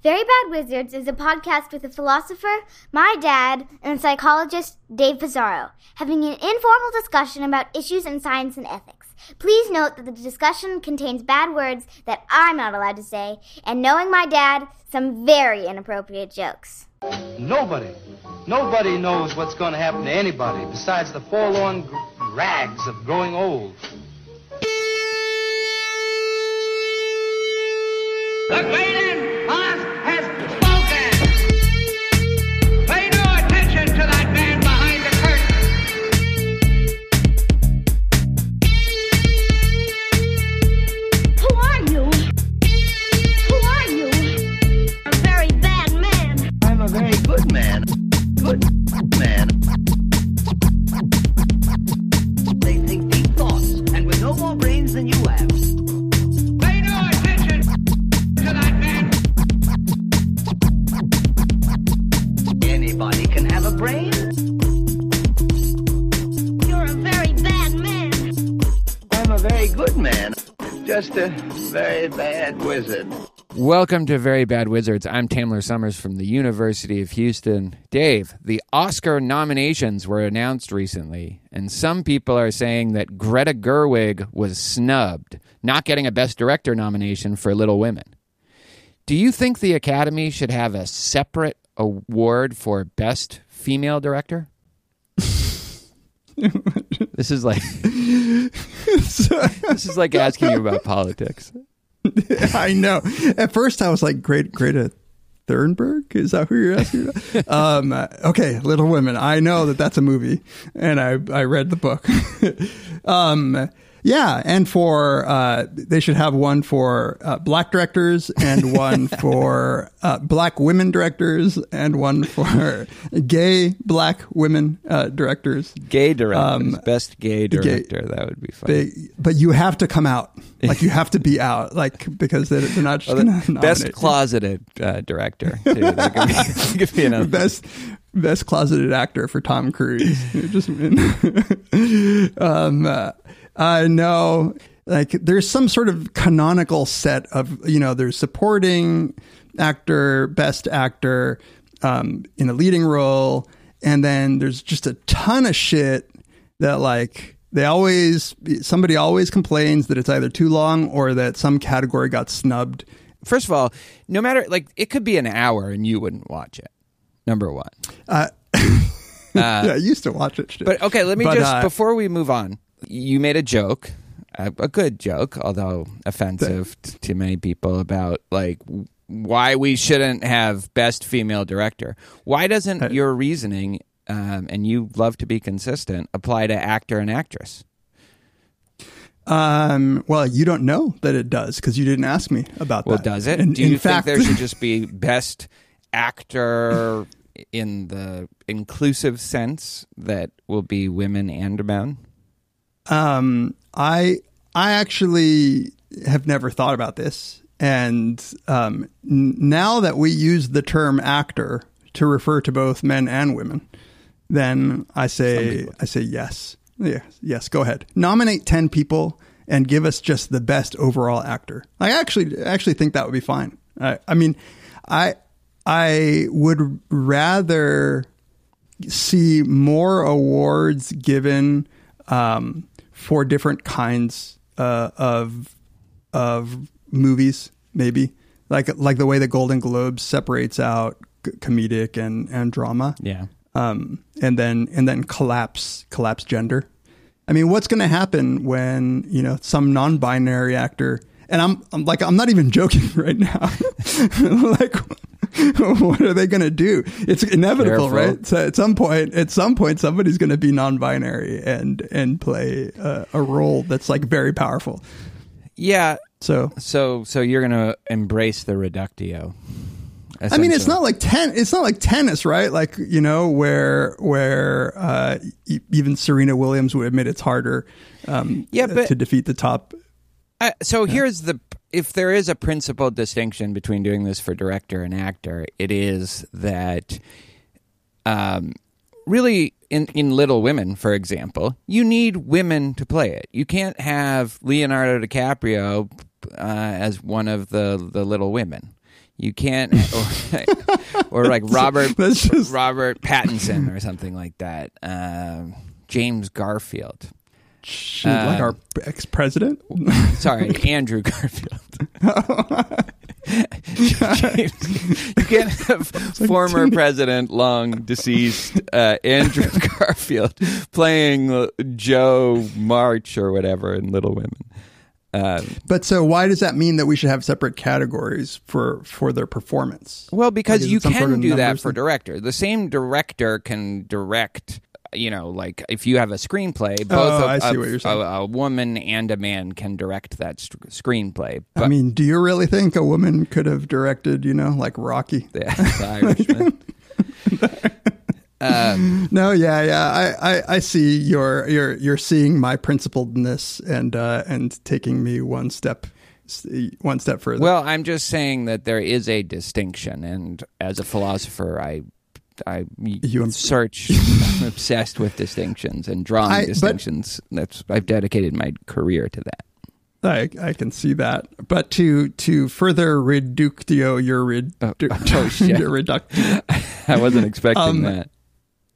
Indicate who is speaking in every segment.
Speaker 1: Very Bad Wizards is a podcast with a philosopher, my dad, and a psychologist, Dave Pizarro, having an informal discussion about issues in science and ethics. Please note that the discussion contains bad words that I'm not allowed to say, and knowing my dad, some very inappropriate jokes.
Speaker 2: Nobody, nobody knows what's going to happen to anybody besides the forlorn gr- rags of growing old.
Speaker 3: The Galen
Speaker 4: brain.
Speaker 5: You're a very bad man.
Speaker 4: I'm a very good man. Just a very bad wizard.
Speaker 6: Welcome to Very Bad Wizards. I'm Tamler Sommers from the University of Houston. Dave, the Oscar nominations were announced recently, and some people are saying that Greta Gerwig was snubbed, not getting a Best Director nomination for Little Women. Do you think the Academy should have a separate award for Best Female Director? this is like this is like asking you about politics.
Speaker 7: I know. At first, I was like, "Great, Greta Thunberg." Is that who you're asking? About? um, okay, Little Women. I know that that's a movie, and I I read the book. um, yeah, and for uh, they should have one for uh, black directors and one for uh, black women directors and one for gay black women uh, directors.
Speaker 6: Gay director,
Speaker 7: Um,
Speaker 6: best gay
Speaker 7: gay-
Speaker 6: director. that would be fun.
Speaker 7: They, but you have to come out, like you have to be out, like because they're, they're not just
Speaker 6: Well, the best
Speaker 7: you.
Speaker 6: closeted uh, director. Too. That could be, that could be another.
Speaker 7: best best closeted actor for Tom Cruise. Just um uh, uh no like there's some sort of canonical set of you know there's supporting actor, best actor um in a leading role and then there's just a ton of shit that like they always somebody always complains that it's either too long or that some category got snubbed.
Speaker 6: First of all, no matter like it could be an hour and you wouldn't watch it. Number one.
Speaker 7: yeah, I used to watch it. shit.
Speaker 6: But okay, let me
Speaker 7: But,
Speaker 6: just
Speaker 7: uh,
Speaker 6: before we move on. You made a joke, a, a good joke, although offensive t- to many people about like why we shouldn't have best female director. Why doesn't your reasoning, um, and you love to be consistent, apply to actor and actress?
Speaker 7: Um, well, you don't know that it does because you didn't ask me about that.
Speaker 6: Well, does it?
Speaker 7: In,
Speaker 6: Do you
Speaker 7: in fact,
Speaker 6: think there should just be best actor in the inclusive sense that will be women and men?
Speaker 7: Um, I I actually have never thought about this, and um, n- now that we use the term actor to refer to both men and women, then I say I say yes, yes, yes. Go ahead, nominate ten people and give us just the best overall actor. I actually actually think that would be fine. I, I mean, I I would rather see more awards given um, for different kinds uh, of of movies, maybe like like the way the Golden Globes separates out c- comedic and and drama,
Speaker 6: Yeah.
Speaker 7: um, and then and then collapse collapse gender. I mean, what's going to happen when you know some non-binary actor? And I'm, I'm like I'm not even joking right now. like, what are they going to do? It's inevitable,
Speaker 6: Careful.
Speaker 7: right? So at some point, at some point, somebody's going to be non-binary and and play a, a role that's like very powerful.
Speaker 6: Yeah.
Speaker 7: So
Speaker 6: So so you're gonna embrace the reductio.
Speaker 7: I mean, it's not like ten. It's not like tennis, right? Like you know, where where uh, e- even Serena Williams would admit it's harder. Um,
Speaker 6: Yeah, but-
Speaker 7: to defeat the top.
Speaker 6: Uh, so here's the if there is a principal distinction between doing this for director and actor, it is that um, really in in Little Women, for example, you need women to play it. You can't have Leonardo DiCaprio uh, as one of the the Little Women. You can't, or, or like Robert
Speaker 7: just-
Speaker 6: Robert Pattinson or something like that. Um, James Garfield.
Speaker 7: Shoot, like
Speaker 6: Uh,
Speaker 7: our ex president.
Speaker 6: Sorry, Andrew Garfield. You can't have former president, long deceased uh, Andrew Garfield playing uh, Jo March or whatever in Little Women. Um,
Speaker 7: But so why does that mean that we should have separate categories for for their performance?
Speaker 6: Well, because
Speaker 7: Like,
Speaker 6: you can
Speaker 7: sort of
Speaker 6: do that for
Speaker 7: thing?
Speaker 6: director. The same director can direct. You know, like if you have a screenplay, both
Speaker 7: Oh,
Speaker 6: a,
Speaker 7: I see
Speaker 6: a-
Speaker 7: what you're saying.
Speaker 6: a, a woman and a man can direct that st- screenplay. But
Speaker 7: I mean, do you really think a woman could have directed, you know, like Rocky?
Speaker 6: the, the Irishman. um,
Speaker 7: No, yeah, yeah. I, I, I see your you're you're seeing my principledness and uh, and taking me one step one step further.
Speaker 6: well, I'm just saying that there is a distinction, and as a philosopher, I. I
Speaker 7: You
Speaker 6: search. I'm obsessed with distinctions and drawing
Speaker 7: I- but-
Speaker 6: distinctions. That's I've dedicated my career to that.
Speaker 7: I I can see that. But to to further reductio your redu-
Speaker 6: Oh, oh,
Speaker 7: your reductio.
Speaker 6: I wasn't expecting
Speaker 7: Um,
Speaker 6: that.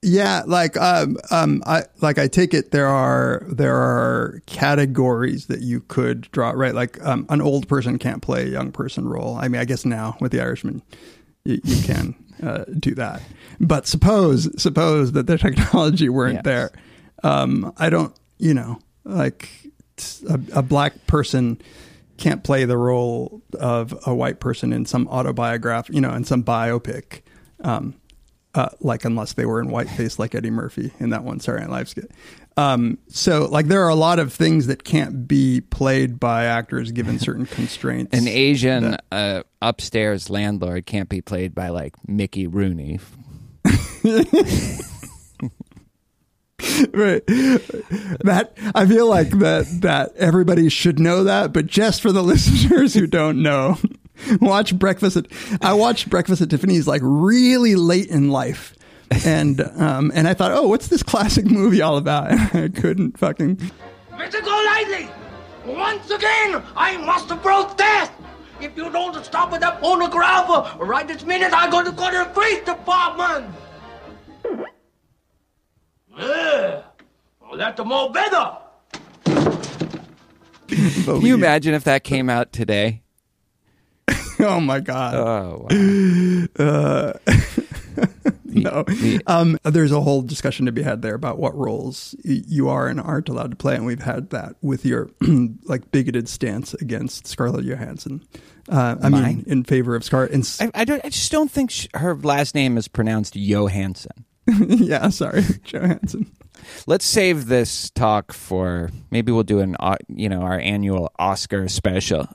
Speaker 7: Yeah, like um um I like I take it there are there are categories that you could draw right like um an old person can't play a young person role. I mean I guess now with the Irishman you, you can uh, do that. But suppose suppose that the technology weren't
Speaker 6: Yes.
Speaker 7: there. Um I don't you know like a black person can't play the role of a white person in some autobiography, you know, in some biopic. Um, uh, like unless they were in whiteface like Eddie Murphy in that one Saturday Night Live skit. Um, so like there are a lot of things that can't be played by actors given certain constraints.
Speaker 6: An Asian uh, upstairs landlord can't be played by like Mickey Rooney.
Speaker 7: Right. That I feel like that that everybody should know that, but just for the listeners who don't know, watch Breakfast at I watched Breakfast at Tiffany's like really late in life. And um and I thought, oh, what's this classic movie all about? And I couldn't fucking
Speaker 3: Mr. Golightly, once again, I must protest. If you don't stop with that phonograph right this minute, I'm going to call the police department. Yeah, well, that's more better.
Speaker 6: Can you imagine if that came out today?
Speaker 7: Oh my god.
Speaker 6: Oh, wow.
Speaker 7: no. Um, there's a whole discussion to be had there about what roles you are and aren't allowed to play, and we've had that with your like bigoted stance against Scarlett Johansson. Uh, I
Speaker 6: Mine?
Speaker 7: mean, in favor of Scarlett. And, s-
Speaker 6: I, I, don't, I just don't think sh- her last name is pronounced Johansson.
Speaker 7: yeah, sorry, Johansson.
Speaker 6: Let's save this talk for maybe we'll do an au- you know our annual Oscar special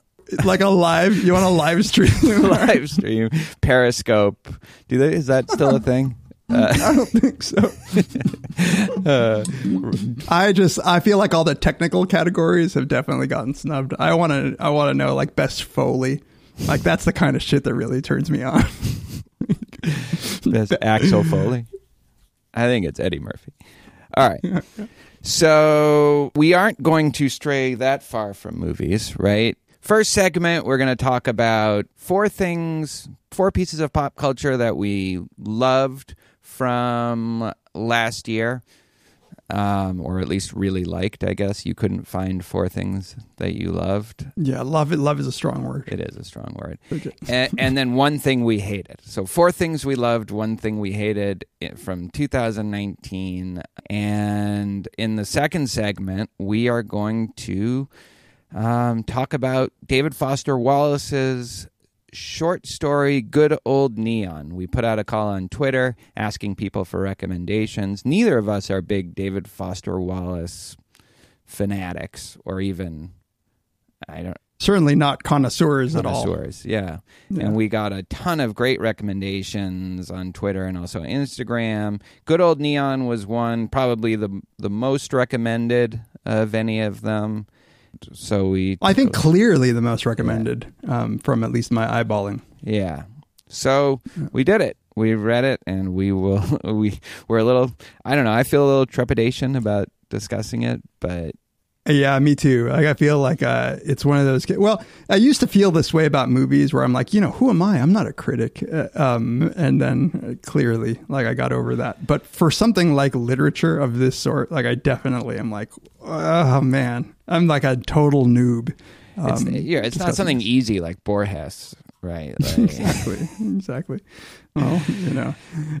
Speaker 7: Like a live, you want a live stream?
Speaker 6: live stream Periscope. Do they? Is that still a thing?
Speaker 7: I don't think so. Uh, I just I feel like all the technical categories have definitely gotten snubbed. I want to I want to know like best foley. Like that's the kind of shit that really turns me on.
Speaker 6: That's Axel Foley. I think it's Eddie Murphy. All right. So we aren't going to stray that far from movies, right? First segment, we're going to talk about four things, four pieces of pop culture that we loved from last year, um, or at least really liked. I guess you couldn't find four things that you loved.
Speaker 7: Yeah, love it. Love is a strong word.
Speaker 6: It is a strong word.
Speaker 7: Okay.
Speaker 6: and, and then one thing we hated. So four things we loved, one thing we hated from 2019. And in the second segment, we are going to um, talk about David Foster Wallace's short story good old neon we put out a call on twitter asking people for recommendations neither of us are big david foster wallace fanatics or even i don't
Speaker 7: Certainly not connoisseurs at all.
Speaker 6: connoisseurs. Yeah. And we got a ton of great recommendations on Twitter and also Instagram. Good old neon was one, probably the the most recommended of any of them. So we,
Speaker 7: I think clearly the most recommended um, from at least my eyeballing.
Speaker 6: yeah. So we did it. We read it, and we will. We we're a little. I don't know. I feel a little trepidation about discussing it, but
Speaker 7: Yeah, me too. Like I feel like uh, it's one of those. Well, I used to feel this way about movies, where I'm like, you know, who am I? I'm not a critic. Uh, um, and then uh, clearly, like I got over that. But for something like literature of this sort, like I definitely am like, oh man, I'm like a total noob.
Speaker 6: It's,
Speaker 7: Um,
Speaker 6: yeah, it's not something easy like Borges, right? Like,
Speaker 7: exactly, exactly. Well, you know,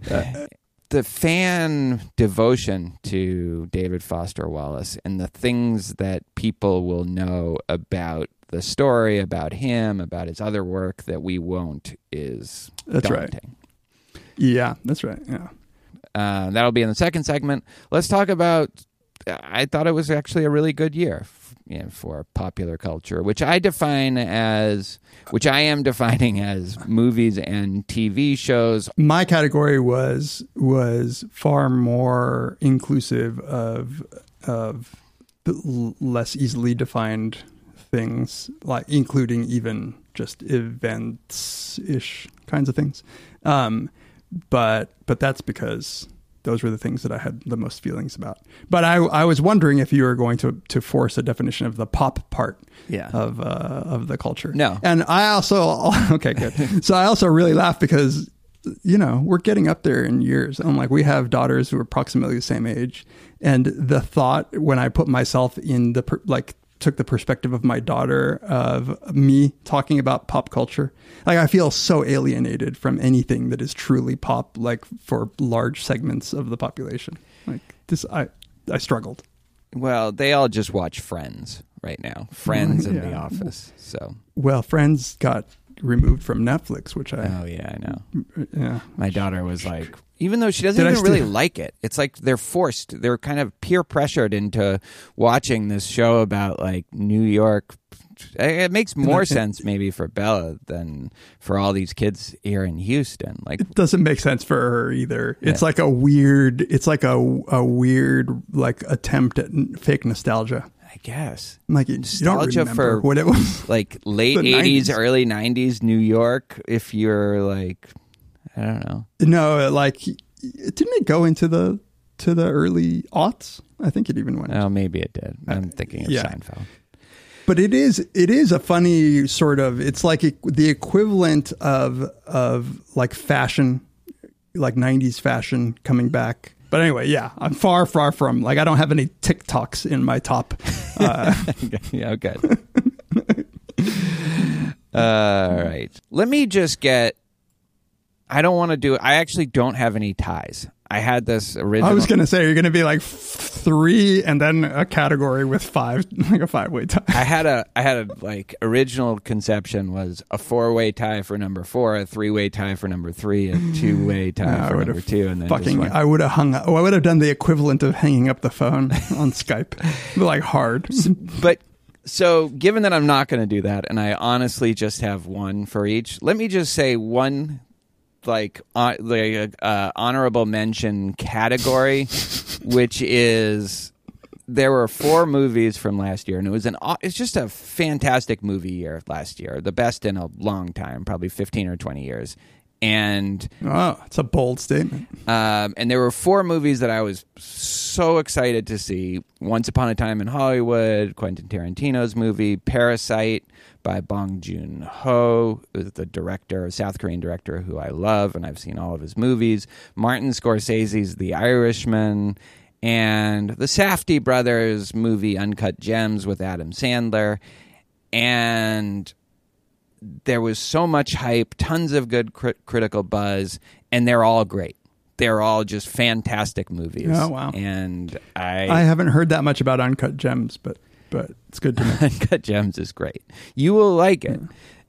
Speaker 6: the fan devotion to David Foster Wallace and the things that people will know about the story, about him, about his other work that we won't is
Speaker 7: That's right. yeah, that's right. Yeah.
Speaker 6: Uh, that'll be in the second segment. Let's talk about. I thought it was actually a really good year you know, for popular culture, which I define as, which I am defining as movies and TV shows.
Speaker 7: my category was was far more inclusive of of less easily defined things like including even just events ish kinds of things um but but that's because those were the things that I had the most feelings about. But I, I was wondering if you were going to, to force a definition of the pop part
Speaker 6: Yeah.
Speaker 7: of uh, of the culture.
Speaker 6: No.
Speaker 7: and I also okay good. so I also really laugh because you know we're getting up there in years. I'm like we have daughters who are approximately the same age, and the thought when I put myself in the like took the perspective of my daughter of me talking about pop culture like i feel so alienated from anything that is truly pop like for large segments of the population like this i i struggled
Speaker 6: Well, they all just watch Friends right now. Friends in The Office. So,
Speaker 7: well friends got removed from netflix which i
Speaker 6: oh yeah, I know.
Speaker 7: yeah
Speaker 6: My daughter was like, even though she doesn't
Speaker 7: Did
Speaker 6: even really like it, it's like they're forced. They're kind of peer pressured into watching this show about like New York. It makes more sense maybe for Bella than for all these kids here in Houston. Like,
Speaker 7: it doesn't make sense for her either it's
Speaker 6: Yeah.
Speaker 7: like a weird it's like a a weird like attempt at fake nostalgia
Speaker 6: I guess
Speaker 7: like
Speaker 6: Nostalgia for-
Speaker 7: what it was
Speaker 6: like late '80s,
Speaker 7: 90s.
Speaker 6: early '90s New York. If you're like, I don't know.
Speaker 7: No, like didn't it go into the to the early aughts? I think it even went.
Speaker 6: Oh, maybe it did. I'm thinking of
Speaker 7: yeah.
Speaker 6: Seinfeld.
Speaker 7: But it is it is a funny sort of. It's like the equivalent of of like fashion, like '90s fashion coming back. But anyway, yeah, I'm far far from like I don't have any TikToks in my top. Uh,
Speaker 6: yeah, okay. All right. Let me just get. I don't want to do. it. I actually don't have any ties. I had this original.
Speaker 7: I was gonna say you're gonna be like three and then a category with five, like a five way tie.
Speaker 6: I had a. I had a like original conception was a four way tie for number four, a three way tie for number three, a two way tie
Speaker 7: I
Speaker 6: for number two, and then
Speaker 7: fucking. I would have hung. Oh, I would have done the equivalent of hanging up the phone on Skype, like hard.
Speaker 6: but so given that I'm not going to do that, and I honestly just have one for each, let me just say one like uh, like uh, honorable mention category, which is there were four movies from last year, and it was an it's just a fantastic movie year last year, the best in a long time, probably fifteen or twenty years, and.
Speaker 7: Oh, it's a bold statement.
Speaker 6: Um, and there were four movies that I was so excited to see: Once Upon a Time in Hollywood, Quentin Tarantino's movie, Parasite by Bong Joon Ho, the director, a South Korean director who I love, and I've seen all of his movies. Martin Scorsese's The Irishman, and the Safdie brothers movie Uncut Gems with Adam Sandler, and there was so much hype, tons of good crit- critical buzz, and they're all great. They're all just fantastic movies.
Speaker 7: Oh, wow.
Speaker 6: And I,
Speaker 7: I haven't heard that much about Uncut Gems, but but it's good to know.
Speaker 6: Uncut Gems is great. You will like it.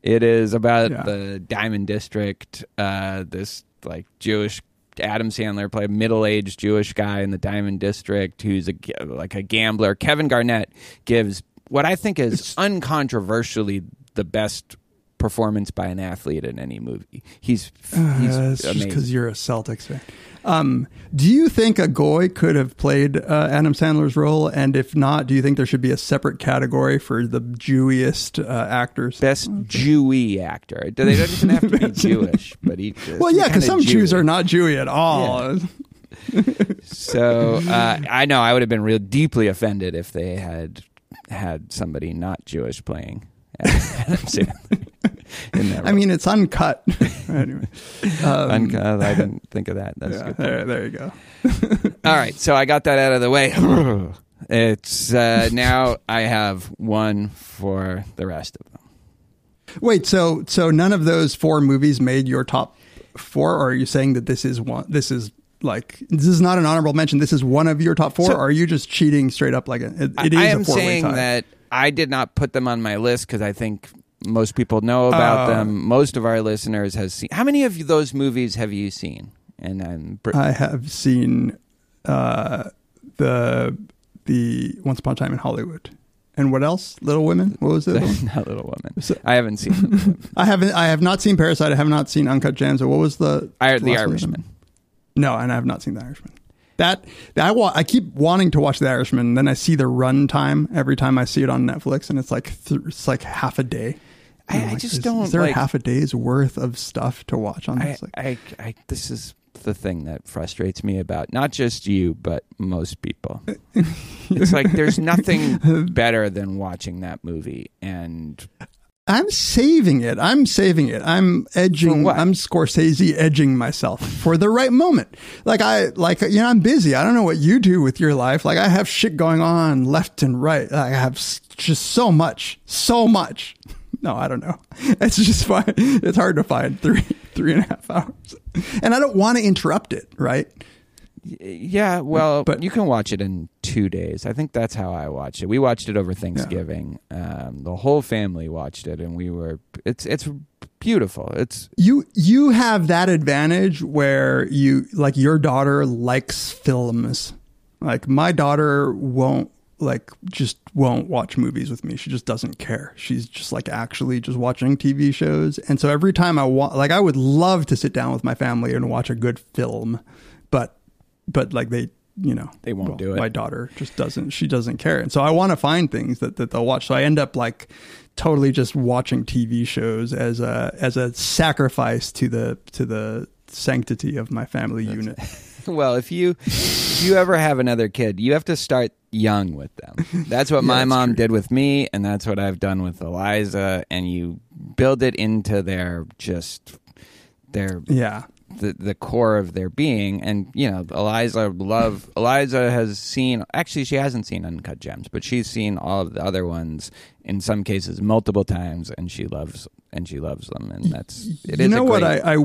Speaker 6: It is about
Speaker 7: Yeah.
Speaker 6: the Diamond District. Uh, this like Jewish Adam Sandler played a middle-aged Jewish guy in the Diamond District who's a like a gambler. Kevin Garnett gives what I think is uncontroversially the best performance by an athlete in any movie. He's he's
Speaker 7: Uh, it's just because you're a Celtics fan. Um, do you think a goy could have played uh, Adam Sandler's role? And if not, do you think there should be a separate category for the Jewiest uh, actors?
Speaker 6: Best Jewy actor. They don't even have to be Jewish, but he.
Speaker 7: well, yeah, because some Jews are not Jewy at all.
Speaker 6: So uh, I know I would have been real deeply offended if they had had somebody not Jewish playing Adam Sandler in that
Speaker 7: I mean, it's uncut. anyway, um,
Speaker 6: Uncut. I didn't think of that. That's
Speaker 7: yeah,
Speaker 6: good.
Speaker 7: there, there you go.
Speaker 6: All right, so I got that out of the way. It's uh, now I have one for the rest of them.
Speaker 7: Wait, so so none of those four movies made your top four, or are you saying that this is one? This is like this is not an honorable mention. This is one of your top four,
Speaker 6: So-
Speaker 7: or are you just cheating straight up? Like a, it, it is
Speaker 6: I
Speaker 7: a
Speaker 6: am
Speaker 7: four-way
Speaker 6: saying
Speaker 7: tie.
Speaker 6: that I did not put them on my list because I think most people know about
Speaker 7: Oh.
Speaker 6: them. Most of our listeners has seen. How many of those movies have you seen? And I'm
Speaker 7: I have seen uh, the the Once Upon a Time in Hollywood, and what else? Little Women. What was it?
Speaker 6: not Little Women.
Speaker 7: So-
Speaker 6: I haven't seen.
Speaker 7: I haven't. I have not seen Parasite. I have not seen Uncut Gems. Or what was the
Speaker 6: I, the
Speaker 7: one?
Speaker 6: Irishman.
Speaker 7: No, and I have not seen The Irishman. That, that I, wa- I keep wanting to watch The Irishman, and then I see the run time every time I see it on Netflix, and it's like th- it's like half a day.
Speaker 6: I-
Speaker 7: I'm
Speaker 6: I
Speaker 7: like,
Speaker 6: just
Speaker 7: is,
Speaker 6: don't,
Speaker 7: Is there
Speaker 6: like-
Speaker 7: half a day's worth of stuff to watch on
Speaker 6: I,
Speaker 7: this? Like,
Speaker 6: I, I, this is the thing that frustrates me about not just you, but most people. it's like there's nothing better than watching that movie, and
Speaker 7: I'm saving it. I'm saving it. I'm edging. I'm Scorsese edging myself for the right moment. Like I, like you know, I'm busy. I don't know what you do with your life. Like I have shit going on left and right. I have just so much, so much. No, I don't know. It's just fine. It's hard to find three, three and a half hours, and I don't want to interrupt it. Right?
Speaker 6: yeah, well,
Speaker 7: But-
Speaker 6: you can watch it in two days. I think that's how I watched it. We watched it over Thanksgiving. Um, the whole family watched it, and we were. It's it's beautiful. It's
Speaker 7: You you have that advantage where you like your daughter likes films. Like my daughter won't like just won't watch movies with me. She just doesn't care. She's just like actually just watching TV shows. And so every time I want like I would love to sit down with my family and watch a good film, but but like they you know
Speaker 6: They won't do it.
Speaker 7: My daughter just doesn't she doesn't care. And so I want to find things that, that they'll watch. So I end up like totally just watching TV shows as a as a sacrifice to the to the sanctity of my family unit.
Speaker 6: well, if you if you ever have another kid, you have to start young with them. That's what my
Speaker 7: that's
Speaker 6: mom
Speaker 7: true.
Speaker 6: did with me, and that's what I've done with Eliza. And you build it into their just their
Speaker 7: Yeah.
Speaker 6: the the core of their being. And you know, Eliza love Eliza has seen. Actually, she hasn't seen Uncut Gems, but she's seen all of the other ones in some cases multiple times, and she loves and she loves them. And that's it
Speaker 7: you
Speaker 6: is
Speaker 7: know
Speaker 6: a
Speaker 7: what I, I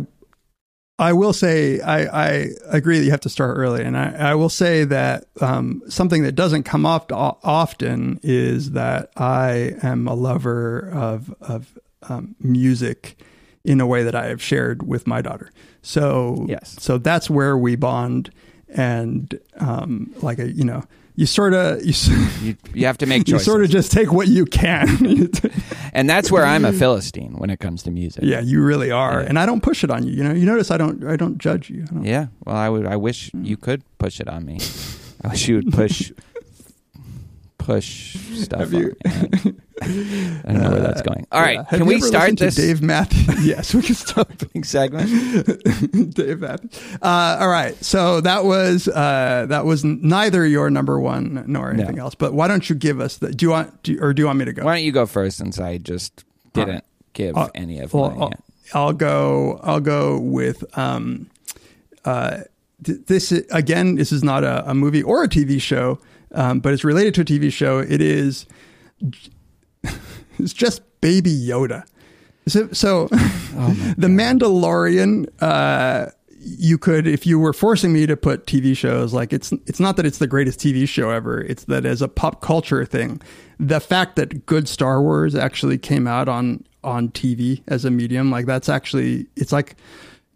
Speaker 7: I will say I, I agree that you have to start early, and I, I will say that um, something that doesn't come up often is that I am a lover of of um, music in a way that I have shared with my daughter. So
Speaker 6: Yes.
Speaker 7: so that's where we bond, and um, like a you know you sort of you,
Speaker 6: you, you have to make choices.
Speaker 7: you sort of just take what you can.
Speaker 6: and that's where I'm a philistine when it comes to music.
Speaker 7: yeah, you really are,
Speaker 6: Yeah.
Speaker 7: and I don't push it on you. You know, you notice I don't I don't judge you. I don't,
Speaker 6: Yeah. Well, I would. I wish you could push it on me. I wish you would push push stuff.
Speaker 7: Have you-
Speaker 6: on. I don't know where that's going. All right.
Speaker 7: Yeah.
Speaker 6: Can we start this
Speaker 7: Dave Matthews. yes, we can start.
Speaker 6: big segment?
Speaker 7: Dave Matthews. Uh, all right. So that was uh, that was neither your number one nor anything else. But why don't you give us the? Do you want do, or do you want me to go?
Speaker 6: Why don't you go first since I just didn't
Speaker 7: right.
Speaker 6: give
Speaker 7: Uh,
Speaker 6: any of
Speaker 7: Well,
Speaker 6: mine
Speaker 7: I'll. I'll go. I'll go with. Um, uh, th- this again. This is not a, a movie or a TV show, um, but it's related to a TV show. It is. It's just Baby Yoda. So, so the Mandalorian. Uh, you could, if you were forcing me to put TV shows, like it's it's not that it's the greatest TV show ever. It's that as a pop culture thing, the fact that good Star Wars actually came out on on TV as a medium, like that's actually it's like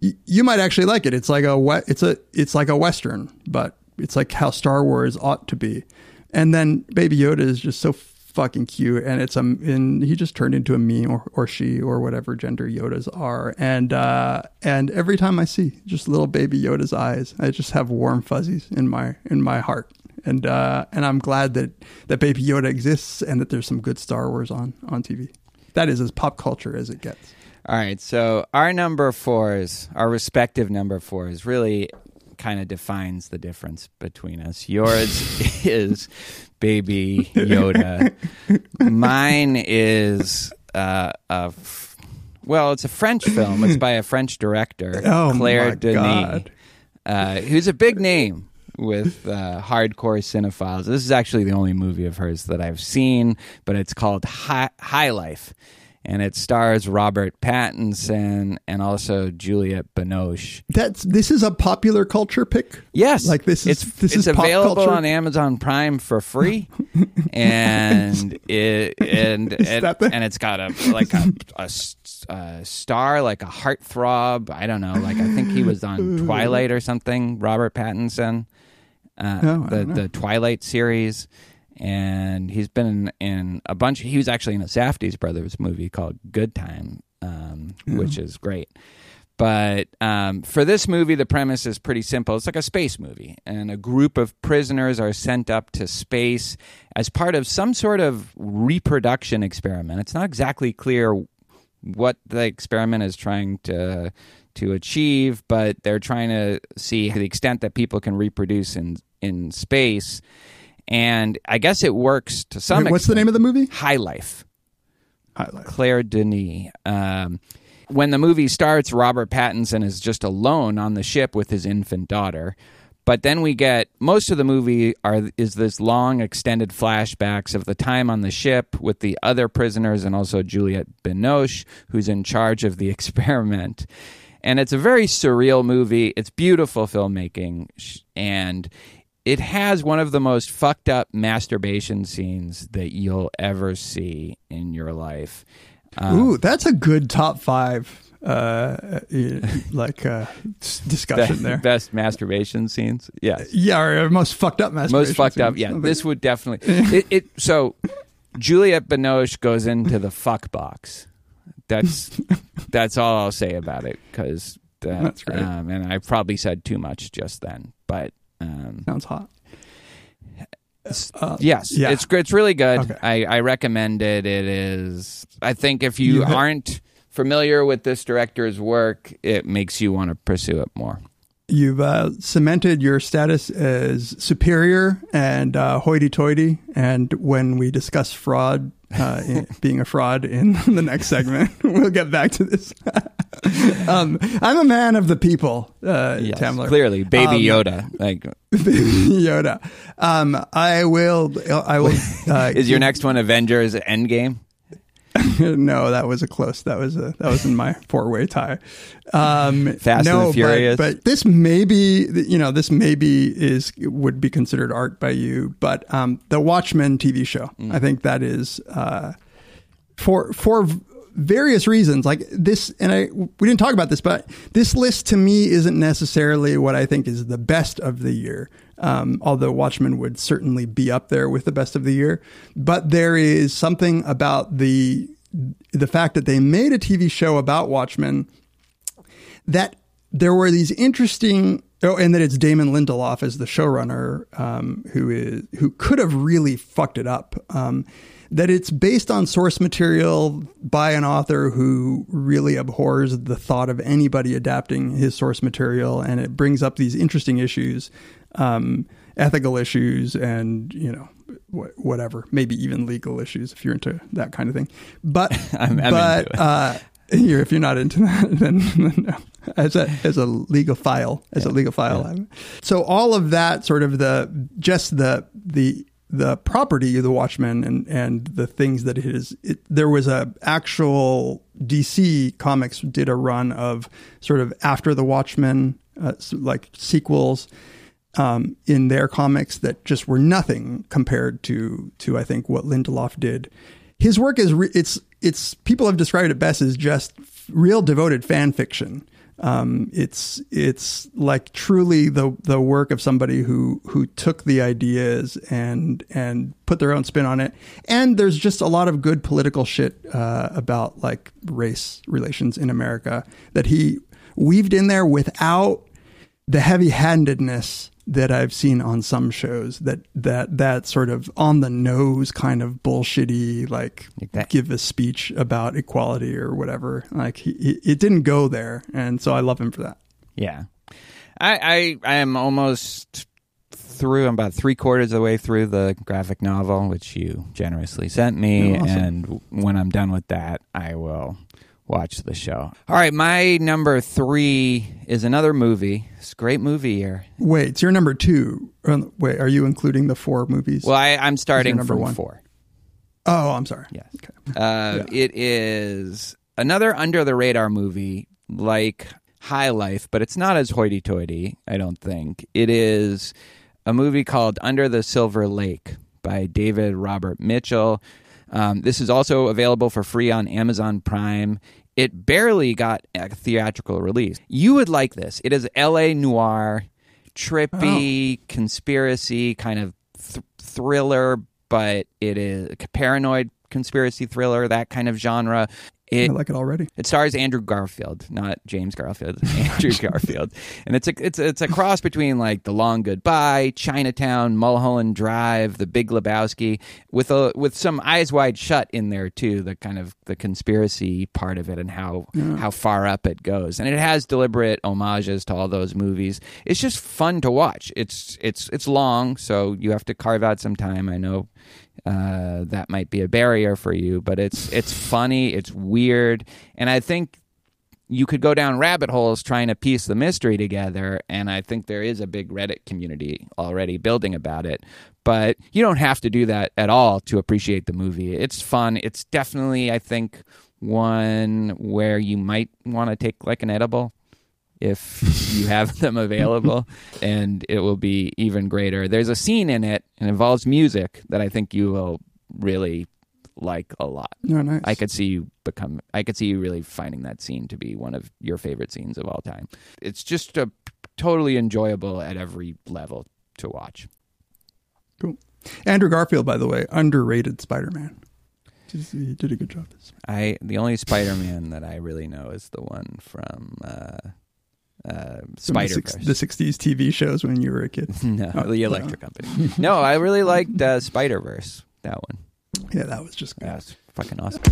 Speaker 7: you might actually like it. It's like a it's a it's like a western, but it's like how Star Wars ought to be. And then Baby Yoda is just so fucking cute, and it's um, and he just turned into a me or, or she or whatever gender Yodas are, and uh, and every time I see just little Baby Yoda's eyes, I just have warm fuzzies in my in my heart. And uh, and I'm glad that, that Baby Yoda exists and that there's some good Star Wars on, on TV. That is as pop culture as it gets.
Speaker 6: All right. So our number fours, our respective number fours, really kind of defines the difference between us. Yours is Baby Yoda. Mine is uh, a f- well, it's a French film. It's by a French director,
Speaker 7: Oh,
Speaker 6: Claire Denis, uh, who's a big name with uh, hardcore cinephiles. This is actually the only movie of hers that I've seen, but it's called High, High Life. And it stars Robert Pattinson and also Juliette Binoche.
Speaker 7: That's this is a popular culture pick.
Speaker 6: Yes,
Speaker 7: Like, this is-
Speaker 6: it's
Speaker 7: this
Speaker 6: it's
Speaker 7: is
Speaker 6: available
Speaker 7: culture?
Speaker 6: on Amazon Prime for free, and it and
Speaker 7: that the-
Speaker 6: and it's got a like a, a a star like a heartthrob. I don't know, like I think he was on Twilight or something. Robert Pattinson, uh,
Speaker 7: Oh, I
Speaker 6: the the Twilight series. And he's been in, in a bunch. He was actually in a Safdie's Brothers movie called Good Time, um, which is great. But um, for this movie, the premise is pretty simple. It's like a space movie, and a group of prisoners are sent up to space as part of some sort of reproduction experiment. It's not exactly clear what the experiment is trying to to achieve, but they're trying to see the extent that people can reproduce in in space. And I guess it works to some.
Speaker 7: Wait, what's the name of the movie?
Speaker 6: High Life.
Speaker 7: Highlight.
Speaker 6: Claire Denis. Um, when the movie starts, Robert Pattinson is just alone on the ship with his infant daughter. But then we get most of the movie are is this long extended flashbacks of the time on the ship with the other prisoners and also Juliette Binoche, who's in charge of the experiment. And it's a very surreal movie. It's beautiful filmmaking, and it has one of the most fucked up masturbation scenes that you'll ever see in your life. Um,
Speaker 7: Ooh, that's a good top five. Uh, eh, like uh, discussion there.
Speaker 6: Best masturbation scenes. Yes.
Speaker 7: Yeah, or most fucked up masturbation.
Speaker 6: Most fucked up. Yeah. This would definitely. It, it so Juliette Binoche goes into the fuck box. That's that's all I'll say about it because that,
Speaker 7: That's great.
Speaker 6: Um, and I probably said too much just then, but um,
Speaker 7: sounds hot. Uh,
Speaker 6: yes,
Speaker 7: yeah.
Speaker 6: it's. It's really good.
Speaker 7: Okay.
Speaker 6: I, I recommend it. It is. I think if you
Speaker 7: You
Speaker 6: aren't familiar with this director's work, it makes you want to pursue it more.
Speaker 7: You've uh, cemented your status as superior and uh, hoity-toity. And when we discuss fraud, uh, in, being a fraud in the next segment, we'll get back to this. um, I'm a man of the people, uh,
Speaker 6: Yes,
Speaker 7: Tamler.
Speaker 6: clearly, Baby
Speaker 7: Um,
Speaker 6: Yoda. Like,
Speaker 7: Yoda. Um, I will. I will. Uh,
Speaker 6: is your next one Avengers Endgame?
Speaker 7: no, that was a close. That was a that was in my four way tie. Um,
Speaker 6: Fast
Speaker 7: no,
Speaker 6: and Furious.
Speaker 7: But, but this maybe you know this maybe is would be considered art by you, but um, the Watchmen TV show.
Speaker 6: Mm.
Speaker 7: I think that is uh, for for various reasons like this and i we didn't talk about this but this list to me isn't necessarily what i think is the best of the year um, although watchmen would certainly be up there with the best of the year. But there is something about the the fact that they made a tv show about watchmen that there were these interesting oh and that it's Damon Lindelof as the showrunner um, who is who could have really fucked it up. Um, that it's based on source material by an author who really abhors the thought of anybody adapting his source material and it brings up these interesting issues um, ethical issues and you know wh- whatever maybe even legal issues if you're into that kind of thing but
Speaker 6: I'm- I'm
Speaker 7: but uh, if you're not into that, then, then no. As a as a legal file, as a legal file. I'm- So all of that, sort of the just the the the property of the Watchmen and and the things that it is. It, there was a actual DC Comics did a run of sort of after the Watchmen, uh, like sequels um, in their comics that just were nothing compared to to I think what Lindelof did. His work is re- it's it's people have described it best as just real devoted fan fiction. Um, it's it's like truly the the work of somebody who who took the ideas and and put their own spin on it. And there's just a lot of good political shit uh, about like race relations in America that he weaved in there without the heavy-handedness that I've seen on some shows that that that sort of on the nose kind of bullshitty like
Speaker 6: Like
Speaker 7: give a speech about equality or whatever like he, he, it didn't go there and so I love him for that.
Speaker 6: Yeah. I, I I am almost through. I'm about three quarters of the way through the graphic novel, which you generously sent me.
Speaker 7: Oh, awesome.
Speaker 6: And when I'm done with that, I will watch the show. All right, my number three is another movie. It's a great movie here.
Speaker 7: Wait, it's your number two. Uh, Wait, are you including the four movies?
Speaker 6: Well, I, I'm starting
Speaker 7: number
Speaker 6: from
Speaker 7: one?
Speaker 6: four.
Speaker 7: oh, I'm sorry.
Speaker 6: Yes.
Speaker 7: Okay.
Speaker 6: Uh, It is another under the radar movie like High Life, but it's not as hoity toity, I don't think. It is a movie called Under the Silver Lake by David Robert Mitchell. Um, this is also available for free on Amazon Prime. It barely got a theatrical release. You would like this. It is LA noir, trippy, conspiracy kind of th- thriller, but it is paranoid conspiracy thriller, that kind of genre. It,
Speaker 7: I like it already.
Speaker 6: it stars Andrew Garfield, not James Garfield. Andrew Garfield, and it's a it's a, it's a cross between like The Long Goodbye, Chinatown, Mulholland Drive, The Big Lebowski, with a with some Eyes Wide Shut in there too. The kind of the conspiracy part of it and how how far up it goes, and it has deliberate homages to all those movies. It's just fun to watch. It's it's it's long, so you have to carve out some time. I know uh, that might be a barrier for you, but it's it's funny, it's weird, and I think you could go down rabbit holes trying to piece the mystery together. And I think there is a big Reddit community already building about it, but you don't have to do that at all to appreciate the movie. It's fun. It's definitely, I think, one where you might want to take like an edible if you have them available, and it will be even greater. There's a scene in it, and involves music that I think you will really like a lot.
Speaker 7: No, nice.
Speaker 6: I could see you become. I could see you really finding that scene to be one of your favorite scenes of all time. It's just a totally enjoyable at every level to watch.
Speaker 7: Cool. Andrew Garfield, by the way, underrated Spider-Man. Just- He did a good job.
Speaker 6: I the only Spider-Man that I really know is the one from uh, uh,
Speaker 7: From the
Speaker 6: Spider
Speaker 7: six- The '60s TV shows when you were a kid.
Speaker 6: no,
Speaker 7: Oh,
Speaker 6: the Electric Company. No, I really liked uh, Spider Verse. That one.
Speaker 7: Yeah, that was just good.
Speaker 6: Yeah, it's fucking awesome.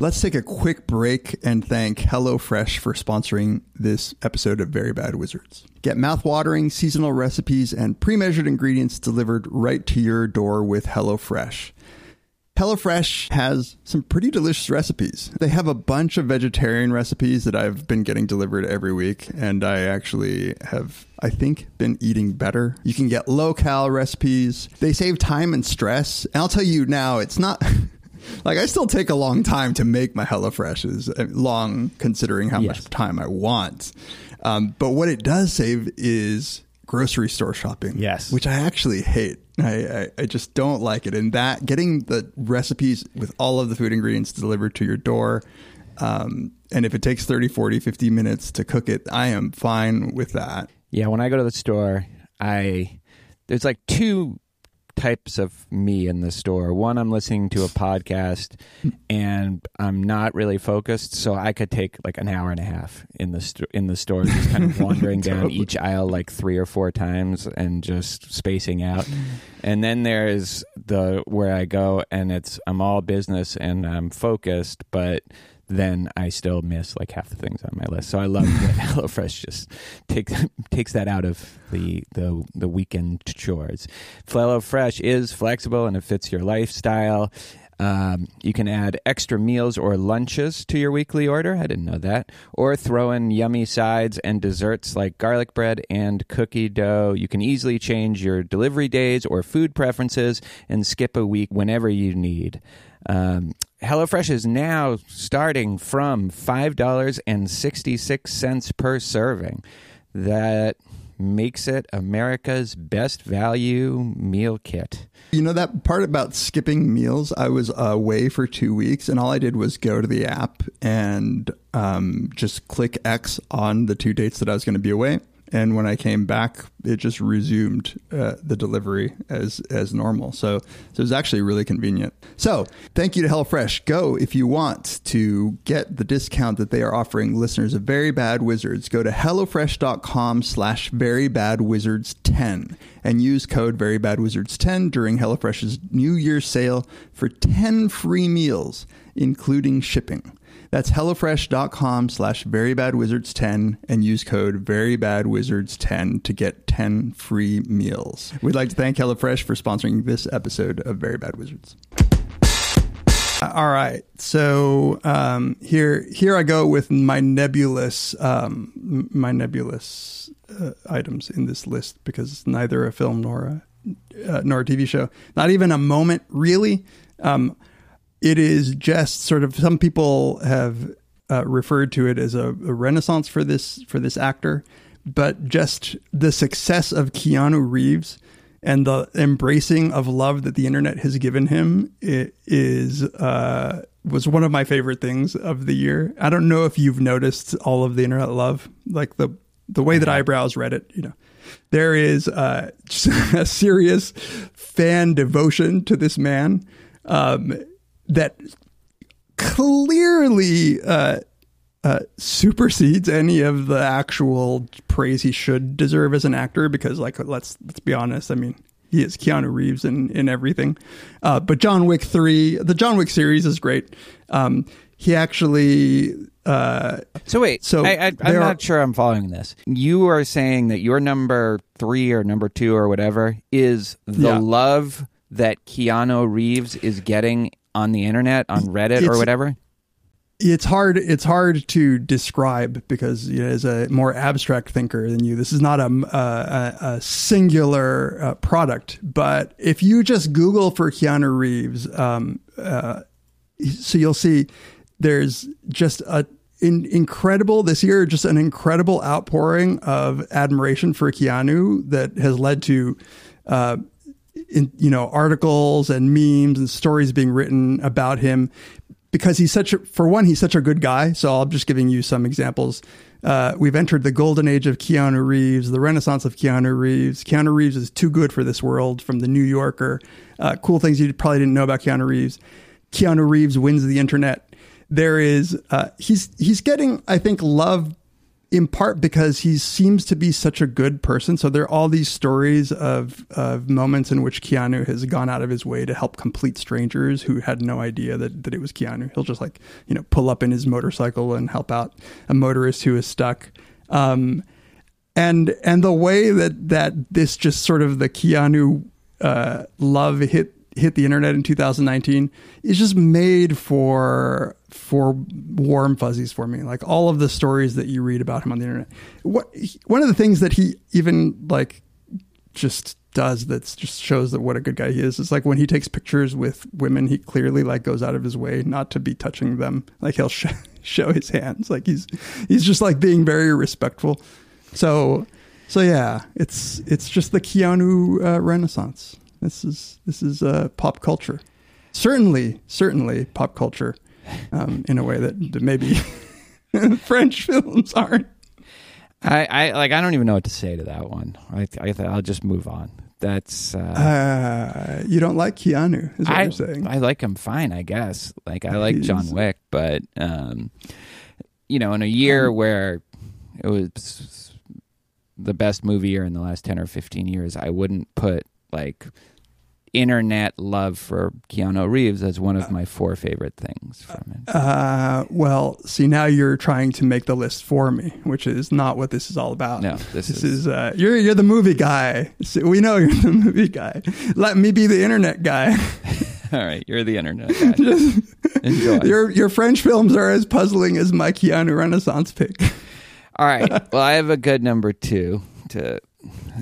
Speaker 7: Let's take a quick break and thank HelloFresh for sponsoring this episode of Very Bad Wizards. Get mouth-watering seasonal recipes and pre-measured ingredients delivered right to your door with HelloFresh. HelloFresh has some pretty delicious recipes. They have a bunch of vegetarian recipes that I've been getting delivered every week, and I actually have, I think, been eating better. You can get low cal recipes. They save time and stress. And I'll tell you now, it's not. Like I still take a long time to make my HelloFreshes, uh, long considering how
Speaker 6: Yes.
Speaker 7: much time I want. Um, but what it does save is grocery store shopping.
Speaker 6: Yes.
Speaker 7: which I actually hate. I, I, I just don't like it. And that getting the recipes with all of the food ingredients delivered to your door. Um, and if it takes 30, 40, 50 minutes to cook it, I am fine with that.
Speaker 6: Yeah, when I go to the store, I there's like two types of me in the store. One, I'm listening to a podcast and I'm not really focused, so I could take like an hour and a half in the sto- in the store, just kind of wandering down
Speaker 7: Totally.
Speaker 6: each aisle like three or four times and just spacing out. And then there's the where I go and it's I'm all business and I'm focused, but then I still miss like half the things on my list. So I love that HelloFresh just takes takes that out of the the the weekend chores. HelloFresh is flexible and it fits your lifestyle. Um, you can add extra meals or lunches to your weekly order. I didn't know that. Or throw in yummy sides and desserts like garlic bread and cookie dough. You can easily change your delivery days or food preferences and skip a week whenever you need. Um, HelloFresh is now starting from $5.66 per serving. That makes it America's best value meal kit.
Speaker 7: You know that part about skipping meals? I was away for two weeks, and all I did was go to the app and um, just click X on the two dates that I was going to be away. And when I came back, it just resumed uh, the delivery as as normal. So, so it was actually really convenient. So, thank you to HelloFresh. Go if you want to get the discount that they are offering listeners of Very Bad Wizards. Go to hellofresh.com slash Very Bad Wizards 10 and use code Very Bad Wizards 10 during HelloFresh's New Year's sale for 10 free meals, including shipping. That's HelloFresh.com slash VeryBadWizards10 and use code VeryBadWizards10 to get 10 free meals. We'd like to thank HelloFresh for sponsoring this episode of Very Bad Wizards. All right, so um, here here I go with my nebulous um, my nebulous uh, items in this list because it's neither a film nor a uh, nor a TV show. Not even a moment, really. Um, it is just sort of some people have uh, referred to it as a, a renaissance for this for this actor, but just the success of Keanu Reeves and the embracing of love that the internet has given him is uh, was one of my favorite things of the year. I don't know if you've noticed all of the internet love, like the the way that eyebrows Reddit, you know. There is uh, a serious fan devotion to this man um, that clearly uh, uh, supersedes any of the actual praise he should deserve as an actor. Because, like, let's let's be honest. I mean, he is Keanu Reeves in in everything. Uh, but John Wick three, the John Wick series is great. Um, he actually. Uh,
Speaker 6: So wait,
Speaker 7: So
Speaker 6: I, I, I'm
Speaker 7: there
Speaker 6: not
Speaker 7: are-
Speaker 6: sure I'm following this. You are saying that your number three or number two or whatever is the
Speaker 7: Yeah.
Speaker 6: love that Keanu Reeves is getting on the internet, on Reddit or whatever.
Speaker 7: it's hard it's hard to describe because you know, as a more abstract thinker than you this is not a, a, a singular uh, product but if you just google for keanu reeves um, uh, so you'll see there's just a in, incredible this year just an incredible outpouring of admiration for keanu that has led to uh, in, you know articles and memes and stories being written about him because he's such a, for one he's such a good guy. So i'm just giving you some examples. Uh, we've entered the golden age of keanu reeves the renaissance of keanu reeves. Keanu reeves is too good for this world from the new yorker. Uh, cool things you probably didn't know about keanu reeves. Keanu reeves wins the internet. There is uh, he's he's getting i think love in part because he seems to be such a good person. So there are all these stories of of moments in which Keanu has gone out of his way to help complete strangers who had no idea that, that it was Keanu. He'll just like, you know, pull up in his motorcycle and help out a motorist who is stuck. Um, and and the way that that this just sort of the Keanu uh, love hit hit the internet in 2019 is just made for for warm fuzzies for me. Like all of the stories that you read about him on the internet. What one of the things that he even like just does that just shows that what a good guy he is is like when he takes pictures with women he clearly like goes out of his way not to be touching them like he'll sh- show his hands like he's he's just like being very respectful so so yeah it's it's just the keanu uh, renaissance this is this is uh, pop culture certainly certainly pop culture um, in a way that, that maybe french films aren't
Speaker 6: I, I like. I don't even know what to say to that one. I, I I'll just move on. That's. Uh,
Speaker 7: uh, you don't like keanu is what
Speaker 6: I
Speaker 7: you're saying
Speaker 6: I like him fine. I guess. Like I like John Wick, but um, you know, in a year where it was the best movie year in the last ten or fifteen years, I wouldn't put like internet love for Keanu Reeves as one of my four favorite things from him.
Speaker 7: Uh, well, see, now you're trying to make the list for me, which is not what this is all about.
Speaker 6: No, this
Speaker 7: this
Speaker 6: is-
Speaker 7: is uh, you're you're the movie guy. We know you're the movie guy. Let me be the internet guy.
Speaker 6: All right, you're the internet guy. Enjoy.
Speaker 7: your your French films are as puzzling as my Keanu Renaissance pick.
Speaker 6: All right. Well, I have a good number two to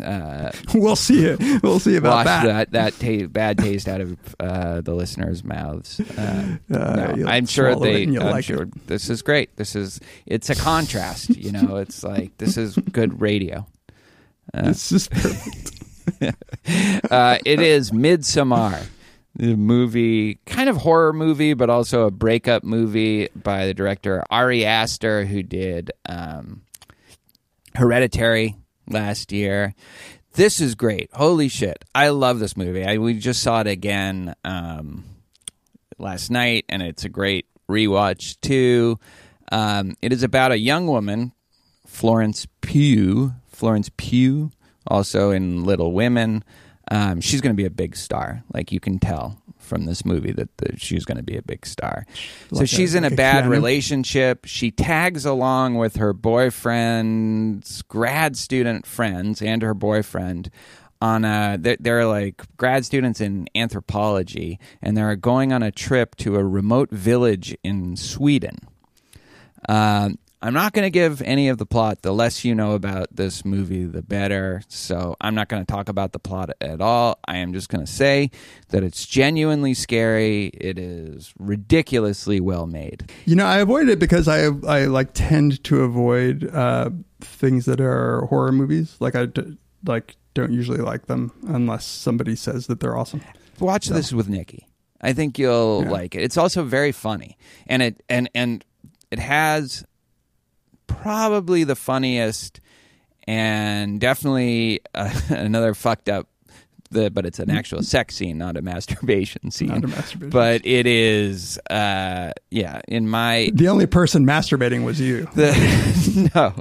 Speaker 6: uh,
Speaker 7: we'll see it. We'll see about that.
Speaker 6: that that, ta- bad taste out of uh, the listeners' mouths. Uh, no, I'm sure they. I'm
Speaker 7: like
Speaker 6: sure
Speaker 7: it.
Speaker 6: this is great. This is it's a contrast. You know, it's like this is good radio.
Speaker 7: This is perfect.
Speaker 6: Uh, it is Midsommar, the movie, kind of horror movie, but also a breakup movie by the director Ari Aster, who did um, Hereditary last year. This is great. Holy shit. I love this movie. I, we just saw it again um, last night, and it's a great rewatch, too. Um, it is about a young woman, Florence Pugh. Florence Pugh, also in Little Women. Um, she's going to be a big star. Like you can tell from this movie that the, she's going to be a big star. so
Speaker 7: Like a-
Speaker 6: she's in
Speaker 7: like
Speaker 6: a
Speaker 7: a
Speaker 6: bad
Speaker 7: Keanu?
Speaker 6: relationship. She tags along with her boyfriend's grad student friends and her boyfriend on a they're, they're like grad students in anthropology and they're going on a trip to a remote village in Sweden. Um, I'm not going to give any of the plot. The less you know about this movie, the better. So I'm not going to talk about the plot at all. I am just going to say that it's genuinely scary. It is ridiculously well made.
Speaker 7: You know, I avoid it because I I like tend to avoid uh, things that are horror movies. Like I d- like don't usually like them unless somebody says that they're awesome.
Speaker 6: Watch this with Nikki. I think you'll
Speaker 7: Yeah.
Speaker 6: like it. It's also very funny, and it and and it has probably the funniest and definitely uh, another fucked up. The, but it's an actual sex scene, not a masturbation scene.
Speaker 7: Not a masturbation.
Speaker 6: But it is, uh, yeah. In my
Speaker 7: The only person masturbating was you.
Speaker 6: the no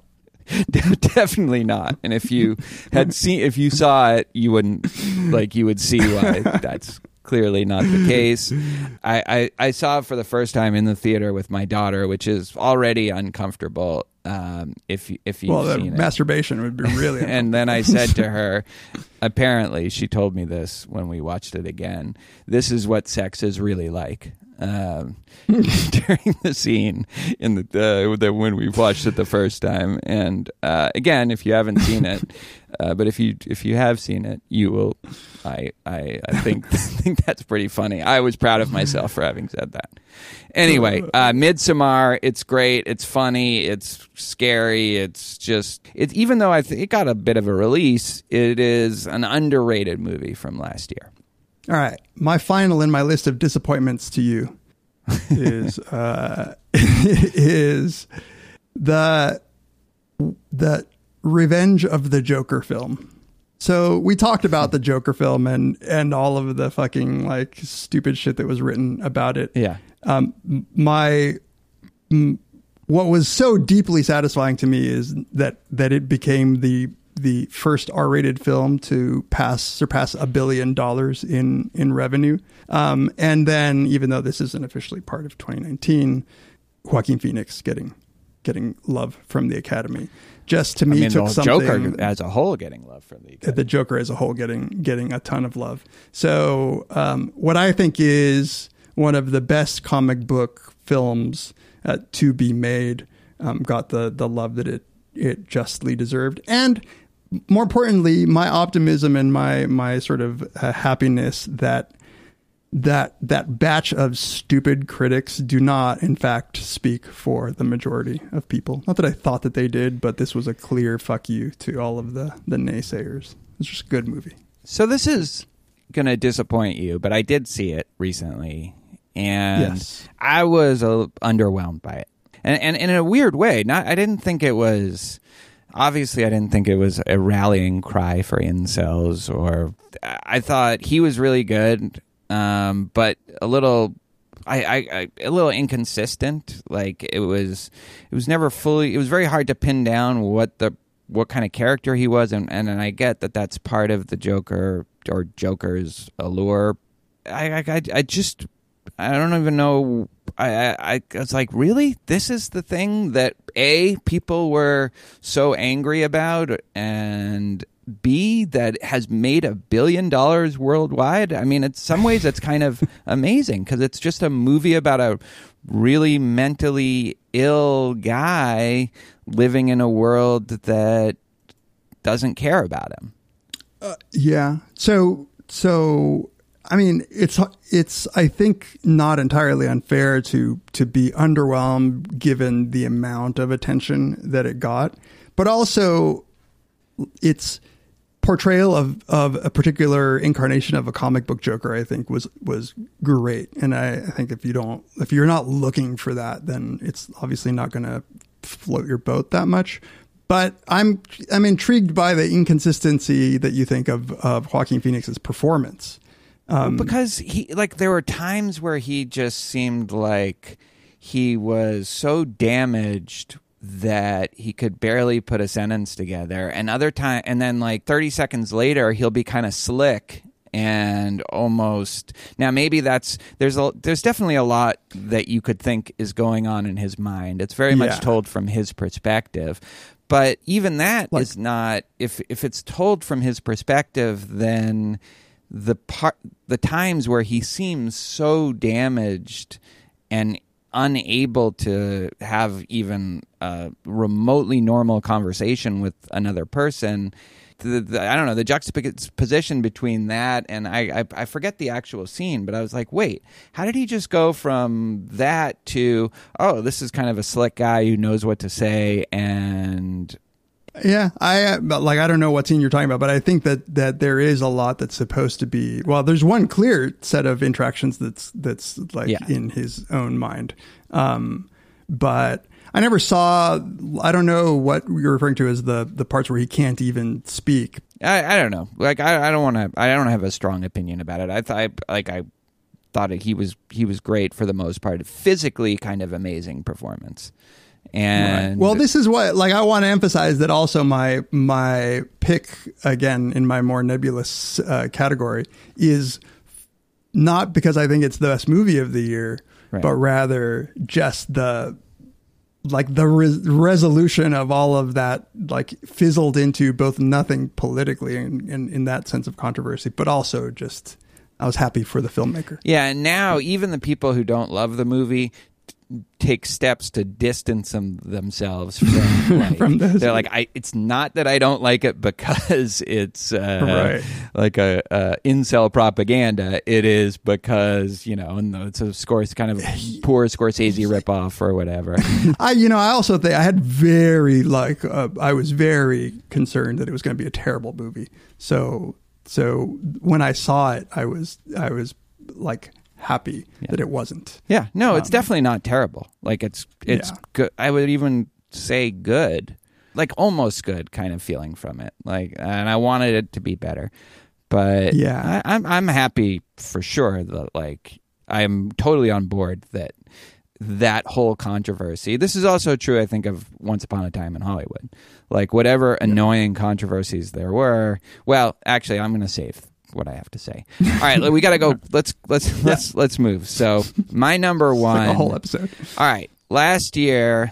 Speaker 6: de- definitely not and if you had seen if you saw it you wouldn't like you would see why that's clearly not the case I, I i saw it for the first time in the theater with my daughter which is already uncomfortable um if you- if you've
Speaker 7: Well, the
Speaker 6: seen it
Speaker 7: masturbation would be really.
Speaker 6: and then I said to her, apparently, she told me this when we watched it again. This is what sex is really like. Um, during the scene in the, uh, the when we watched it the first time, and uh, again, if you haven't seen it, uh, but if you if you have seen it, you will. I I, I think think that's pretty funny. I was proud of myself for having said that. Anyway, uh, Midsommar, it's great. It's funny. It's scary. It's just it. Even though I th- it got a bit of a release, it is an underrated movie from last year.
Speaker 7: All right, my final in my list of disappointments to you is uh, is the the Revenge of the Joker film. So we talked about the Joker film and and all of the fucking like stupid shit that was written about it.
Speaker 6: Yeah.
Speaker 7: Um, my m- what was so deeply satisfying to me is that that it became the the first R-rated film to pass surpass a billion dollars in in revenue. Um, and then, even though this isn't officially part of 2019, Joaquin Phoenix getting getting love from the Academy just to me
Speaker 6: I mean,
Speaker 7: took
Speaker 6: the
Speaker 7: something
Speaker 6: Joker as a whole getting love from the
Speaker 7: the Joker as a whole getting getting a ton of love. So um, what I think is one of the best comic book films uh, to be made um, got the the love that it it justly deserved, and more importantly, my optimism and my my sort of uh, happiness that that that batch of stupid critics do not in fact speak for the majority of people not that i thought that they did but this was a clear fuck you to all of the the naysayers it's just a good movie
Speaker 6: So this is going to disappoint you, but I did see it recently, and
Speaker 7: Yes.
Speaker 6: I was uh, underwhelmed by it, and, and in a weird way. Not, I didn't think it was. Obviously, I didn't think it was a rallying cry for incels, or I thought he was really good, um, but a little. I, I, I a little inconsistent. Like it was, it was never fully. It was very hard to pin down what the what kind of character he was, and and, and I get that that's part of the Joker or Joker's allure. I I, I- just I don't even know. I, I I was like, really? This is the thing that a people were so angry about, and B that has made a billion dollars worldwide. I mean, in some ways, it's kind of amazing because it's just a movie about a really mentally ill guy living in a world that doesn't care about him.
Speaker 7: Uh, yeah so so i mean it's it's i think not entirely unfair to to be underwhelmed given the amount of attention that it got but also its portrayal of of a particular incarnation of a comic book Joker, I think was was great. And I, I think if you don't, if you're not looking for that, then it's obviously not going to float your boat that much. But I'm I'm intrigued by the inconsistency that you think of of Joaquin Phoenix's performance. Um,
Speaker 6: because he like there were times where he just seemed like he was so damaged that he could barely put a sentence together. And other time and then like 30 seconds later he'll be kind of slick and almost now maybe that's there's a there's definitely a lot that you could think is going on in his mind. It's very
Speaker 7: Yeah.
Speaker 6: much told from his perspective. But even that is
Speaker 7: Like-
Speaker 6: not if if it's told from his perspective then the part the times where he seems so damaged and unable to have even a remotely normal conversation with another person the, the, I don't know the juxtaposition between that and I, I I forget the actual scene, but I was like, wait, how did he just go from that to oh, this is kind of a slick guy who knows what to say and
Speaker 7: Yeah, I but, like I don't know what scene you're talking about, but I think that that there is a lot that's supposed to be. Well, there's one clear set of interactions that's that's like
Speaker 6: Yeah.
Speaker 7: in his own mind, um, but I never saw. I don't know what you're referring to as the the parts where he can't even speak.
Speaker 6: I, I don't know. Like I, I don't want to. I don't have a strong opinion about it. I thought like I thought he was he was great for the most part. Physically, kind of amazing performance. And
Speaker 7: well, this is what like I want to emphasize that also my my pick again in my more nebulous uh, category is not because I think it's the best movie of the year,
Speaker 6: Right.
Speaker 7: but rather just the like the re- resolution of all of that like fizzled into both nothing politically and in, in that sense of controversy, but also just I was happy for the filmmaker.
Speaker 6: Yeah, and now even the people who don't love the movie t- take steps to distance them, themselves from, like,
Speaker 7: From this.
Speaker 6: They're like, I. It's not that I don't like it because it's uh,
Speaker 7: Right.
Speaker 6: like a, uh incel propaganda. It is because you know, and it's a Scors kind of poor Scorsese ripoff or whatever.
Speaker 7: I, you know, I also think I had very like uh, I was very concerned that it was going to be a terrible movie. So, so when I saw it, I was I was like happy that it wasn't.
Speaker 6: Yeah, no, it's definitely not terrible. Like it's it's
Speaker 7: Um, Yeah.
Speaker 6: good. I would even say good, like almost good kind of feeling from it. Like, and I wanted it to be better, but
Speaker 7: Yeah.
Speaker 6: I, I'm I'm happy for sure that like I'm totally on board that that whole controversy. This is also true, I think, of Once Upon a Time in Hollywood. Like whatever annoying controversies there were. Well, actually, I'm going to save what I have to say. All right, we got to go. Let's let's let's let's move. So my number one,
Speaker 7: Like a whole episode.
Speaker 6: all right. Last year,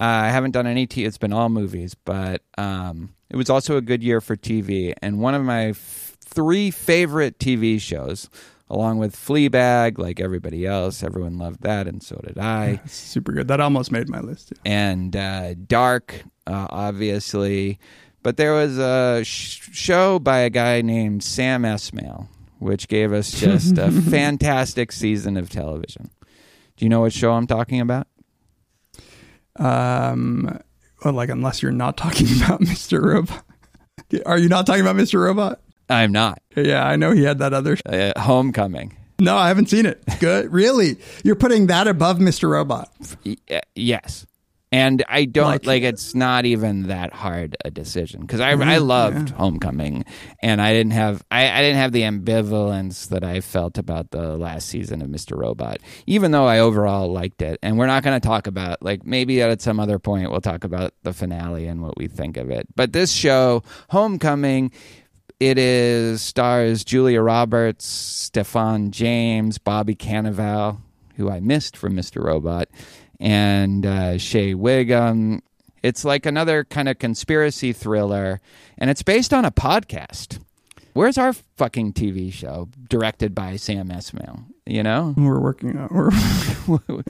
Speaker 6: uh, I haven't done any. T- it's been all movies, but um, it was also a good year for TV. And one of my f- three favorite TV shows, along with Fleabag, like everybody else, everyone loved that, and so did I.
Speaker 7: Super good. That almost made my list. yeah.
Speaker 6: and uh, Dark, uh, obviously. But there was a sh- show by a guy named Sam Esmail, which gave us just a fantastic season of television. Do you know what show I'm talking about?
Speaker 7: Um, well, like unless you're not talking about Mr. Robot. Are you not talking about Mr. Robot?
Speaker 6: I'm not.
Speaker 7: Yeah, I know he had that other.
Speaker 6: Uh, Homecoming.
Speaker 7: No, I haven't seen it. Good, really? You're putting that above Mr. Robot?
Speaker 6: Y- uh, yes. And I don't
Speaker 7: Like-
Speaker 6: like, it's not even that hard a decision because I, I loved Homecoming and I didn't have I, I didn't have the ambivalence that I felt about the last season of Mr. Robot even though I overall liked it and we're not going to talk about like maybe at some other point we'll talk about the finale and what we think of it but this show Homecoming it is stars Julia Roberts, Stephan James, Bobby Cannavale, who I missed from Mr. Robot, and uh, Shea Whigham. It's like another kind of conspiracy thriller, and it's based on a podcast. Where's our fucking TV show directed by Sam Esmail? You know,
Speaker 7: We're working on. We're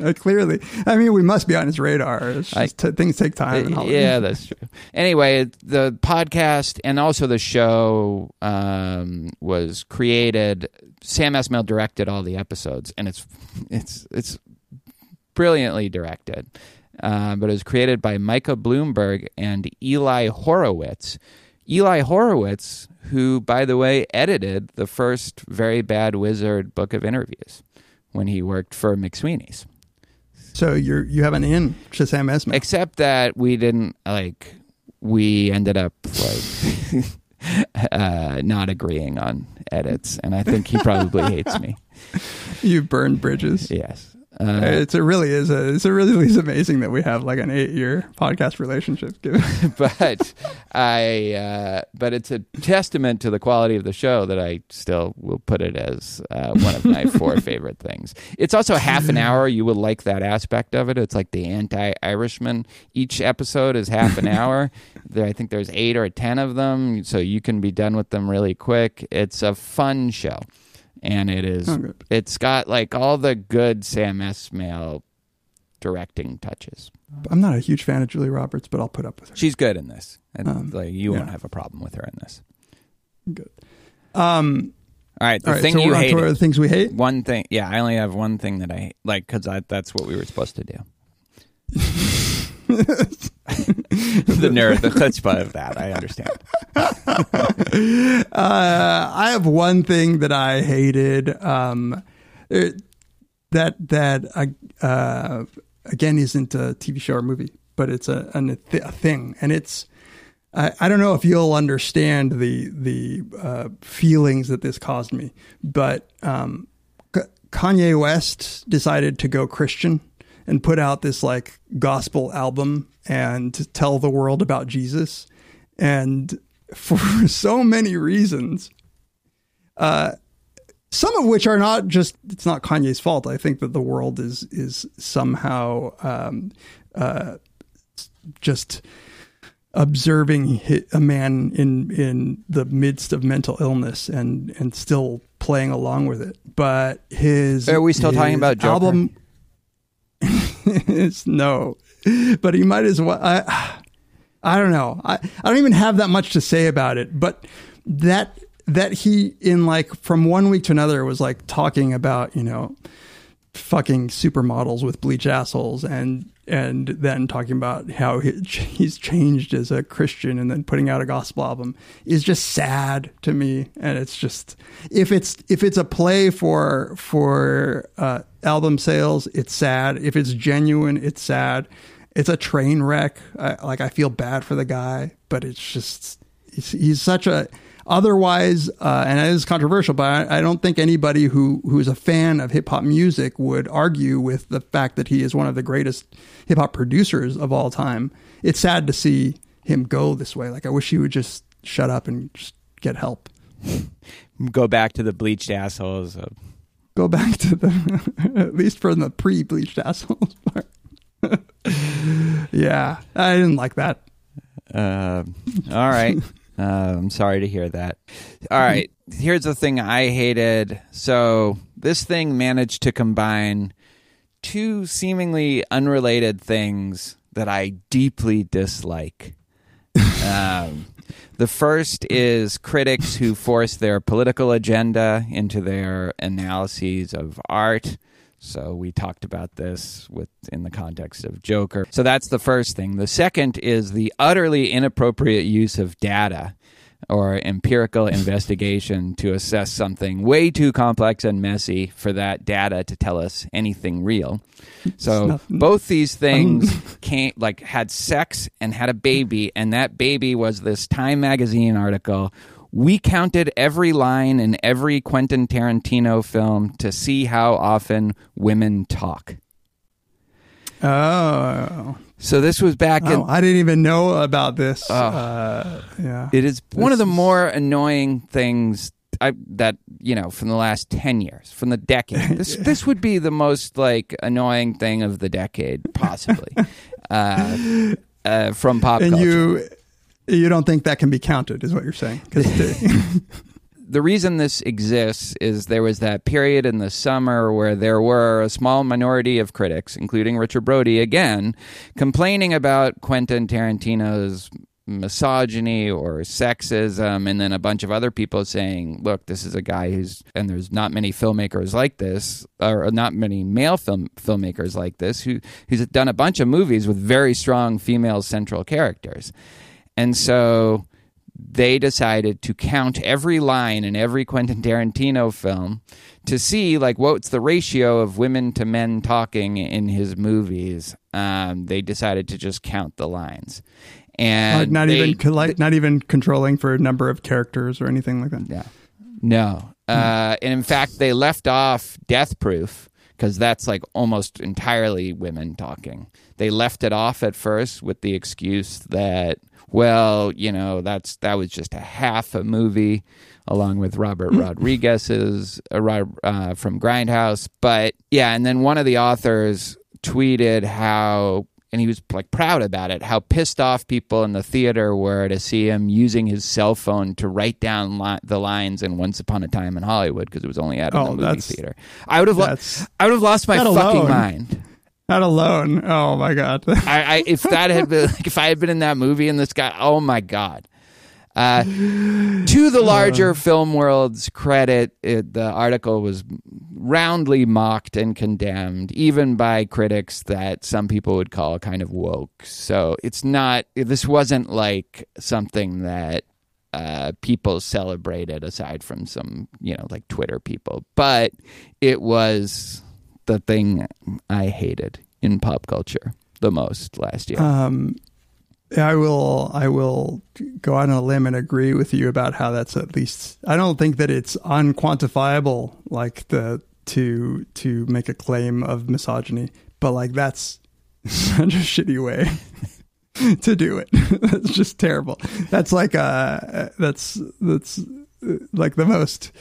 Speaker 7: Uh, clearly. I mean, we must be on his radar. Just t- things take time. Hollywood.
Speaker 6: yeah, that's true. Anyway, the podcast and also the show um, was created. Sam Esmail directed all the episodes, and it's it's it's brilliantly directed. Uh, but it was created by Micah Bloomberg and Eli Horowitz. Eli Horowitz, who, by the way, edited the first Very Bad Wizard book of interviews when he worked for McSweeney's.
Speaker 7: So you're you have an in to Sam Esmail.
Speaker 6: except that we didn't like we ended up like uh not agreeing on edits and i think he probably hates me
Speaker 7: you burned bridges.
Speaker 6: yes
Speaker 7: it's it really is a it's a really is amazing that we have like an eight year podcast relationship.
Speaker 6: But I, uh, but it's a testament to the quality of the show that I still will put it as uh, one of my four favorite things. It's also half an hour. You will like that aspect of it. It's like the anti-Irishman. Each episode is half an hour. There, I think there's eight or ten of them, so you can be done with them really quick. It's a fun show, and it is.
Speaker 7: Oh, good.
Speaker 6: It's got like all the good Sam Esmail directing touches.
Speaker 7: I'm not a huge fan of Julie Roberts, but I'll put up with her.
Speaker 6: She's good in this, and
Speaker 7: Um,
Speaker 6: like you won't have a problem with her in this.
Speaker 7: Good. Um,
Speaker 6: All right, the
Speaker 7: all right,
Speaker 6: thing
Speaker 7: so
Speaker 6: you
Speaker 7: we're on to the things we hate.
Speaker 6: One thing, yeah, I only have one thing that I hate, like because that's what we were supposed to do. the nerd, the chutzpah of that, I understand.
Speaker 7: Uh, I have one thing that I hated. Um, it- that that uh, uh, again isn't a TV show or movie, but it's a, a, a thing, and it's. I, I don't know if you'll understand the the uh, feelings that this caused me, but um, Kanye West decided to go Christian and put out this like gospel album and tell the world about Jesus, and for so many reasons, uh, some of which are not just it's not Kanye's fault. I think that the world is is somehow um, uh, just observing a man in in the midst of mental illness and and still playing along with it. But his
Speaker 6: Are we still talking about Joker?
Speaker 7: album? It's- no, but he might as well. I, I don't know. I, I don't even have that much to say about it, but that that he in like from one week to another was like talking about you know fucking supermodels with bleach assholes and and then talking about how he, he's changed as a Christian and then putting out a gospel album is just sad to me and it's just if it's if it's a play for for uh, album sales it's sad. If it's genuine it's sad. It's a train wreck. I, like I feel bad for the guy but it's just he's, he's such a otherwise uh, and it is controversial but I, I don't think anybody who who is a fan of hip hop music would argue with the fact that he is one of the greatest hip hop producers of all time. It's sad to see him go this way. Like i wish he would just shut up and just get help.
Speaker 6: Go back to the bleached assholes. Of,
Speaker 7: go back to the at least for the pre-bleached assholes part yeah i didn't like that
Speaker 6: uh, all right. Uh, I'm sorry to hear that. All right. Here's the thing I hated. So this thing managed to combine two seemingly unrelated things that I deeply dislike. um, the first is critics who force their political agenda into their analyses of art. So we talked about this with in the context of Joker. So that's the first thing. The second is the utterly inappropriate use of data or empirical investigation to assess something way too complex and messy for that data to tell us anything real. So both these things came like had sex and had a baby and that baby was this Time magazine article we counted every line in every Quentin Tarantino film to see how often women talk.
Speaker 7: oh
Speaker 6: So this was back
Speaker 7: Oh,
Speaker 6: in
Speaker 7: I didn't even know about this.
Speaker 6: Oh.
Speaker 7: Uh, yeah.
Speaker 6: It is one of the
Speaker 7: is-
Speaker 6: more annoying things I, that you know from the last ten years, from the decade. This this would be the most like annoying thing of the decade, possibly, uh, uh, from pop
Speaker 7: and
Speaker 6: culture.
Speaker 7: you you don't think that can be counted, is what you're saying? the
Speaker 6: reason this exists is there was that period in the summer where there were a small minority of critics, including Richard Brody again, complaining about Quentin Tarantino's misogyny or sexism, and then a bunch of other people saying, look, this is a guy who's, and there's not many filmmakers like this, or not many male film filmmakers like this, who, who's done a bunch of movies with very strong female central characters. And so they decided to count every line in every Quentin Tarantino film to see like what's the ratio of women to men talking in his movies. Um, they decided to just count the lines, and
Speaker 7: like not
Speaker 6: they-
Speaker 7: even like not even controlling for a number of characters or anything like that.
Speaker 6: yeah. No. Uh, and in fact, they left off Death Proof because that's like almost entirely women talking. They left it off at first with the excuse that, well, you know, that's that was just a half a movie, along with Robert Rodriguez's uh, uh, from Grindhouse. But yeah, and then one of the authors tweeted how. And he was like proud about it. How pissed off people in the theater were to see him using his cell phone to write down li- the lines in Once Upon a Time in Hollywood because it was only out in
Speaker 7: Oh,
Speaker 6: the movie theater. I would have, lo- I would have lost my fucking mind.
Speaker 7: That alone. Oh my god.
Speaker 6: I, I if that had been like, if I had been in that movie and this guy, oh my god. Uh, to the larger film world's credit, it, the article was roundly mocked and condemned, even by critics that some people would call kind of woke. So it's not. This wasn't like something that uh, people celebrated aside from some, you know, like Twitter people, but it was the thing I hated in pop culture the most last year.
Speaker 7: Um, I will. I will go on a limb and agree with you about how that's at least. I don't think that it's unquantifiable, like the to to make a claim of misogyny, but like that's such a shitty way to do it. that's just terrible. That's like uh that's that's uh, like the most.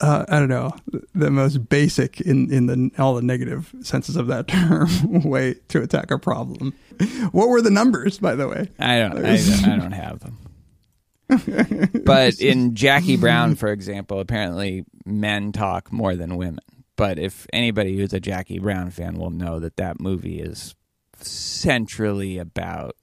Speaker 7: Uh, I don't know the most basic in in the all the negative senses of that term way to attack a problem. What were the numbers, by the way?
Speaker 6: I don't. I, don't- I don't have them. but in Jackie Brown, for example, apparently men talk more than women. But if anybody who's a Jackie Brown fan will know that that movie is centrally about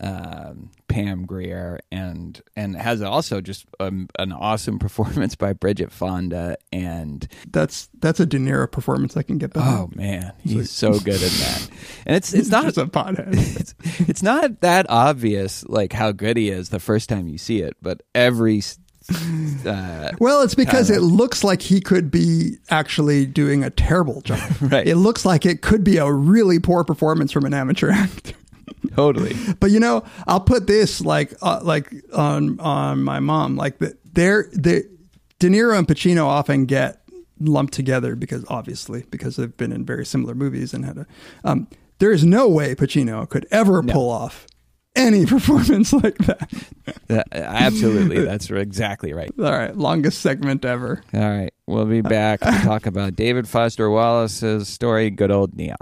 Speaker 6: um, Pam Grier and and has also just um, an awesome performance by Bridget Fonda and
Speaker 7: That's that's a De Niro performance I can get behind.
Speaker 6: oh man, he's so good in that. And it's it's not
Speaker 7: a pothead.
Speaker 6: it's it's not that obvious like how good he is the first time you see it, but every uh,
Speaker 7: Well, it's because it looks like he could be actually doing a terrible job.
Speaker 6: Right.
Speaker 7: It looks like it could be a really poor performance from an amateur actor.
Speaker 6: Totally
Speaker 7: But you know, I'll put this like uh, like on on my mom. Like the, they're the De Niro and Pacino often get lumped together because obviously because they've been in very similar movies and had a. Um, there is no way Pacino could ever pull off any performance like that.
Speaker 6: Uh, absolutely that's exactly right.
Speaker 7: All right, longest segment ever.
Speaker 6: All right, we'll be back to talk about David Foster Wallace's story, Good Old Neon.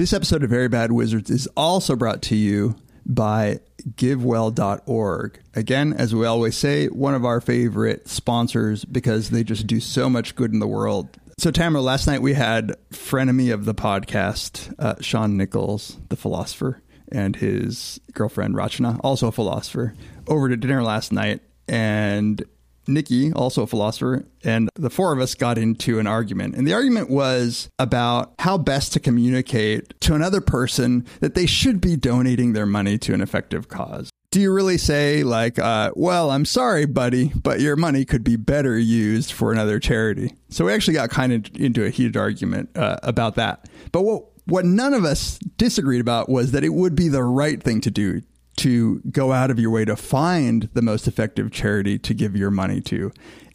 Speaker 7: This episode of Very Bad Wizards is also brought to you by givewell.org. Again, as we always say, one of our favorite sponsors because they just do so much good in the world. So, Tamler, last night we had frenemy of the podcast, uh, Shaun Nichols, the philosopher, and his girlfriend, Rachna, also a philosopher, over to dinner last night. And Nikki, also a philosopher, and the four of us got into an argument. And the argument was about how best to communicate to another person that they should be donating their money to an effective cause. Do you really say, like, uh, well, I'm sorry, buddy, but your money could be better used for another charity? So we actually got kind of into a heated argument uh, about that. But what, what none of us disagreed about was that it would be the right thing to do to go out of your way to find the most effective charity to give your money to.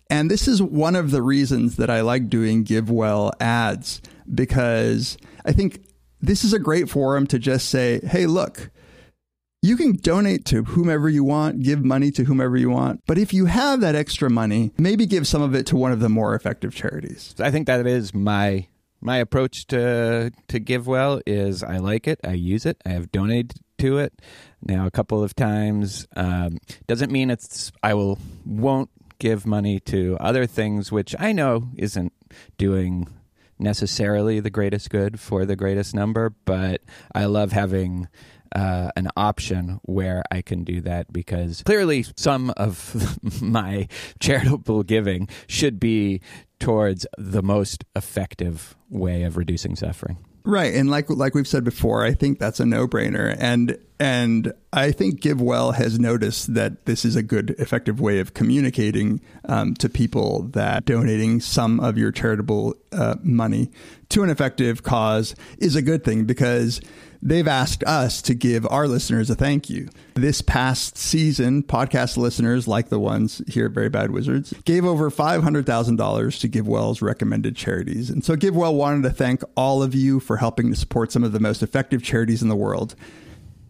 Speaker 7: And this is one of the reasons that I like doing GiveWell ads because I think this is a great forum to just say, hey, look, you can donate to whomever you want, give money to whomever you want. But if you have that extra money, maybe give some of it to one of the more effective charities.
Speaker 6: I think that is my my approach to to GiveWell is I like it, I use it, I have donated to it now a couple of times. Um, doesn't mean it's I will won't give money to other things which I know isn't doing necessarily the greatest good for the greatest number, but I love having uh, an option where I can do that because clearly some of my charitable giving should be towards the most effective way of reducing suffering.
Speaker 7: Right, and like like we've said before, I think that's a no brainer, and and I think GiveWell has noticed that this is a good, effective way of communicating um, to people that donating some of your charitable uh, money to an effective cause is a good thing because they've asked us to give our listeners a thank you. This past season, podcast listeners like the ones here at Very Bad Wizards gave over $500,000 to GiveWell's recommended charities. And so GiveWell wanted to thank all of you for helping to support some of the most effective charities in the world.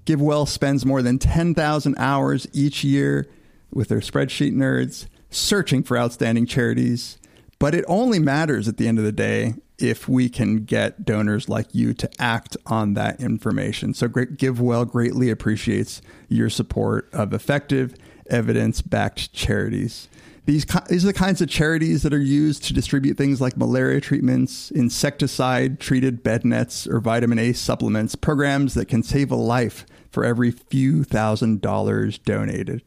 Speaker 7: GiveWell spends more than 10,000 hours each year with their spreadsheet nerds searching for outstanding charities. But it only matters at the end of the day if we can get donors like you to act on that information. So Great GiveWell greatly appreciates your support of effective evidence-backed charities. These, these are the kinds of charities that are used to distribute things like malaria treatments, insecticide treated bed nets, or vitamin A supplements, programs that can save a life for every few thousand dollars donated.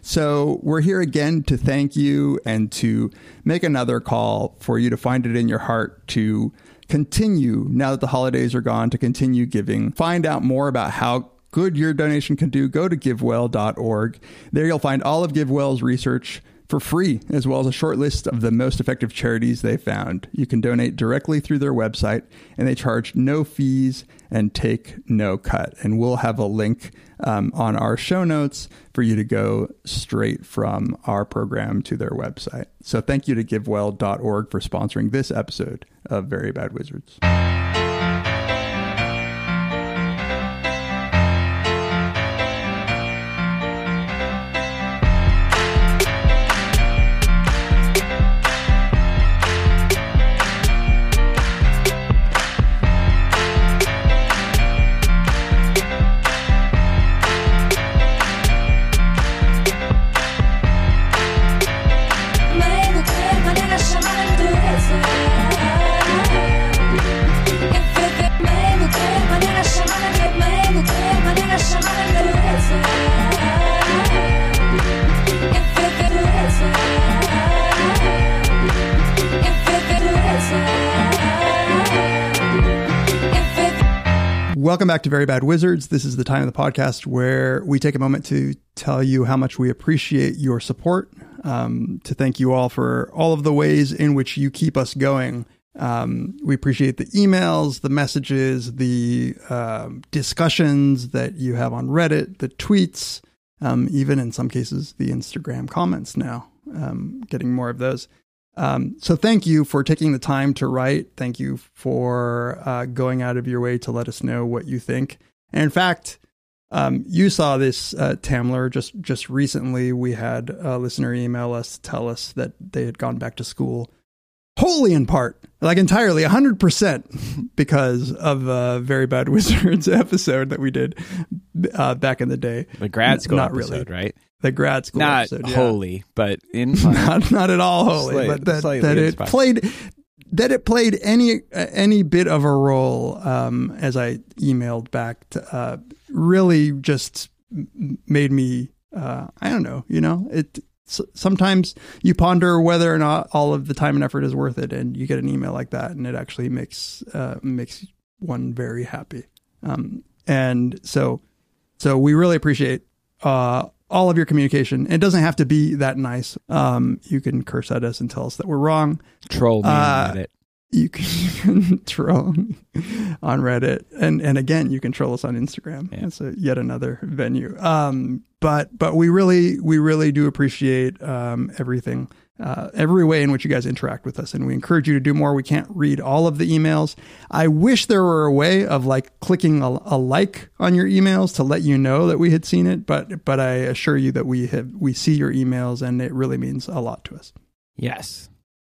Speaker 7: So we're here again to thank you and to make another call for you to find it in your heart to continue, now that the holidays are gone, to continue giving. Find out more about how good your donation can do. Go to givewell.org. There you'll find all of GiveWell's research for free, as well as a short list of the most effective charities they found. You can donate directly through their website, and they charge no fees and take no cut. And we'll have a link um, on our show notes for you to go straight from our program to their website. So thank you to givewell.org for sponsoring this episode of Very Bad Wizards. Welcome back to Very Bad Wizards. This is the time of the podcast where we take a moment to tell you how much we appreciate your support, um, to thank you all for all of the ways in which you keep us going. Um, we appreciate the emails, the messages, the um discussions that you have on Reddit, the tweets, um, even in some cases, the Instagram comments now. Um, getting more of those. Um, so thank you for taking the time to write. Thank you for uh, going out of your way to let us know what you think. And in fact, um, you saw this, uh, Tamler, just just recently. We had a listener email us tell us that they had gone back to school, wholly in part, like entirely, hundred percent, because of a very bad wizards episode that we did uh, back in the day.
Speaker 6: The grad school
Speaker 7: Not
Speaker 6: episode,
Speaker 7: really.
Speaker 6: right?
Speaker 7: The grad school
Speaker 6: Not
Speaker 7: episode, yeah
Speaker 6: holy, but in
Speaker 7: not not at all holy, but that, that it
Speaker 6: inspired.
Speaker 7: played that it played any uh, any bit of a role um, as I emailed back to uh, really just made me uh, I don't know you know it s- sometimes you ponder whether or not all of the time and effort is worth it and you get an email like that and it actually makes uh, makes one very happy um, and so so we really appreciate uh, all of your communication. It doesn't have to be that nice. Um, you can curse at us and tell us that we're wrong.
Speaker 6: Troll me
Speaker 7: Uh,
Speaker 6: on Reddit.
Speaker 7: You can, you can troll on Reddit, and and again, you can troll us on Instagram.
Speaker 6: Yeah.
Speaker 7: It's a, yet another venue. Um, but but we really we really do appreciate um, everything. Uh, every way in which you guys interact with us, and we encourage you to do more. We can't read all of the emails. I wish there were a way of like clicking a, a like on your emails to let you know that we had seen it, but but I assure you that we have we see your emails, and it really means a lot to us.
Speaker 6: Yes.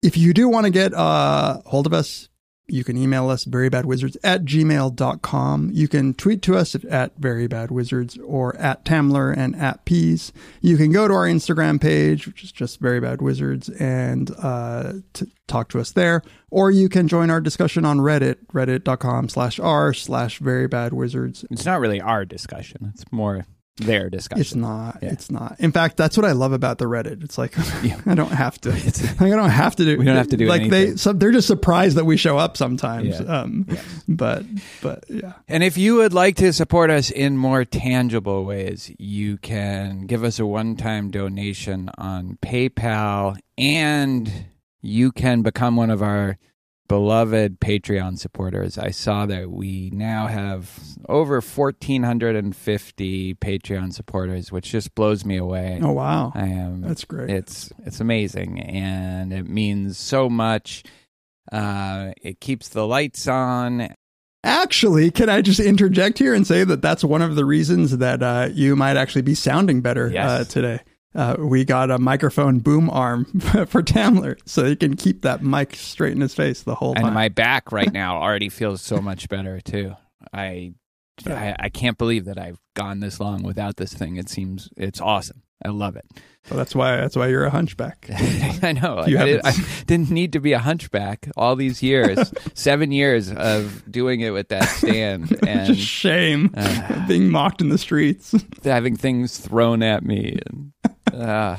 Speaker 7: If you do want to get uh, hold of us, you can email us verybadwizards at gmail.com. You can tweet to us at verybadwizards or at Tamler and at Peez. You can go to our Instagram page, which is just verybadwizards, and uh, to talk to us there. Or you can join our discussion on Reddit, reddit.com slash r slash verybadwizards.
Speaker 6: It's not really our discussion. It's more their discussion.
Speaker 7: It's not.
Speaker 6: Yeah.
Speaker 7: It's not. In fact, that's what I love about the Reddit. It's like
Speaker 6: Yeah.
Speaker 7: I don't have to. like, I don't have to do.
Speaker 6: We don't have to do
Speaker 7: like they, so they're just surprised that we show up sometimes.
Speaker 6: Yeah.
Speaker 7: Um, but but yeah.
Speaker 6: And if you would like to support us in more tangible ways, you can give us a one time donation on PayPal and you can become one of our beloved Patreon supporters, I saw that we now have over 1,450 Patreon supporters, which just blows me away.
Speaker 7: Oh wow,
Speaker 6: I am.
Speaker 7: that's great.
Speaker 6: It's it's amazing, and it means so much. Uh, it keeps the lights on.
Speaker 7: Actually, can I just interject here and say that that's one of the reasons that uh, you might actually be sounding better
Speaker 6: Yes.
Speaker 7: uh, today. Uh, we got a microphone boom arm for Tamler, so he can keep that mic straight in his face the whole
Speaker 6: and
Speaker 7: time.
Speaker 6: And my back right now already feels so much better too. I, I I can't believe that I've gone this long without this thing. It seems it's awesome. I love it.
Speaker 7: so that's why that's why you're a hunchback.
Speaker 6: I know.
Speaker 7: You
Speaker 6: I, did, I didn't need to be a hunchback all these years, seven years of doing it with that stand and
Speaker 7: just shame
Speaker 6: Uh.
Speaker 7: being mocked in the streets.
Speaker 6: having things thrown at me and uh,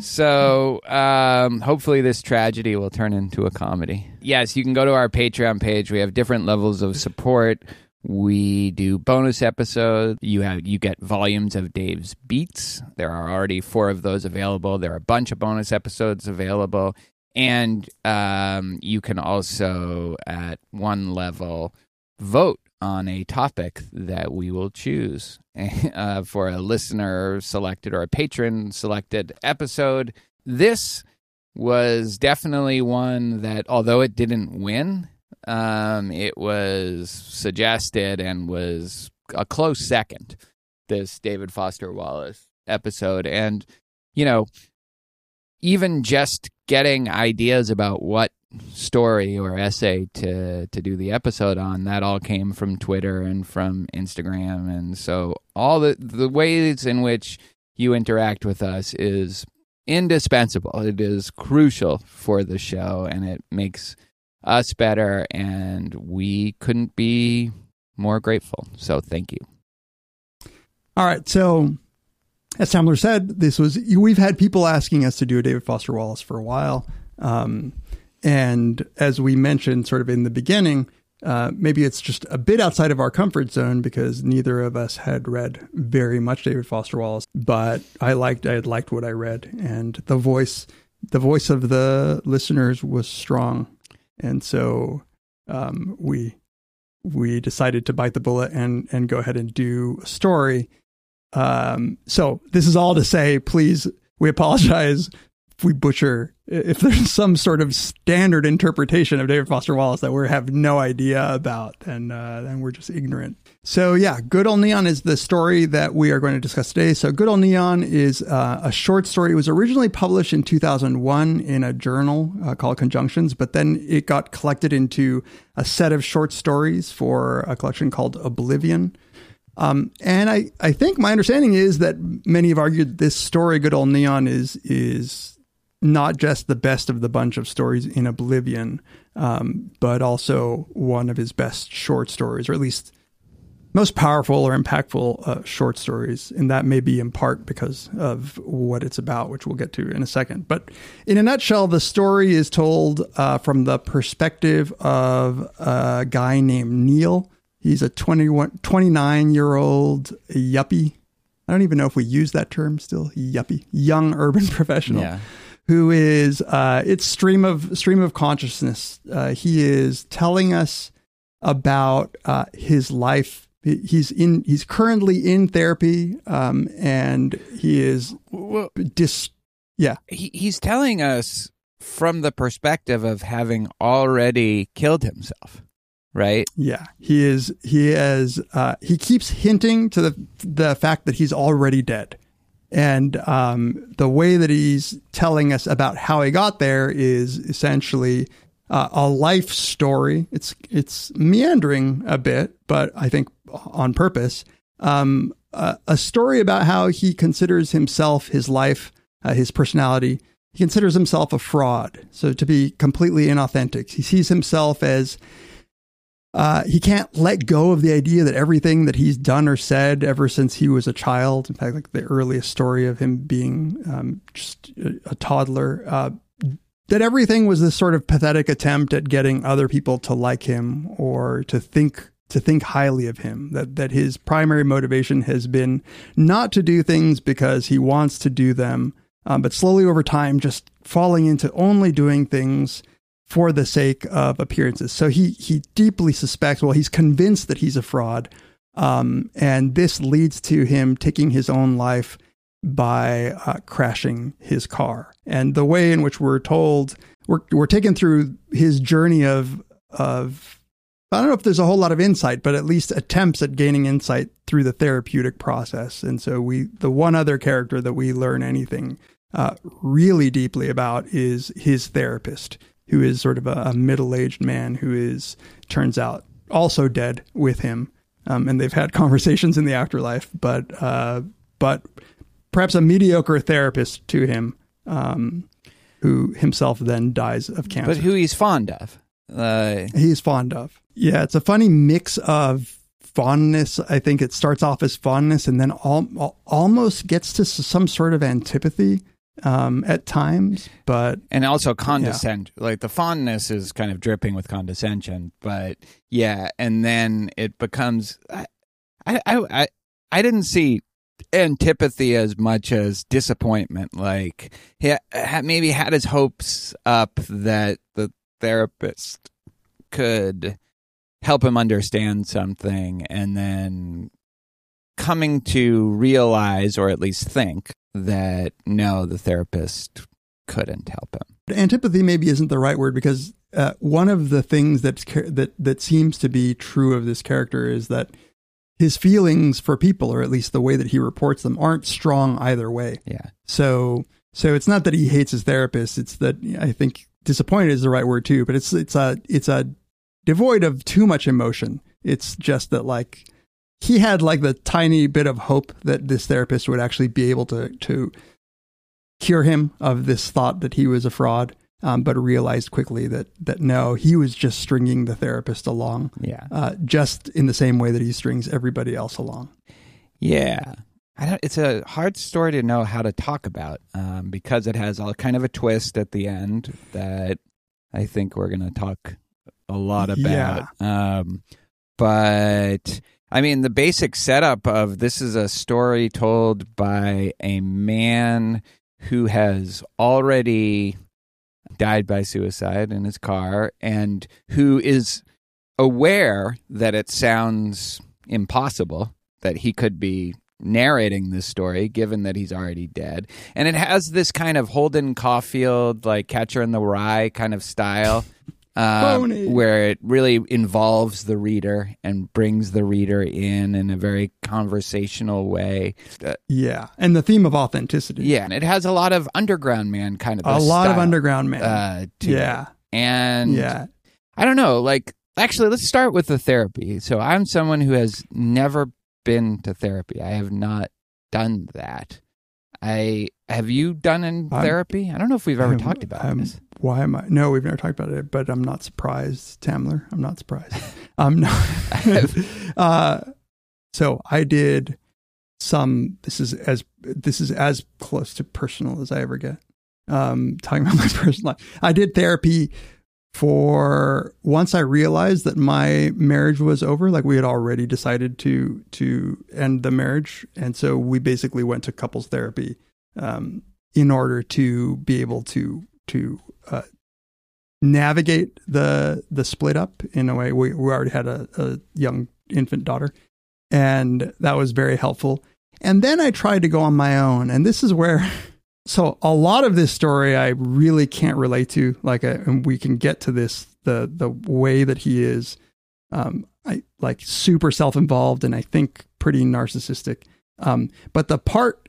Speaker 6: so um, hopefully this tragedy will turn into a comedy. Yes you can go to our patreon page. We have different levels of support. We do bonus episodes. You have you get volumes of dave's beats. There are already four of those available. There are a bunch of bonus episodes available. And um, you can also at one level vote on a topic that we will choose uh, for a listener selected or a patron selected episode. This was definitely one that, although it didn't win, um, it was suggested and was a close second. This David Foster Wallace episode, and you know, even just getting ideas about what story or essay to to do the episode on that all came from Twitter and from Instagram. And so all the the ways in which you interact with us is indispensable. It is crucial for the show and it makes us better and we couldn't be more grateful. So thank you.
Speaker 7: All right, so as Tamler said, this was we've had people asking us to do a David Foster Wallace for a while, um, and as we mentioned, sort of in the beginning, uh, maybe it's just a bit outside of our comfort zone because neither of us had read very much David Foster Wallace, but I liked I had liked what I read, and the voice the voice of the listeners was strong, and so um, we we decided to bite the bullet and and go ahead and do a story. Um, so this is all to say, please, we apologize we butcher if there's some sort of standard interpretation of David Foster Wallace that we have no idea about, then uh, then we're just ignorant. So yeah, Good Old Neon is the story that we are going to discuss today. So Good Old Neon is uh, a short story. It was originally published in 2001 in a journal uh, called Conjunctions, but then it got collected into a set of short stories for a collection called Oblivion. Um, and I, I think my understanding is that many have argued this story, Good Old Neon, is is not just the best of the bunch of stories in Oblivion, um, but also one of his best short stories, or at least most powerful or impactful uh, short stories. And that may be in part because of what it's about, which we'll get to in a second. But in a nutshell, the story is told uh, from the perspective of a guy named Neil. He's a 21, 29 year old yuppie. I don't even know if we use that term still. Yuppie, young urban professional
Speaker 6: Yeah.
Speaker 7: Who is uh, it's stream of stream of consciousness. Uh, he is telling us about uh, his life. He's in. He's currently in therapy, um, and he is dis. Yeah,
Speaker 6: he, he's telling us from the perspective of having already killed himself right
Speaker 7: yeah. He is. He is. Uh, he keeps hinting to the the fact that he's already dead, and um, the way that he's telling us about how he got there is essentially uh, a life story. It's it's meandering a bit, but I think on purpose. Um, a, a story about how he considers himself, his life, uh, his personality. He considers himself a fraud. So to be completely inauthentic, he sees himself as uh, he can't let go of the idea that everything that he's done or said ever since he was a child, in fact, like the earliest story of him being um, just a, a toddler, uh, that everything was this sort of pathetic attempt at getting other people to like him or to think to think highly of him. That that his primary motivation has been not to do things because he wants to do them, um, but slowly over time, just falling into only doing things for the sake of appearances. So he he deeply suspects. Well, he's convinced that he's a fraud, um, and this leads to him taking his own life by uh, crashing his car. And the way in which we're told we're we're taken through his journey of of I don't know if there's a whole lot of insight, but at least attempts at gaining insight through the therapeutic process. And so we the one other character that we learn anything uh, really deeply about is his therapist, who is sort of a, a middle aged man who is turns out also dead with him. Um, and they've had conversations in the afterlife, but uh, but perhaps a mediocre therapist to him, um, who himself then dies of cancer.
Speaker 6: But who he's fond of. Uh,
Speaker 7: he's fond of. Yeah, it's a funny mix of fondness. I think it starts off as fondness and then al- al- almost gets to some sort of antipathy um, at times. But
Speaker 6: and also condescend. Like the fondness is kind of dripping with condescension, but yeah, and then it becomes. I, I, I, I- I didn't see antipathy as much as disappointment. Like he ha- maybe had his hopes up that the therapist could help him understand something, and then coming to realize, or at least think, that no, the therapist couldn't help him.
Speaker 7: antipathy maybe isn't the right word because uh, one of the things that's that that seems to be true of this character is that his feelings for people, or at least the way that he reports them, aren't strong either way.
Speaker 6: Yeah.
Speaker 7: So so it's not that he hates his therapist. It's that I think disappointed is the right word too. But it's it's a it's a devoid of too much emotion. It's just that like he had like the tiny bit of hope that this therapist would actually be able to to cure him of this thought that he was a fraud. Um, but realized quickly that that no, he was just stringing the therapist along,
Speaker 6: Yeah.
Speaker 7: uh, just in the same way that he strings everybody else along.
Speaker 6: Yeah. I don't, it's a hard story to know how to talk about um, because it has all kind of a twist at the end that I think we're going to talk a lot about. Um, but I mean, the basic setup of this is a story told by a man who has already died by suicide in his car and who is aware that it sounds impossible that he could be narrating this story given that he's already dead. And it has this kind of holden caulfield like catcher in the rye kind of style um, where it really involves the reader and brings the reader in in a very conversational way Uh,
Speaker 7: Yeah, and the theme of authenticity.
Speaker 6: yeah and it has a lot of underground man kind of
Speaker 7: a lot of underground man.
Speaker 6: uh, to it.
Speaker 7: yeah,
Speaker 6: and
Speaker 7: yeah.
Speaker 6: I don't know. Like, actually, let's start with the therapy. So, I'm someone who has never been to therapy. I have not done that. I have you done in
Speaker 7: I'm-
Speaker 6: therapy? I don't know if we've ever
Speaker 7: I'm-
Speaker 6: talked about
Speaker 7: I'm-
Speaker 6: this.
Speaker 7: Why am I? No, we've never talked about it, but I'm not surprised, Tamler. I'm not surprised. Um, no. uh, so I did some. This is as this is as close to personal as I ever get. Um, talking about my personal life, I did therapy for once I realized that my marriage was over. Like we had already decided to to end the marriage, and so we basically went to couples therapy um, in order to be able to to uh, navigate the the split up in a way. We we already had a, a young infant daughter, and that was very helpful. And then I tried to go on my own, and this is where. So a lot of this story I really can't relate to. Like, uh, and we can get to this the the way that he is, um, I like super self involved, and I think pretty narcissistic. Um, but the part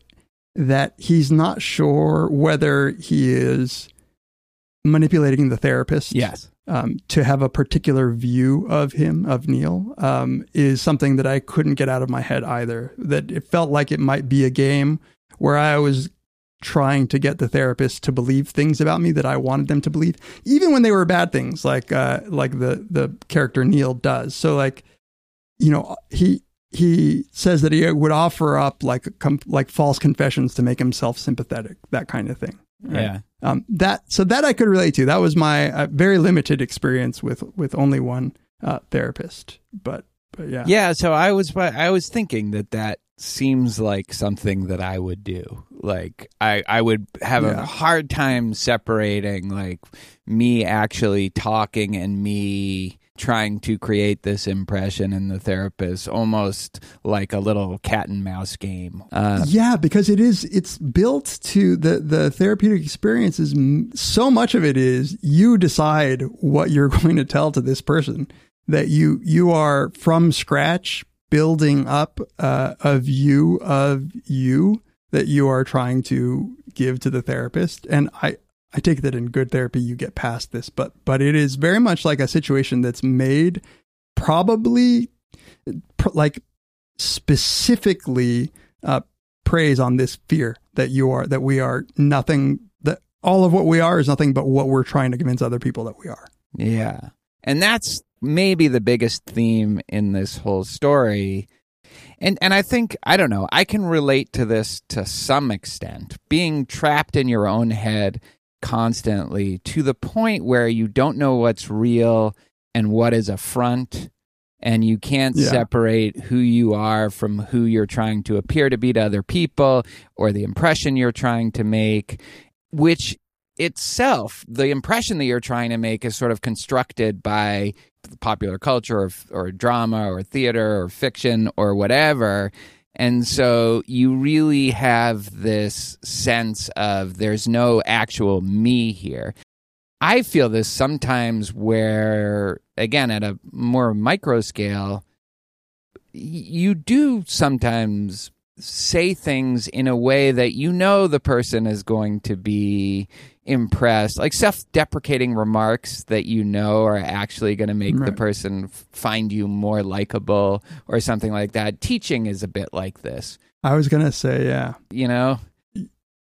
Speaker 7: that he's not sure whether he is manipulating the therapist
Speaker 6: Yes.
Speaker 7: um, to have a particular view of him, of Neil, um, is something that I couldn't get out of my head either. That it felt like it might be a game where I was trying to get the therapist to believe things about me that I wanted them to believe, even when they were bad things, like uh, like the the character Neil does. So like, you know, he he says that he would offer up like com- like false confessions to make himself sympathetic, that kind of thing. right?
Speaker 6: Yeah.
Speaker 7: um, that so that I could relate to. That was my uh, very limited experience with with only one uh, therapist, but but yeah,
Speaker 6: Yeah. So I was I was thinking that that seems like something that I would do. Like I I would have
Speaker 7: Yeah.
Speaker 6: a hard time separating like me actually talking and me trying to create this impression in the therapist almost like a little cat and mouse game. Uh,
Speaker 7: yeah, because it is it's built to the the therapeutic experience is so much of it is you decide what you're going to tell to this person that you you are from scratch building up uh, a view of you that you are trying to give to the therapist and I I take that in good therapy you get past this but but it is very much like a situation that's made probably pr- like specifically uh, preys on this fear that you are that we are nothing that all of what we are is nothing but what we're trying to convince other people that we are.
Speaker 6: Yeah. And that's maybe the biggest theme in this whole story. And and I think I don't know, I can relate to this to some extent. Being trapped in your own head constantly to the point where you don't know what's real and what is a front and you can't
Speaker 7: Yeah.
Speaker 6: separate who you are from who you're trying to appear to be to other people or the impression you're trying to make which itself the impression that you're trying to make is sort of constructed by popular culture or, or drama or theater or fiction or whatever. And so you really have this sense of there's no actual me here. I feel this sometimes where, again, at a more micro scale, you do sometimes say things in a way that you know the person is going to be impressed, like self deprecating remarks that you know are actually going to make the person find you more likable or something like that. Teaching is a bit like this,
Speaker 7: I was gonna say, yeah.
Speaker 6: you know?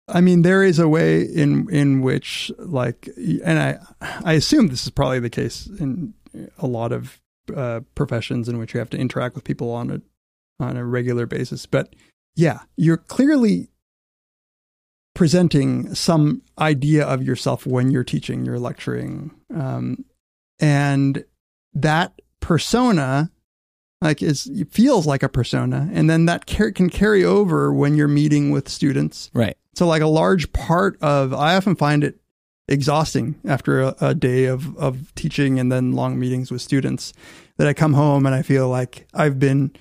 Speaker 7: I mean, there is a way in in which, like, and I I assume this is probably the case in a lot of uh, professions in which you have to interact with people on a on a regular basis. But yeah, you're clearly presenting some idea of yourself when you're teaching, you're lecturing, um, and that persona like is it feels like a persona and then that car- can carry over when you're meeting with students
Speaker 6: Right.
Speaker 7: so like a large part of I often find it exhausting after a, a day of of teaching and then long meetings with students that I come home and I feel like I've been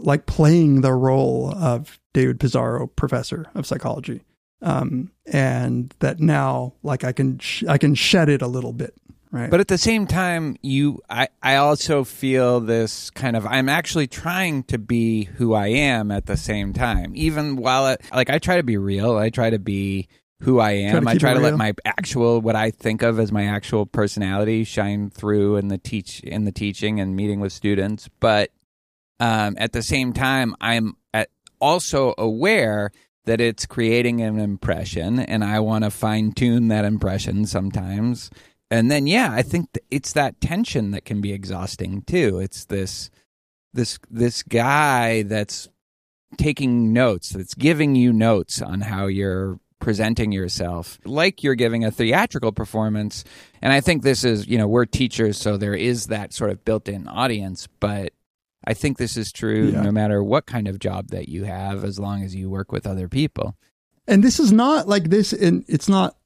Speaker 7: like playing the role of David Pizarro, professor of psychology, um, and that now like I can sh- I can shed it a little bit, right?
Speaker 6: But at the same time, you, I, I also feel this kind of. I'm actually trying to be who I am at the same time, even while it, like I try to be real. I try to be who I am.
Speaker 7: to
Speaker 6: I try to let my actual, what I think of as my actual personality, shine through in the teach in the teaching and meeting with students. But um, at the same time, I'm at, also aware that it's creating an impression, and I want to fine tune that impression sometimes. And then, yeah, I think th- it's that tension that can be exhausting too. It's this, this, this guy that's taking notes, that's giving you notes on how you're presenting yourself, like you're giving a theatrical performance. And I think this is, you know, we're teachers, so there is that sort of built-in audience, but I think this is true
Speaker 7: Yeah.
Speaker 6: no matter what kind of job that you have, as long as you work with other people.
Speaker 7: and this is not like this and it's not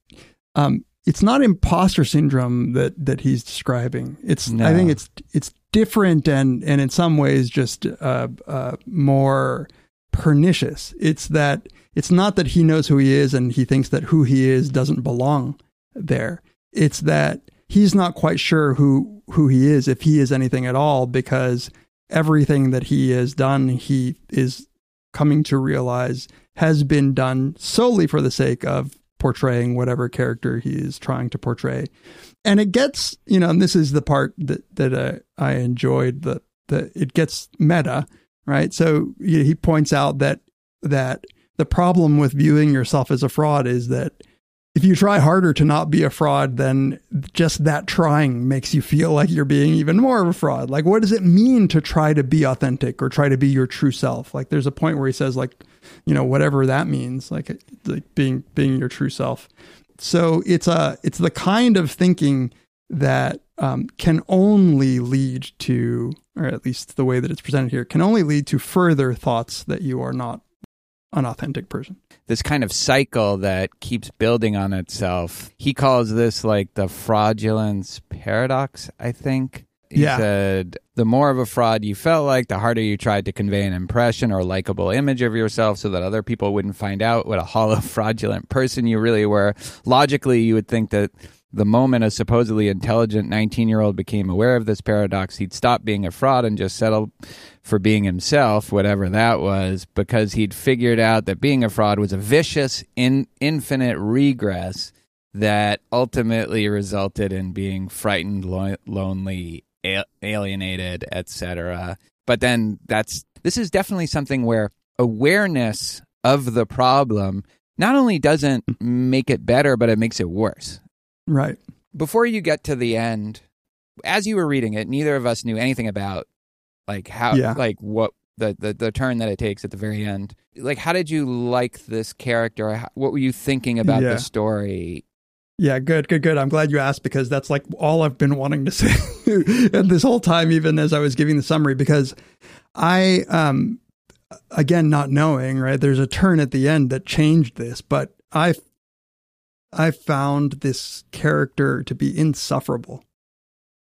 Speaker 7: um it's not imposter syndrome that that he's describing it's i think it's it's different and and in some ways just uh uh more pernicious it's that it's not that he knows who he is and he thinks that who he is doesn't belong there it's that he's not quite sure who who he is if he is anything at all because everything that he has done he is coming to realize has been done solely for the sake of portraying whatever character he is trying to portray. And it gets, you know, and this is the part that that uh, I enjoyed the the it gets meta, right? So you know, he points out that that the problem with viewing yourself as a fraud is that if you try harder to not be a fraud, then just that trying makes you feel like you're being even more of a fraud. Like, what does it mean to try to be authentic or try to be your true self? Like, there's a point where he says, like, you know, whatever that means, like, like being being your true self. So it's a it's the kind of thinking that um, can only lead to, or at least the way that it's presented here, can only lead to further thoughts that you are not an authentic person.
Speaker 6: this kind of cycle that keeps building on itself. He calls this like the fraudulence paradox, I think. He
Speaker 7: Yeah.
Speaker 6: said the more of a fraud you felt like, the harder you tried to convey an impression or likable image of yourself so that other people wouldn't find out what a hollow, fraudulent person you really were. Logically, you would think that the moment a supposedly intelligent 19 year old became aware of this paradox, he'd stop being a fraud and just settle for being himself, whatever that was, because he'd figured out that being a fraud was a vicious, in, infinite regress that ultimately resulted in being frightened, lo- lonely, a- alienated, etc. But then that's this is definitely something where awareness of the problem not only doesn't make it better, but it makes it worse
Speaker 7: Right.
Speaker 6: before you get to the end, as you were reading it, neither of us knew anything about like how
Speaker 7: Yeah.
Speaker 6: like what the, the the turn that it takes at the very end. Like how did you like this character? What were you thinking about
Speaker 7: Yeah.
Speaker 6: the story?
Speaker 7: Yeah, good, good, good. I'm glad you asked because that's like all I've been wanting to say and this whole time, even as I was giving the summary, because I, um, again, not knowing, right, there's a turn at the end that changed this, but I, I found this character to be insufferable.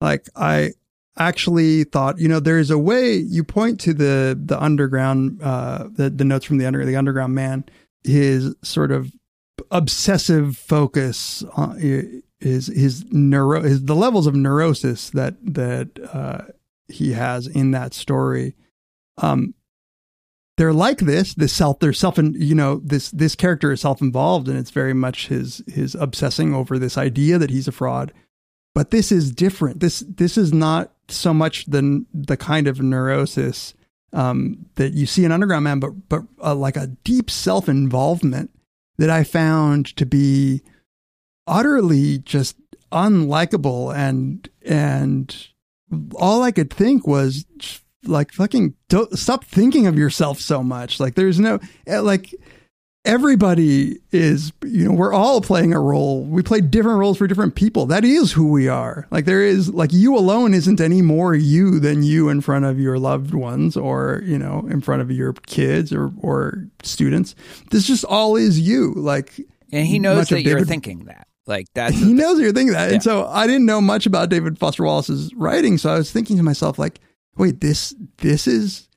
Speaker 7: Like I actually thought, you know, there's a way you point to the, the underground, uh, the, the notes from the under, the underground man, his sort of obsessive focus on his his neuro his the levels of neurosis that that uh, he has in that story. Um, they're like this. This self. They're self. and You know, this this character is self involved, and it's very much his his obsessing over this idea that he's a fraud. But this is different. This this is not so much the the kind of neurosis um, that you see in Underground Man, but but uh, like a deep self involvement that I found to be utterly just unlikable and and all I could think was like fucking don't, stop thinking of yourself so much like there's no eh, like everybody is you know we're all playing a role we play different roles for different people that is who we are like there is like you alone isn't any more you than you in front of your loved ones or you know in front of your kids or or students this just all is you like
Speaker 6: And he knows that you're thinking that. Like that
Speaker 7: he knows you're thinking that.
Speaker 6: Yeah.
Speaker 7: And so I didn't know much about David Foster Wallace's writing. So I was thinking to myself, like, wait, this this is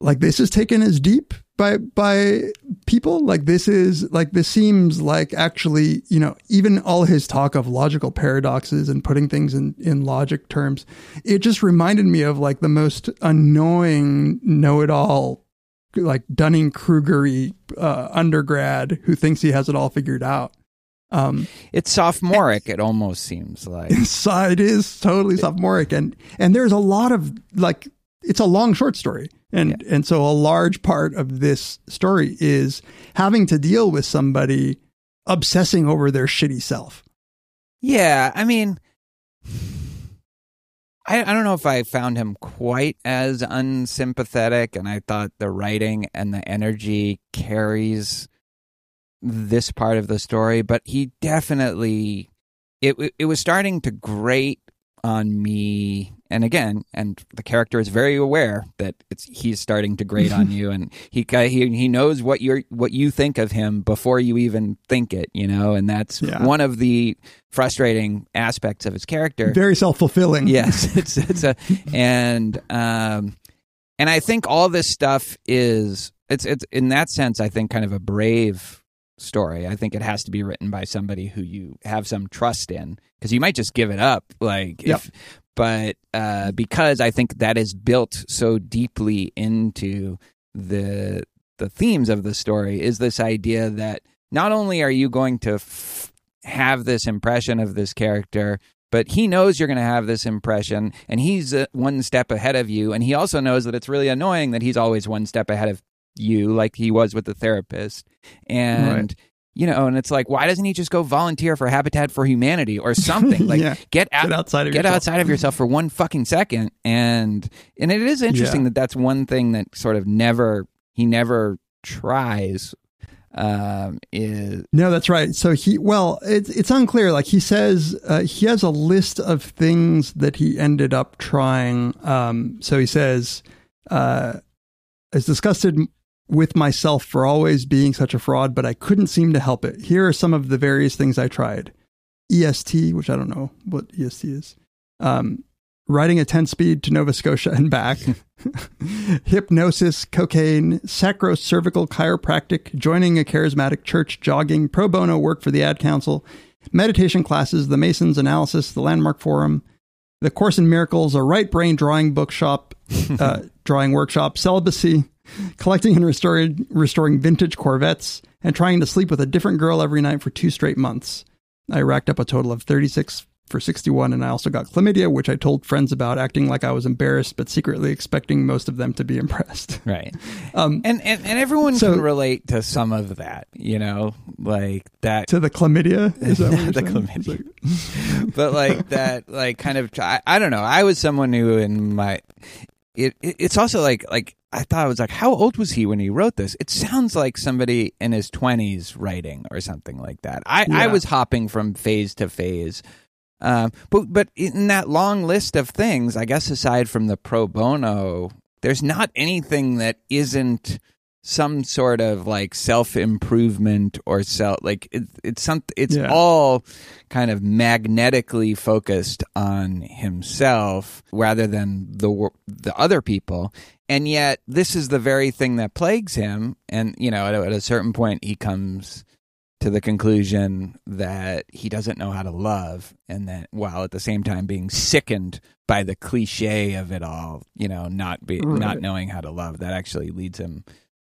Speaker 7: like this is taken as deep by by people. Like this is like this seems like actually, you know, even all his talk of logical paradoxes and putting things in, in logic terms, it just reminded me of like the most annoying know-it-all like Dunning Krugery uh, undergrad who thinks he has it all figured out. Um,
Speaker 6: it's sophomoric. It almost seems like
Speaker 7: inside is totally sophomoric and and there's a lot of like it's a long short story and and so a large part of this story is having to deal with somebody obsessing over their shitty self
Speaker 6: Yeah, I mean, I, I don't know if I found him quite as unsympathetic, and I thought the writing and the energy carries this part of the story, but he definitely it it was starting to grate on me. And again, and the character is very aware that it's he's starting to grate on you, and he he he knows what you're what you think of him before you even think it, you know, and that's
Speaker 7: Yeah.
Speaker 6: one of the frustrating aspects of his character.
Speaker 7: very self-fulfilling
Speaker 6: Yes, it's it's a and um and I think all this stuff is it's it's in that sense I think kind of a brave story. I think it has to be written by somebody who you have some trust in because you might just give it up like
Speaker 7: Yep.
Speaker 6: if but uh because I think that is built so deeply into the the themes of the story is this idea that not only are you going to f- have this impression of this character but he knows you're going to have this impression and he's uh, one step ahead of you and he also knows that it's really annoying that he's always one step ahead of you like he was with the therapist and
Speaker 7: Right.
Speaker 6: you know and it's like why doesn't he just go volunteer for habitat for humanity or something like
Speaker 7: Yeah.
Speaker 6: get out
Speaker 7: get outside of
Speaker 6: get
Speaker 7: yourself.
Speaker 6: outside of yourself for one fucking second and and it is interesting
Speaker 7: Yeah.
Speaker 6: that that's one thing that sort of never he never tries um, is
Speaker 7: No, that's right. So he, well, it's it's unclear. Like he says, uh, he has a list of things that he ended up trying. Um, so he says, uh, "Is disgusted with myself for always being such a fraud, but I couldn't seem to help it. Here are some of the various things I tried: EST, which I don't know what EST is. Um, riding a 10 speed to Nova Scotia and back, hypnosis, cocaine, sacrocervical chiropractic, joining a charismatic church, jogging, pro bono work for the ad council, meditation classes, the Masons analysis, the Landmark Forum, the Course in Miracles, a right brain drawing bookshop, uh, drawing workshop, celibacy, collecting and restoring, restoring vintage Corvettes, and trying to sleep with a different girl every night for two straight months. I racked up a total of 36 for 61, and I also got chlamydia, which I told friends about, acting like I was embarrassed, but secretly expecting most of them to be impressed.
Speaker 6: right.
Speaker 7: Um,
Speaker 6: and, and and everyone
Speaker 7: So-
Speaker 6: can relate to some of that, you know, like that.
Speaker 7: to the chlamydia? Is that what
Speaker 6: the
Speaker 7: saying?
Speaker 6: chlamydia. But like that, like kind of. I, I don't know. I was someone who in my. It, it it's also like like I thought I was like, how old was he when he wrote this? It sounds like somebody in his twenties writing or something like that. I I was hopping from phase to phase. Um, but but in that long list of things, I guess aside from the pro bono, there's not anything that isn't some sort of like self improvement or self like it, it's some it's
Speaker 7: Yeah.
Speaker 6: all kind of magnetically focused on himself rather than the the other people. And yet this is the very thing that plagues him. And you know at a, at a certain point he comes to the conclusion that he doesn't know how to love and that while at the same time being sickened by the cliche of it all you know not be not knowing how to love that actually leads him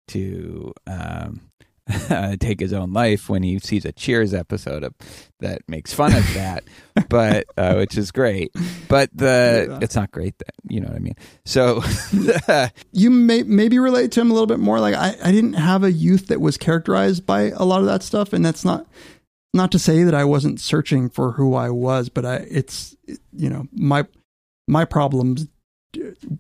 Speaker 6: to um take his own life when he sees a cheers episode of, that makes fun of that but uh, which is great but the
Speaker 7: Yeah.
Speaker 6: it's not great that you know what i mean so
Speaker 7: you may maybe relate to him a little bit more. Like I, I didn't have a youth that was characterized by a lot of that stuff, and that's not not to say that I wasn't searching for who I was, but I it's you know my my problems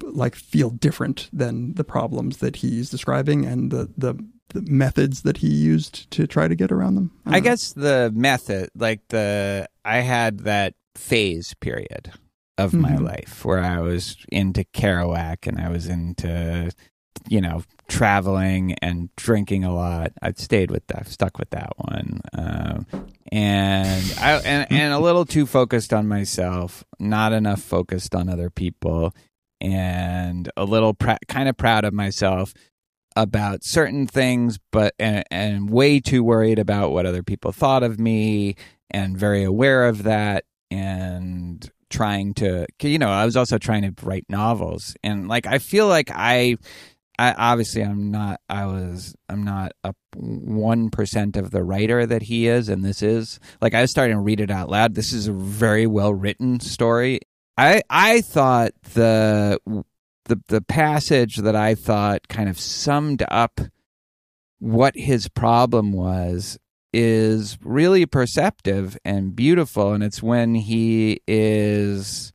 Speaker 7: like feel different than the problems that he's describing and the, the methods that he used to try to get around them.
Speaker 6: I
Speaker 7: don't
Speaker 6: guess the method, like the, I had that phase period of my
Speaker 7: Mhm.
Speaker 6: life where I was into Kerouac and I was into, you know, traveling and drinking a lot. I've stayed with that, stuck with that one. Um, and I, and, and a little too focused on myself, not enough focused on other people, and a little pr- kind of proud of myself about certain things, but and, and way too worried about what other people thought of me, and very aware of that, and trying to you know, I was also trying to write novels, and like I feel like I, I obviously I'm not, I was, I'm not a one percent of the writer that he is, and this is like I was starting to read it out loud. This is a very well written story. I I thought the the the passage that I thought kind of summed up what his problem was is really perceptive and beautiful and it's when he is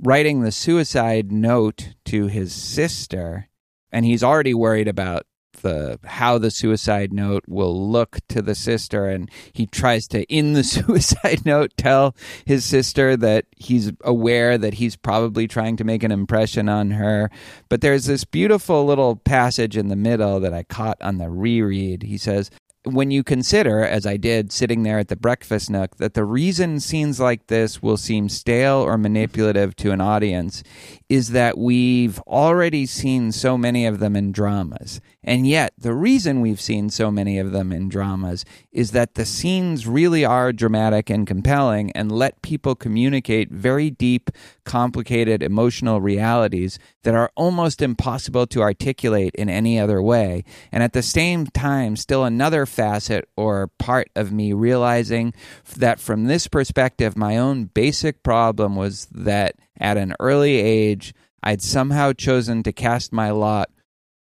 Speaker 6: writing the suicide note to his sister and he's already worried about the uh, how the suicide note will look to the sister and he tries to in the suicide note tell his sister that he's aware that he's probably trying to make an impression on her. But there's this beautiful little passage in the middle that I caught on the reread. He says when you consider, as I did sitting there at the breakfast nook, that the reason scenes like this will seem stale or manipulative to an audience is that we've already seen so many of them in dramas. And yet, the reason we've seen so many of them in dramas is that the scenes really are dramatic and compelling and let people communicate very deep, complicated emotional realities that are almost impossible to articulate in any other way. And at the same time, still another facet or part of me realizing that from this perspective, my own basic problem was that at an early age, I'd somehow chosen to cast my lot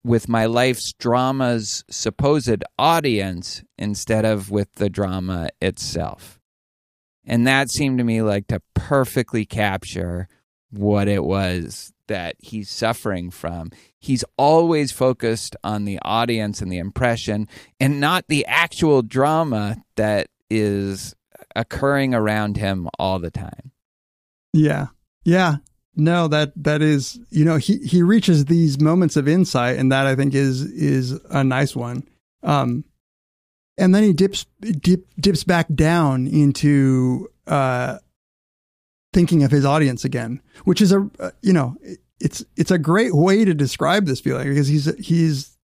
Speaker 6: with my life's drama's supposed audience instead of with the drama itself. And that seemed to me like to perfectly capture what it was that he's suffering from. He's always focused on the audience and the impression and not the actual drama that is occurring around him all the time.
Speaker 7: Yeah. Yeah. No, that that is you know, he he reaches these moments of insight and that I think is is a nice one. Um and then he dips dip, dips back down into uh thinking of his audience again, which is a uh, you know, it's it's a great way to describe this feeling because he's he's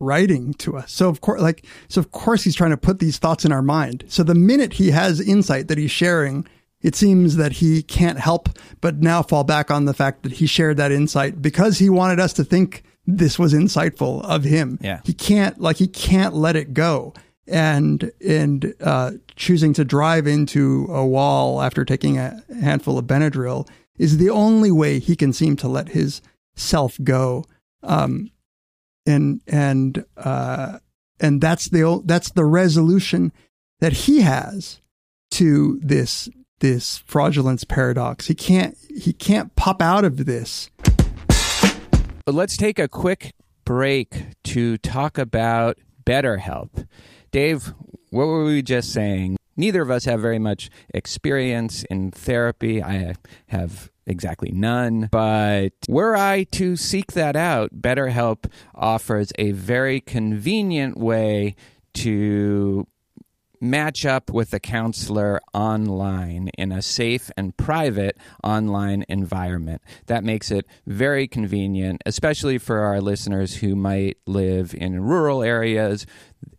Speaker 7: writing to us. So of course like so of course he's trying to put these thoughts in our mind. So the minute he has insight that he's sharing it seems that he can't help but now fall back on the fact that he shared that insight because he wanted us to think this was insightful of him.
Speaker 6: Yeah.
Speaker 7: He can't like he can't let it go. And and uh, choosing to drive into a wall after taking a handful of Benadryl is the only way he can seem to let his self go. Um, and and uh, and that's the that's the resolution that he has to this this fraudulence paradox. He can't he can't pop out of this.
Speaker 6: But let's take a quick break to talk about BetterHelp. Dave, what were we just saying? Neither of us have very much experience in therapy. I have exactly none. But were I to seek that out, BetterHelp offers a very convenient way to match up with a counselor online in a safe and private online environment. That makes it very convenient, especially for our listeners who might live in rural areas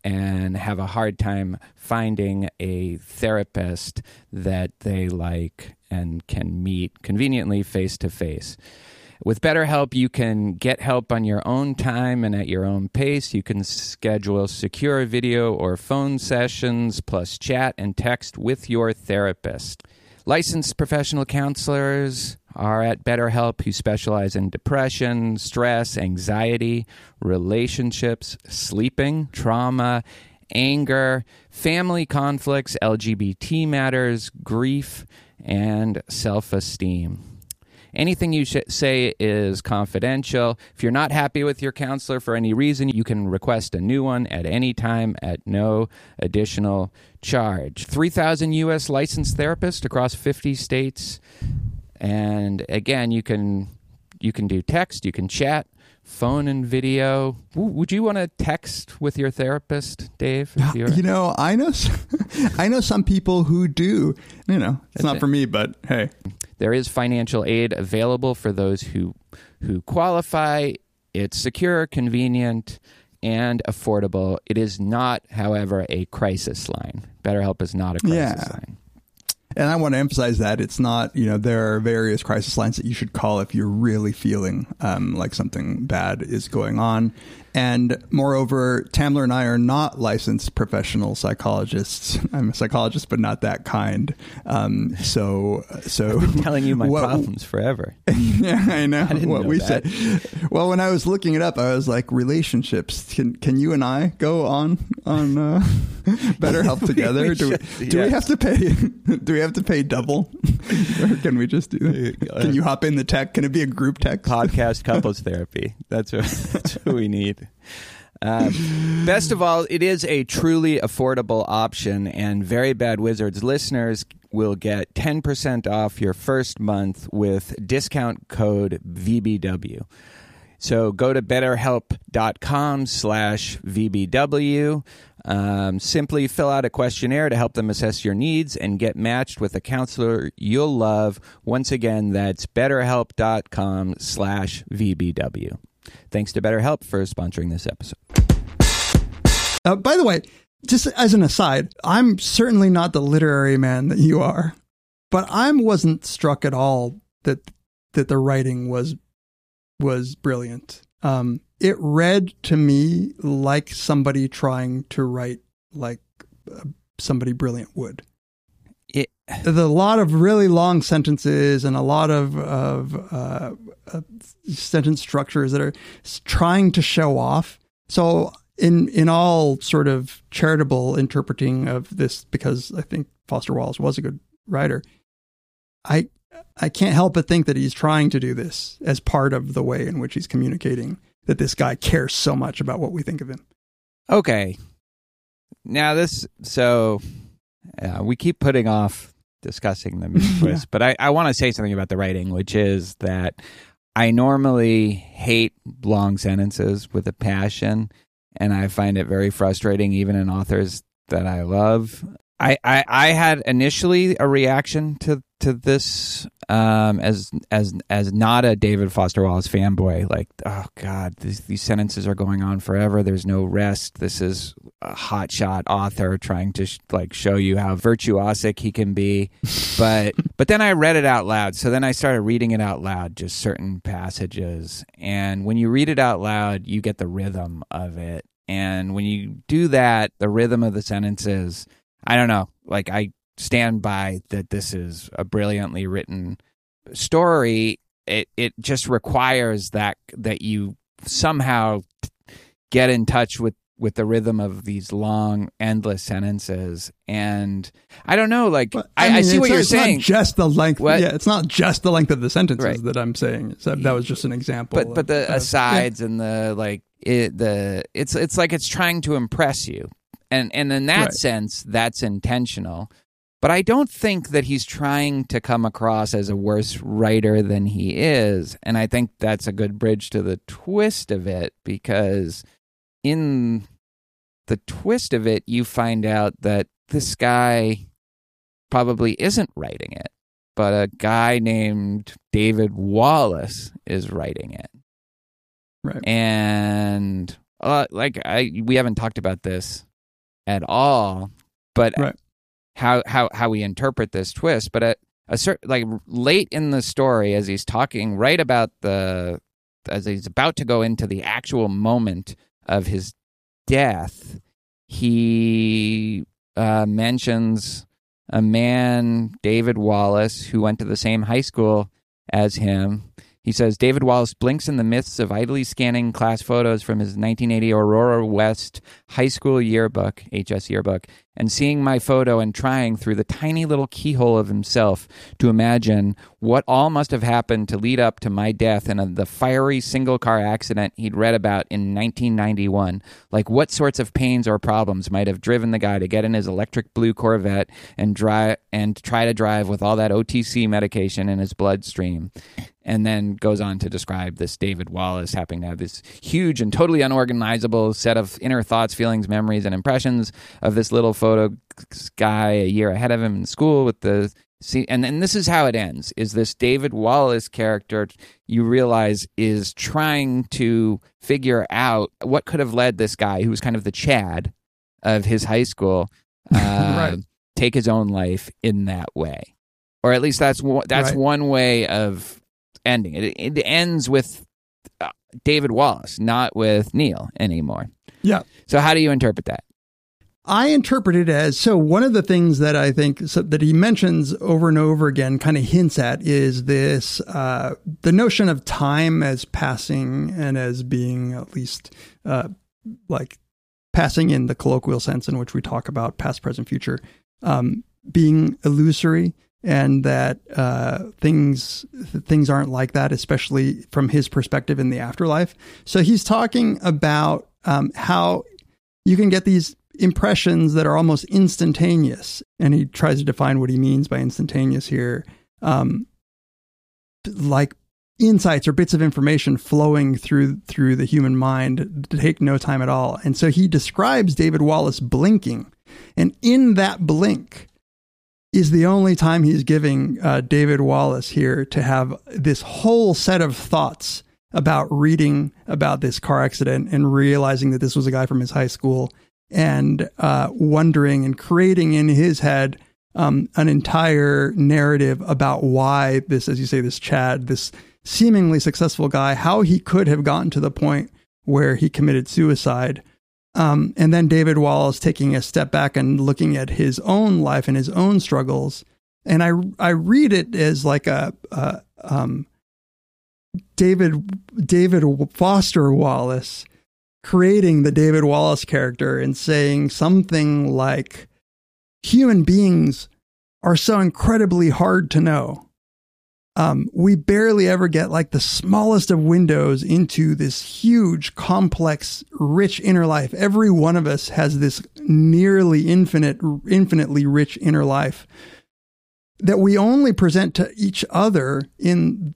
Speaker 6: and have a hard time finding a therapist that they like and can meet conveniently face to face. With BetterHelp, you can get help on your own time and at your own pace. You can schedule secure video or phone sessions, plus chat and text with your therapist. Licensed professional counselors are at BetterHelp who specialize in depression, stress, anxiety, relationships, sleeping, trauma, anger, family conflicts, LGBT matters, grief, and self esteem. Anything you say is confidential. If you're not happy with your counselor for any reason, you can request a new one at any time at no additional charge. 3,000 U.S. licensed therapists across 50 states. And again, you can you can do text, you can chat, phone and video. Would you want to text with your therapist, Dave? Uh, you're-
Speaker 7: You know, I know I know some people who do. You know, it's not
Speaker 6: it.
Speaker 7: for me, but hey.
Speaker 6: There is financial aid available for those who who qualify. It's secure, convenient, and affordable. It is not, however, a crisis line. BetterHelp is not a crisis
Speaker 7: Yeah.
Speaker 6: line.
Speaker 7: And I want to emphasize that it's not, you know, there are various crisis lines that you should call if you're really feeling um, like something bad is going on. And moreover, Tamler and I are not licensed professional psychologists. I'm a psychologist, but not that kind. Um, so, so
Speaker 6: Telling you my
Speaker 7: what-
Speaker 6: problems forever.
Speaker 7: yeah, I know
Speaker 6: didn't
Speaker 7: what
Speaker 6: know
Speaker 7: we
Speaker 6: that.
Speaker 7: said. Well, when I was looking it up, I was like, relationships. Can can you and I go on on uh, BetterHelp together?
Speaker 6: we
Speaker 7: do we,
Speaker 6: should,
Speaker 7: do we have to pay? Do we have to pay double, or can we just do that? Can you hop in the tech? Can it be a group text?
Speaker 6: Podcast couples therapy. That's what, that's what we need. Uh, best of all, it is a truly affordable option, and Very Bad Wizards listeners will get 10% off your first month with discount code VBW. So go to betterhelp.com slash VBW. Um, simply fill out a questionnaire to help them assess your needs and get matched with a counselor you'll love. Once again, that's betterhelp.com slash VBW. Thanks to BetterHelp for sponsoring this episode.
Speaker 7: Uh, by the way, just as an aside, I'm certainly not the literary man that you are, but I wasn't struck at all that that the writing was was brilliant. Um, it read to me like somebody trying to write like uh, somebody brilliant would. A lot of really long sentences and a lot of of uh, uh, sentence structures that are trying to show off. So in in all sort of charitable interpreting of this, because I think Foster Wallace was a good writer, I I can't help but think that he's trying to do this as part of the way in which he's communicating that this guy cares so much about what we think of him.
Speaker 6: Okay. Now this so uh, we keep putting off discussing the meat twist, but I, I want to say something about the writing, which is that I normally hate long sentences with a passion, and I find it very frustrating, even in authors that I love. I, I, I had initially a reaction to to this um, as as as not a David Foster Wallace fanboy. Like, oh God, these, these sentences are going on forever. There's no rest. This is a hotshot author trying to sh- like show you how virtuosic he can be. But but then I read it out loud. So then I started reading it out loud, just certain passages. And when you read it out loud, you get the rhythm of it. And when you do that, the rhythm of the sentences I don't know. Like I stand by that this is a brilliantly written story. It it just requires that that you somehow get in touch with with the rhythm of these long endless sentences and i don't know like I, I,
Speaker 7: mean,
Speaker 6: see what you're
Speaker 7: it's not
Speaker 6: saying
Speaker 7: just the length.
Speaker 6: What?
Speaker 7: Yeah, it's not just the length of the sentences
Speaker 6: Right.
Speaker 7: that I'm saying. So that was just an example.
Speaker 6: but but the
Speaker 7: of-
Speaker 6: asides and the like it the it's it's like it's trying to impress you and and in that
Speaker 7: Right.
Speaker 6: sense that's intentional but i don't think that he's trying to come across as a worse writer than he is and i think that's a good bridge to the twist of it because in the twist of it you find out that this guy probably isn't writing it but a guy named david wallace is writing it
Speaker 7: Right.
Speaker 6: and uh, like I we haven't talked about this at all, but
Speaker 7: Right.
Speaker 6: how how how we interpret this twist. But at a certain like late in the story, as he's talking right about the as he's about to go into the actual moment of his death, he uh, mentions a man, David Wallace, who went to the same high school as him. He says David Wallace blinks in the midst of idly scanning class photos from his 1980 Aurora West High School yearbook, HS yearbook, and seeing my photo and trying through the tiny little keyhole of himself to imagine what all must have happened to lead up to my death in a, uh, the fiery single car accident he'd read about in 1991. Like what sorts of pains or problems might have driven the guy to get in his electric blue Corvette and drive and try to drive with all that OTC medication in his bloodstream and then goes on to describe this David Wallace happening to have this huge and totally unorganizable set of inner thoughts, feelings, memories, and impressions of this little photo guy a year ahead of him in school with the see and then this is how it ends is this David Wallace character you realize is trying to figure out what could have led this guy who was kind of the Chad of his high school uh,
Speaker 7: Right.
Speaker 6: take his own life in that way or at least that's one, that's
Speaker 7: Right.
Speaker 6: one way of ending it. It ends with uh, David Wallace, not with Neil anymore.
Speaker 7: Yeah.
Speaker 6: So how do you interpret that?
Speaker 7: I interpret it as so. One of the things that I think so, that he mentions over and over again, kind of hints at, is this uh, the notion of time as passing and as being at least uh, like passing in the colloquial sense in which we talk about past, present, future, um, being illusory, and that uh, things things aren't like that, especially from his perspective in the afterlife. So he's talking about um, how you can get these impressions that are almost instantaneous. And he tries to define what he means by instantaneous here. Um, like insights or bits of information flowing through through the human mind to take no time at all. And so he describes David Wallace blinking. And in that blink is the only time he's giving uh, David Wallace here to have this whole set of thoughts about reading about this car accident and realizing that this was a guy from his high school and uh, wondering and creating in his head um, an entire narrative about why this, as you say, this Chad, this seemingly successful guy, how he could have gotten to the point where he committed suicide. Um, and then David Wallace taking a step back and looking at his own life and his own struggles. And I, I read it as like a, a um, David David Foster Wallace creating the David Wallace character and saying something like human beings are so incredibly hard to know. um, we barely ever get like the smallest of windows into this huge, complex, rich inner life. Every one of us has this nearly infinite, infinitely rich inner life that we only present to each other in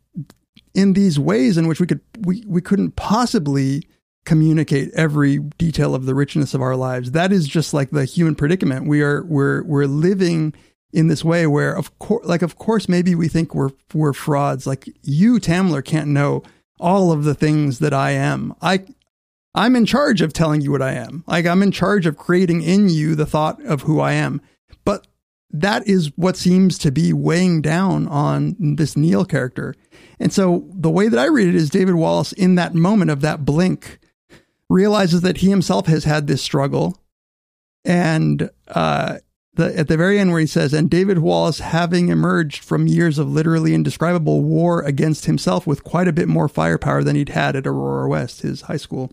Speaker 7: in these ways in which we could we, we couldn't possibly communicate every detail of the richness of our lives. That is just like the human predicament. We are we're we're living in this way where of course like of course maybe we think we're we're frauds. Like you, Tamler, can't know all of the things that I am. I I'm in charge of telling you what I am. Like I'm in charge of creating in you the thought of who I am. But that is what seems to be weighing down on this Neil character. And so the way that I read it is David Wallace in that moment of that blink realizes that he himself has had this struggle. And uh, the, at the very end, where he says, and David Wallace, having emerged from years of literally indescribable war against himself with quite a bit more firepower than he'd had at Aurora West, his high school,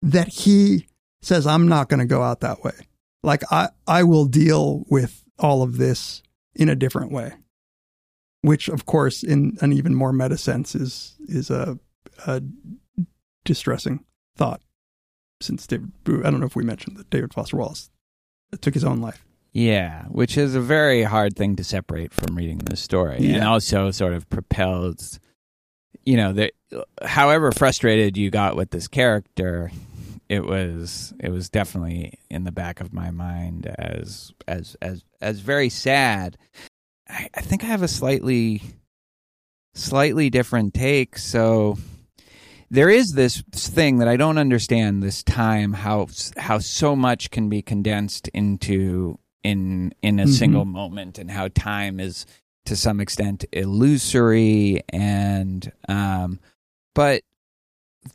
Speaker 7: that he says, I'm not going to go out that way. Like, I, I will deal with all of this in a different way, which, of course, in an even more meta sense, is, is a, a distressing thought since David, I don't know if we mentioned that David Foster Wallace took his own life.
Speaker 6: Yeah, which is a very hard thing to separate from reading this story, and also sort of propels, you know, that however frustrated you got with this character, it was it was definitely in the back of my mind as as as as very sad. I, I think I have a slightly slightly different take. So there is this thing that I don't understand. This time, how how so much can be condensed into in in a
Speaker 7: Mhm.
Speaker 6: single moment, and how time is to some extent illusory, and um, but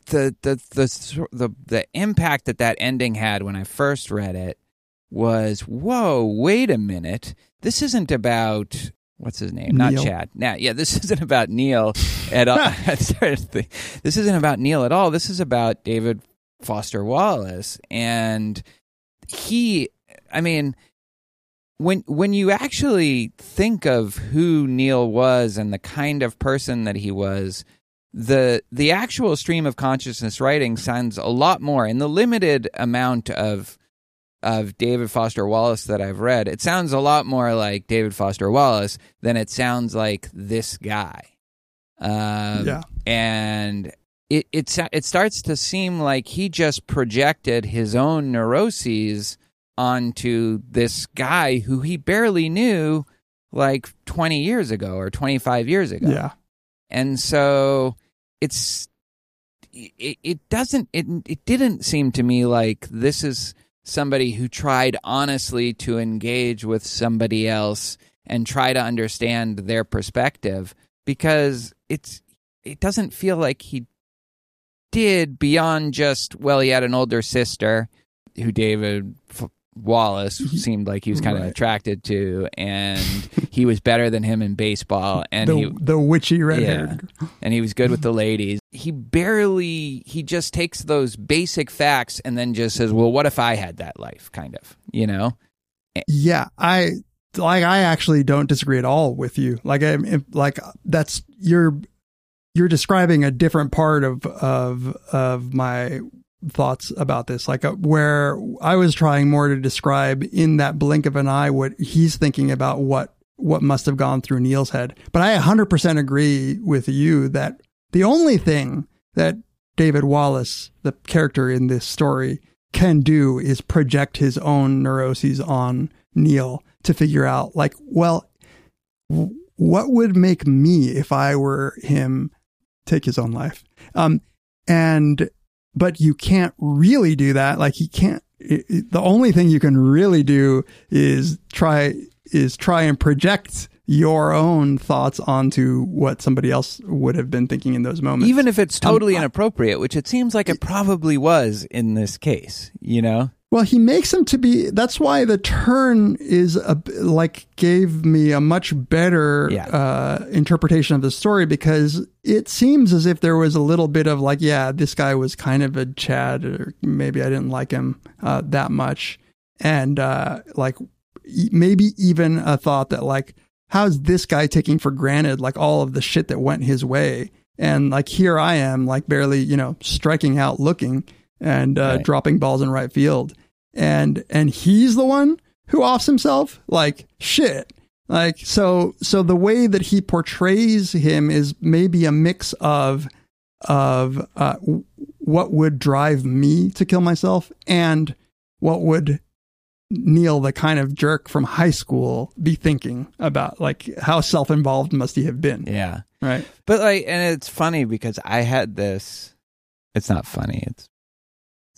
Speaker 6: the the the the the impact that that ending had when I first read it was whoa wait a minute this isn't about what's his name? Not Chad. Now yeah this isn't about Neil at all. I started to think, this isn't about Neil at all. This is about David Foster Wallace. And he I mean when when you actually think of who Neil was and the kind of person that he was the the actual stream of consciousness writing sounds a lot more. In the limited amount of of David Foster Wallace that I've read. It sounds a lot more like David Foster Wallace than it sounds like this guy. Um,
Speaker 7: Yeah.
Speaker 6: and it it it starts to seem like he just projected his own neuroses onto this guy who he barely knew like 20 years ago or 25 years ago
Speaker 7: Yeah.
Speaker 6: and so it's it, it doesn't it, it didn't seem to me like this is somebody who tried honestly to engage with somebody else and try to understand their perspective because it's it doesn't feel like he did beyond just well he had an older sister who David F- Wallace seemed like he was kind of
Speaker 7: Right.
Speaker 6: attracted to and he was better than him in baseball and
Speaker 7: the,
Speaker 6: he
Speaker 7: the witchy red haired
Speaker 6: and he was good with the ladies. He barely he just takes those basic facts and then just says, "Well, what if I had that life?" kind of, you know?
Speaker 7: Yeah, I like. I actually don't disagree at all with you. Like, I'm like that's you're you're describing a different part of of of my thoughts about this. Like, uh, where I was trying more to describe in that blink of an eye what he's thinking about what what must have gone through Neil's head. But I 100% agree with you that the only thing that David Wallace, the character in this story, can do is project his own neuroses on Neil to figure out, like, well, what would make me if I were him take his own life? Um, and but you can't really do that. Like, he can't. It, it- the only thing you can really do is try is try and project your own thoughts onto what somebody else would have been thinking in those moments.
Speaker 6: Even if it's totally
Speaker 7: Um,
Speaker 6: inappropriate, which it seems like it probably was in this case, you know?
Speaker 7: Well, he makes him to be. That's why the turn is a, like gave me a much better
Speaker 6: Yeah.
Speaker 7: uh, interpretation of the story because it seems as if there was a little bit of like, yeah, this guy was kind of a Chad, or maybe I didn't like him uh, that much, and uh, like e- maybe even a thought that like how's this guy taking for granted like all of the shit that went his way? And like here I am, like barely, you know, striking out looking and uh,
Speaker 6: Right.
Speaker 7: dropping balls in right field. And and he's the one who offs himself? Like shit. Like so so the way that he portrays him is maybe a mix of of uh, what would drive me to kill myself and what would Neil, the kind of jerk from high school, be thinking about? Like, how self involved must he have been?
Speaker 6: Yeah.
Speaker 7: Right.
Speaker 6: But like, and it's funny because I had this. It's not funny. It's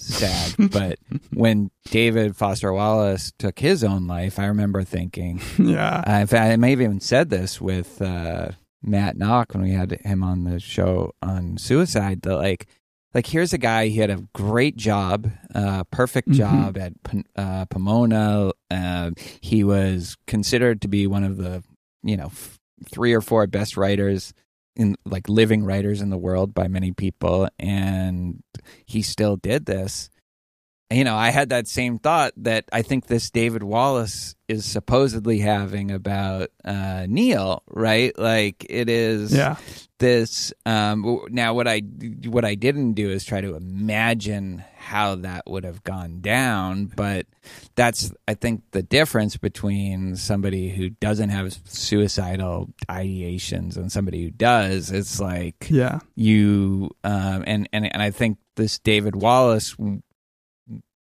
Speaker 6: sad. but when David Foster Wallace took his own life, I remember thinking.
Speaker 7: Yeah.
Speaker 6: Uh, in fact, I may have even said this with uh, Matt Nock when we had him on the show on suicide. That like, like here's a guy. He had a great job, uh, perfect
Speaker 7: Mhm.
Speaker 6: job at P- uh, Pomona. Uh, he was considered to be one of the you know f- three or four best writers in like living writers in the world by many people, and he still did this. You know, I had that same thought that I think this David Wallace is supposedly having about uh, Neil, right? Like it is
Speaker 7: Yeah.
Speaker 6: this. Um, now, what I what I didn't do is try to imagine how that would have gone down, but that's I think the difference between somebody who doesn't have suicidal ideations and somebody who does. It's like
Speaker 7: Yeah.
Speaker 6: you um, and and and I think this David Wallace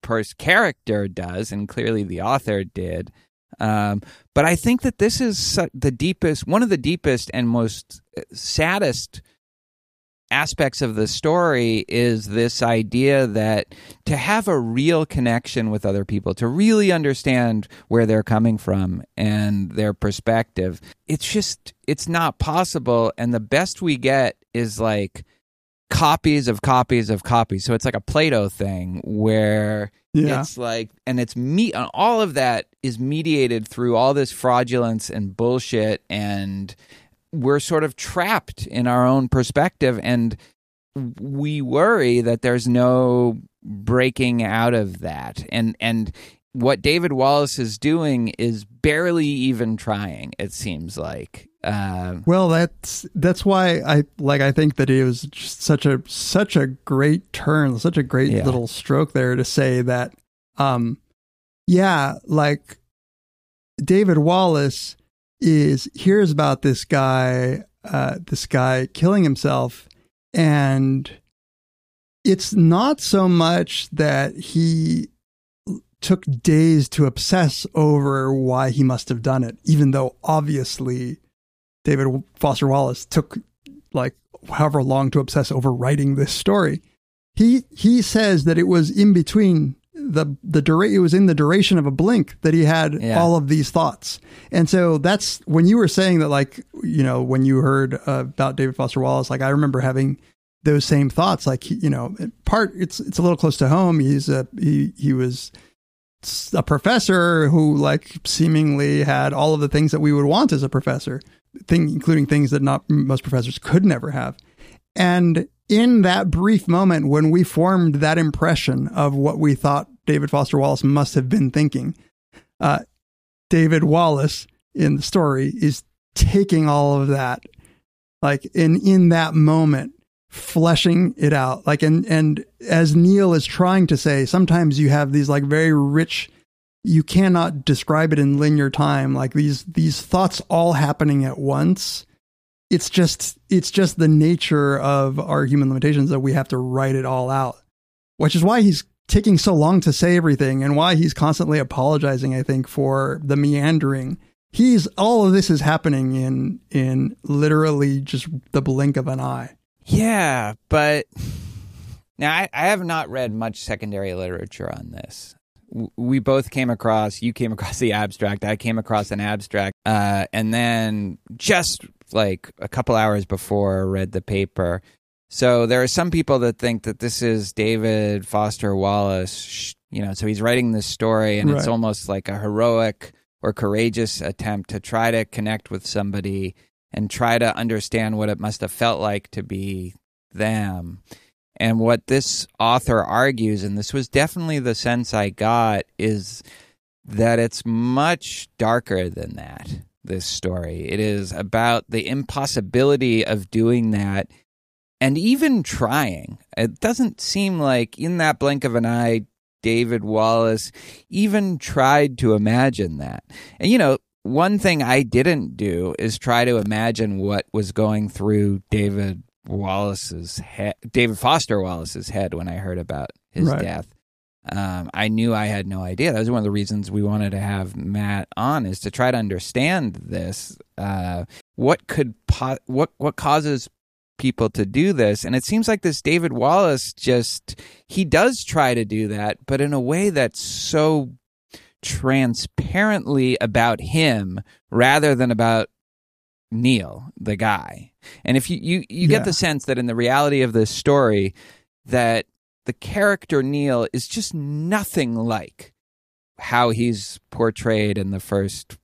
Speaker 6: pers- character does, and clearly the author did. Um, but I think that this is the deepest, one of the deepest and most uh, saddest aspects of the story is this idea that to have a real connection with other people, to really understand where they're coming from and their perspective, it's just, it's not possible. And the best we get is like copies of copies of copies. So it's like a Plato thing where
Speaker 7: Yeah.
Speaker 6: it's like, and it's me, and all of that is mediated through all this fraudulence and bullshit. And we're sort of trapped in our own perspective. And we worry that there's no breaking out of that. And, and, what David Wallace is doing is barely even trying. It seems like. Uh,
Speaker 7: Well, that's that's why I like. I think that it was just such a such a great turn, such a great
Speaker 6: Yeah.
Speaker 7: little stroke there to say that. Um, yeah, like David Wallace is hears about this guy, uh, this guy killing himself, and it's not so much that he took days to obsess over why he must have done it, even though obviously David Foster Wallace took like however long to obsess over writing this story. He he says that it was in between the the dura- it was in the duration of a blink that he had
Speaker 6: Yeah.
Speaker 7: all of these thoughts. And so that's when you were saying that like you know when you heard uh, about David Foster Wallace like I remember having those same thoughts like you know part it's it's a little close to home he's a he he was a professor who like seemingly had all of the things that we would want as a professor thing including things that not most professors could never have. And in that brief moment when we formed that impression of what we thought david foster wallace must have been thinking uh, david wallace in the story is taking all of that like in in that moment fleshing it out. Like and and as neil is trying to say sometimes you have these like very rich you cannot describe it in linear time. Like these these thoughts all happening at once. It's just it's just the nature of our human limitations that we have to write it all out which is why he's taking so long to say everything and why he's constantly apologizing i think for the meandering. He's all of this is happening in in literally just the blink of an eye.
Speaker 6: Yeah, but now I, I have not read much secondary literature on this. We both came across, you came across the abstract, I came across an abstract, uh, and then just like a couple hours before read the paper. So there are some people that think that this is David Foster Wallace, you know, so he's writing this story and it's almost like a heroic or courageous attempt to try to connect with somebody and try to understand what it must have felt like to be them. And what this author argues, and this was definitely the sense I got, is that it's much darker than that. this story. It is about the impossibility of doing that and even trying. It doesn't seem like in that blink of an eye, David Wallace even tried to imagine that. And, you know, one thing I didn't do is try to imagine what was going through David Wallace's head, David Foster Wallace's head when I heard about his
Speaker 7: Right.
Speaker 6: death. Um, I knew I had no idea. That was one of the reasons we wanted to have Matt on is to try to understand this. Uh, what could po- what what causes people to do this? And it seems like this David Wallace just he does try to do that, but in a way that's so transparently about him rather than about Neil, the guy. And if you you, you
Speaker 7: Yeah.
Speaker 6: get the sense that in the reality of this story that the character Neil is just nothing like how he's portrayed in the first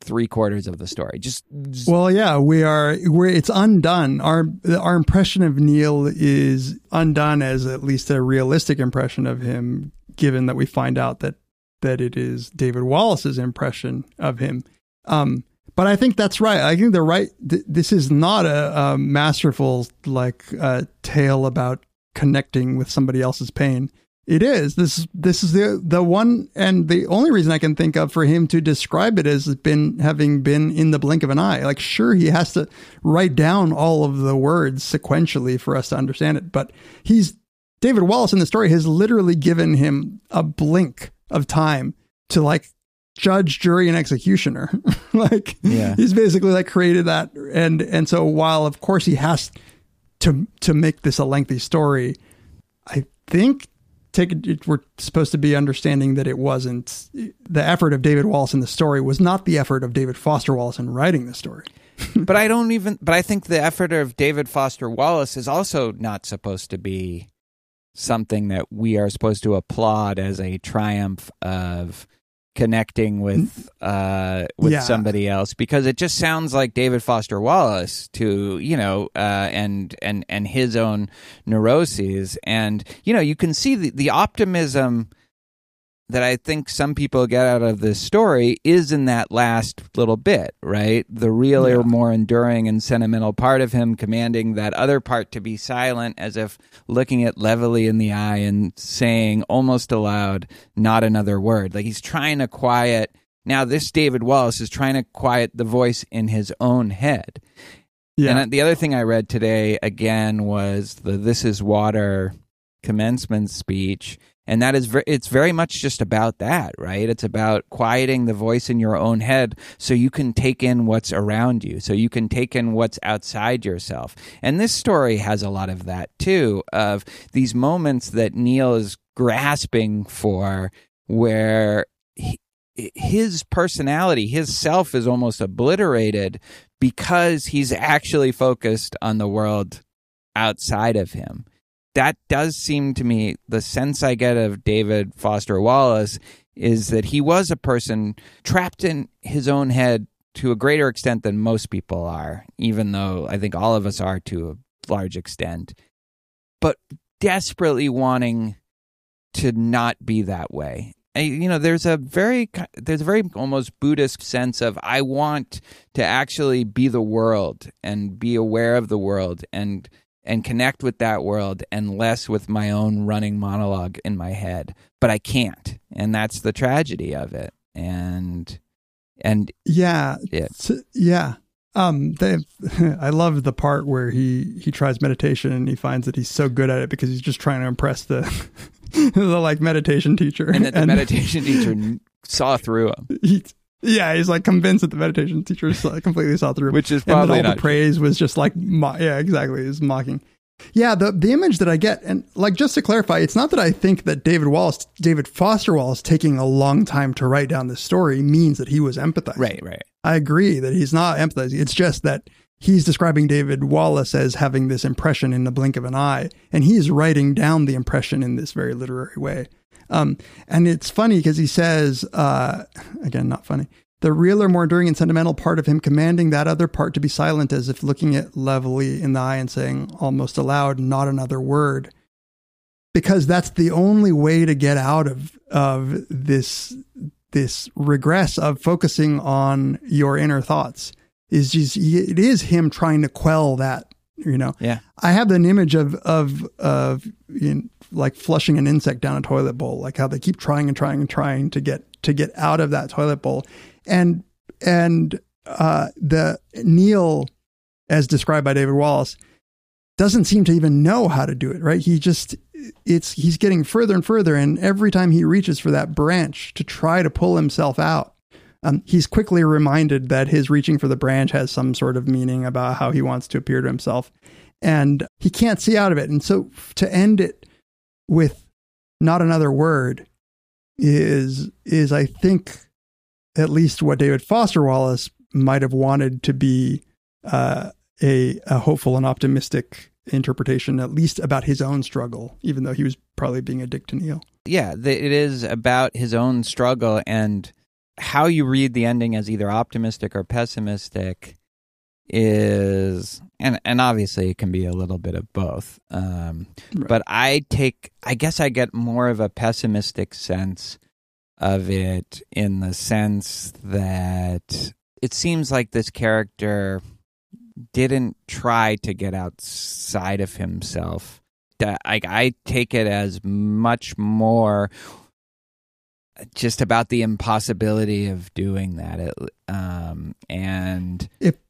Speaker 6: three quarters of the story. Just
Speaker 7: Well, yeah, we are. We're, it's undone. Our our impression of Neil is undone as at least a realistic impression of him, given that we find out that that it is David Wallace's impression of him. Um, but I think that's right. I think they're right. Th- this is not a, a masterful like uh, tale about connecting with somebody else's pain. It is. This this is the the one and the only reason I can think of for him to describe it as been having been in the blink of an eye. Like sure he has to write down all of the words sequentially for us to understand it, but he's David Wallace in the story has literally given him a blink of time to like judge, jury, and executioner. like
Speaker 6: Yeah.
Speaker 7: he's basically like created that and and so while of course he has to to make this a lengthy story, I think take it, we're supposed to be understanding that it wasn't the effort of David Wallace in the story was not the effort of David Foster Wallace in writing the story.
Speaker 6: but I don't even. But I think the effort of David Foster Wallace is also not supposed to be something that we are supposed to applaud as a triumph of connecting with uh with
Speaker 7: Yeah.
Speaker 6: somebody else because it just sounds like David Foster Wallace to you know uh and and and his own neuroses and you know you can see the, the optimism that I think some people get out of this story is in that last little bit, right? The real
Speaker 7: Yeah.
Speaker 6: or more enduring and sentimental part of him commanding that other part to be silent as if looking it levelly in the eye and saying almost aloud, not another word. Like he's trying to quiet. Now, this David Wallace is trying to quiet the voice in his own head.
Speaker 7: Yeah.
Speaker 6: And the other thing I read today again was the "This Is Water" commencement speech, and that is it's very much just about that, right? It's about quieting the voice in your own head so you can take in what's around you, so you can take in what's outside yourself. And this story has a lot of that too, of these moments that Neil is grasping for, where. He, his personality, his self is almost obliterated because he's actually focused on the world outside of him. That does seem to me the sense I get of David Foster Wallace is that he was a person trapped in his own head to a greater extent than most people are, even though I think all of us are to a large extent, but desperately wanting to not be that way. And, you know, there's a very there's a very almost Buddhist sense of I want to actually be the world and be aware of the world and and connect with that world and less with my own running monologue in my head, but I can't, and that's the tragedy of it. And and
Speaker 7: Yeah.
Speaker 6: Yeah.
Speaker 7: S- yeah. Um, they, I love the part where he he tries meditation and he finds that he's so good at it because he's just trying to impress the the like meditation teacher.
Speaker 6: and that the meditation teacher saw through him.
Speaker 7: he, yeah, he's like convinced that the meditation teacher completely saw through.
Speaker 6: Which is
Speaker 7: and that all the praise was just like, mo- yeah, exactly, is mocking. Yeah, the the image that I get, and like just to clarify, it's not that I think that David Wallace, David Foster Wallace, taking a long time to write down this story means that he was empathizing.
Speaker 6: Right, right.
Speaker 7: I agree that he's not empathizing. It's just that he's describing David Wallace as having this impression in the blink of an eye, and he's writing down the impression in this very literary way. Um, and it's funny because he says, uh, again, not funny, the realer, more enduring and sentimental part of him commanding that other part to be silent as if looking it levelly in the eye and saying almost aloud, not another word. Because that's the only way to get out of, of this this regress of focusing on your inner thoughts is just it is him trying to quell that you know?
Speaker 6: Yeah.
Speaker 7: i have an image of of of you know, like flushing an insect down a toilet bowl like how they keep trying and trying and trying to get to get out of that toilet bowl. And and uh the neil as described by david wallace doesn't seem to even know how to do it right? He just it's he's getting further and further and every time he reaches for that branch to try to pull himself out um, he's quickly reminded that his reaching for the branch has some sort of meaning about how he wants to appear to himself and he can't see out of it and so to end it with not another word is is i think at least what david foster wallace might have wanted to be uh, a, a hopeful and optimistic interpretation, at least about his own struggle, even though he was probably being a dick to Neil.
Speaker 6: yeah, it is about his own struggle and how you read the ending as either optimistic or pessimistic is and and obviously it can be a little bit of both. Um
Speaker 7: Right.
Speaker 6: but I take I guess I get more of a pessimistic sense of it in the sense that it seems like this character didn't try to get outside of himself. That I, I take it as much more just about the impossibility of doing that. It, um, and it,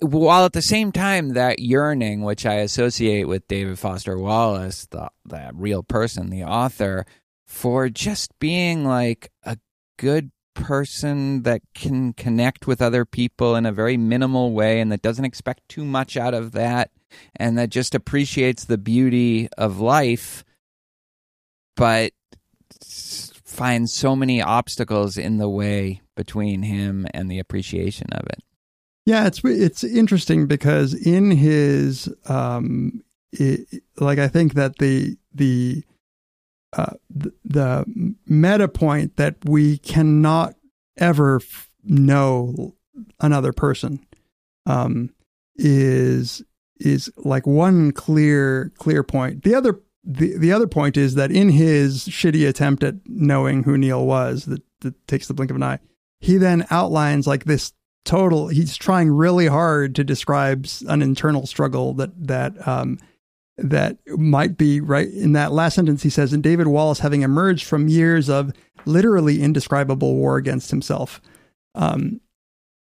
Speaker 6: while at the same time, that yearning, which I associate with David Foster Wallace, the the real person, the author, for just being like a good person that can connect with other people in a very minimal way and that doesn't expect too much out of that and that just appreciates the beauty of life but finds so many obstacles in the way between him and the appreciation of it
Speaker 7: Yeah, it's it's interesting because in his um, i like I think that the the uh, the, the meta point that we cannot ever f- know another person um, is is like one clear clear point. The other the the other point is that in his shitty attempt at knowing who Neil was, that, that takes the blink of an eye, he then outlines like this total. He's trying really hard to describe an internal struggle that that um, that might be right in that last sentence. He says, "And David Wallace, having emerged from years of literally indescribable war against himself, um,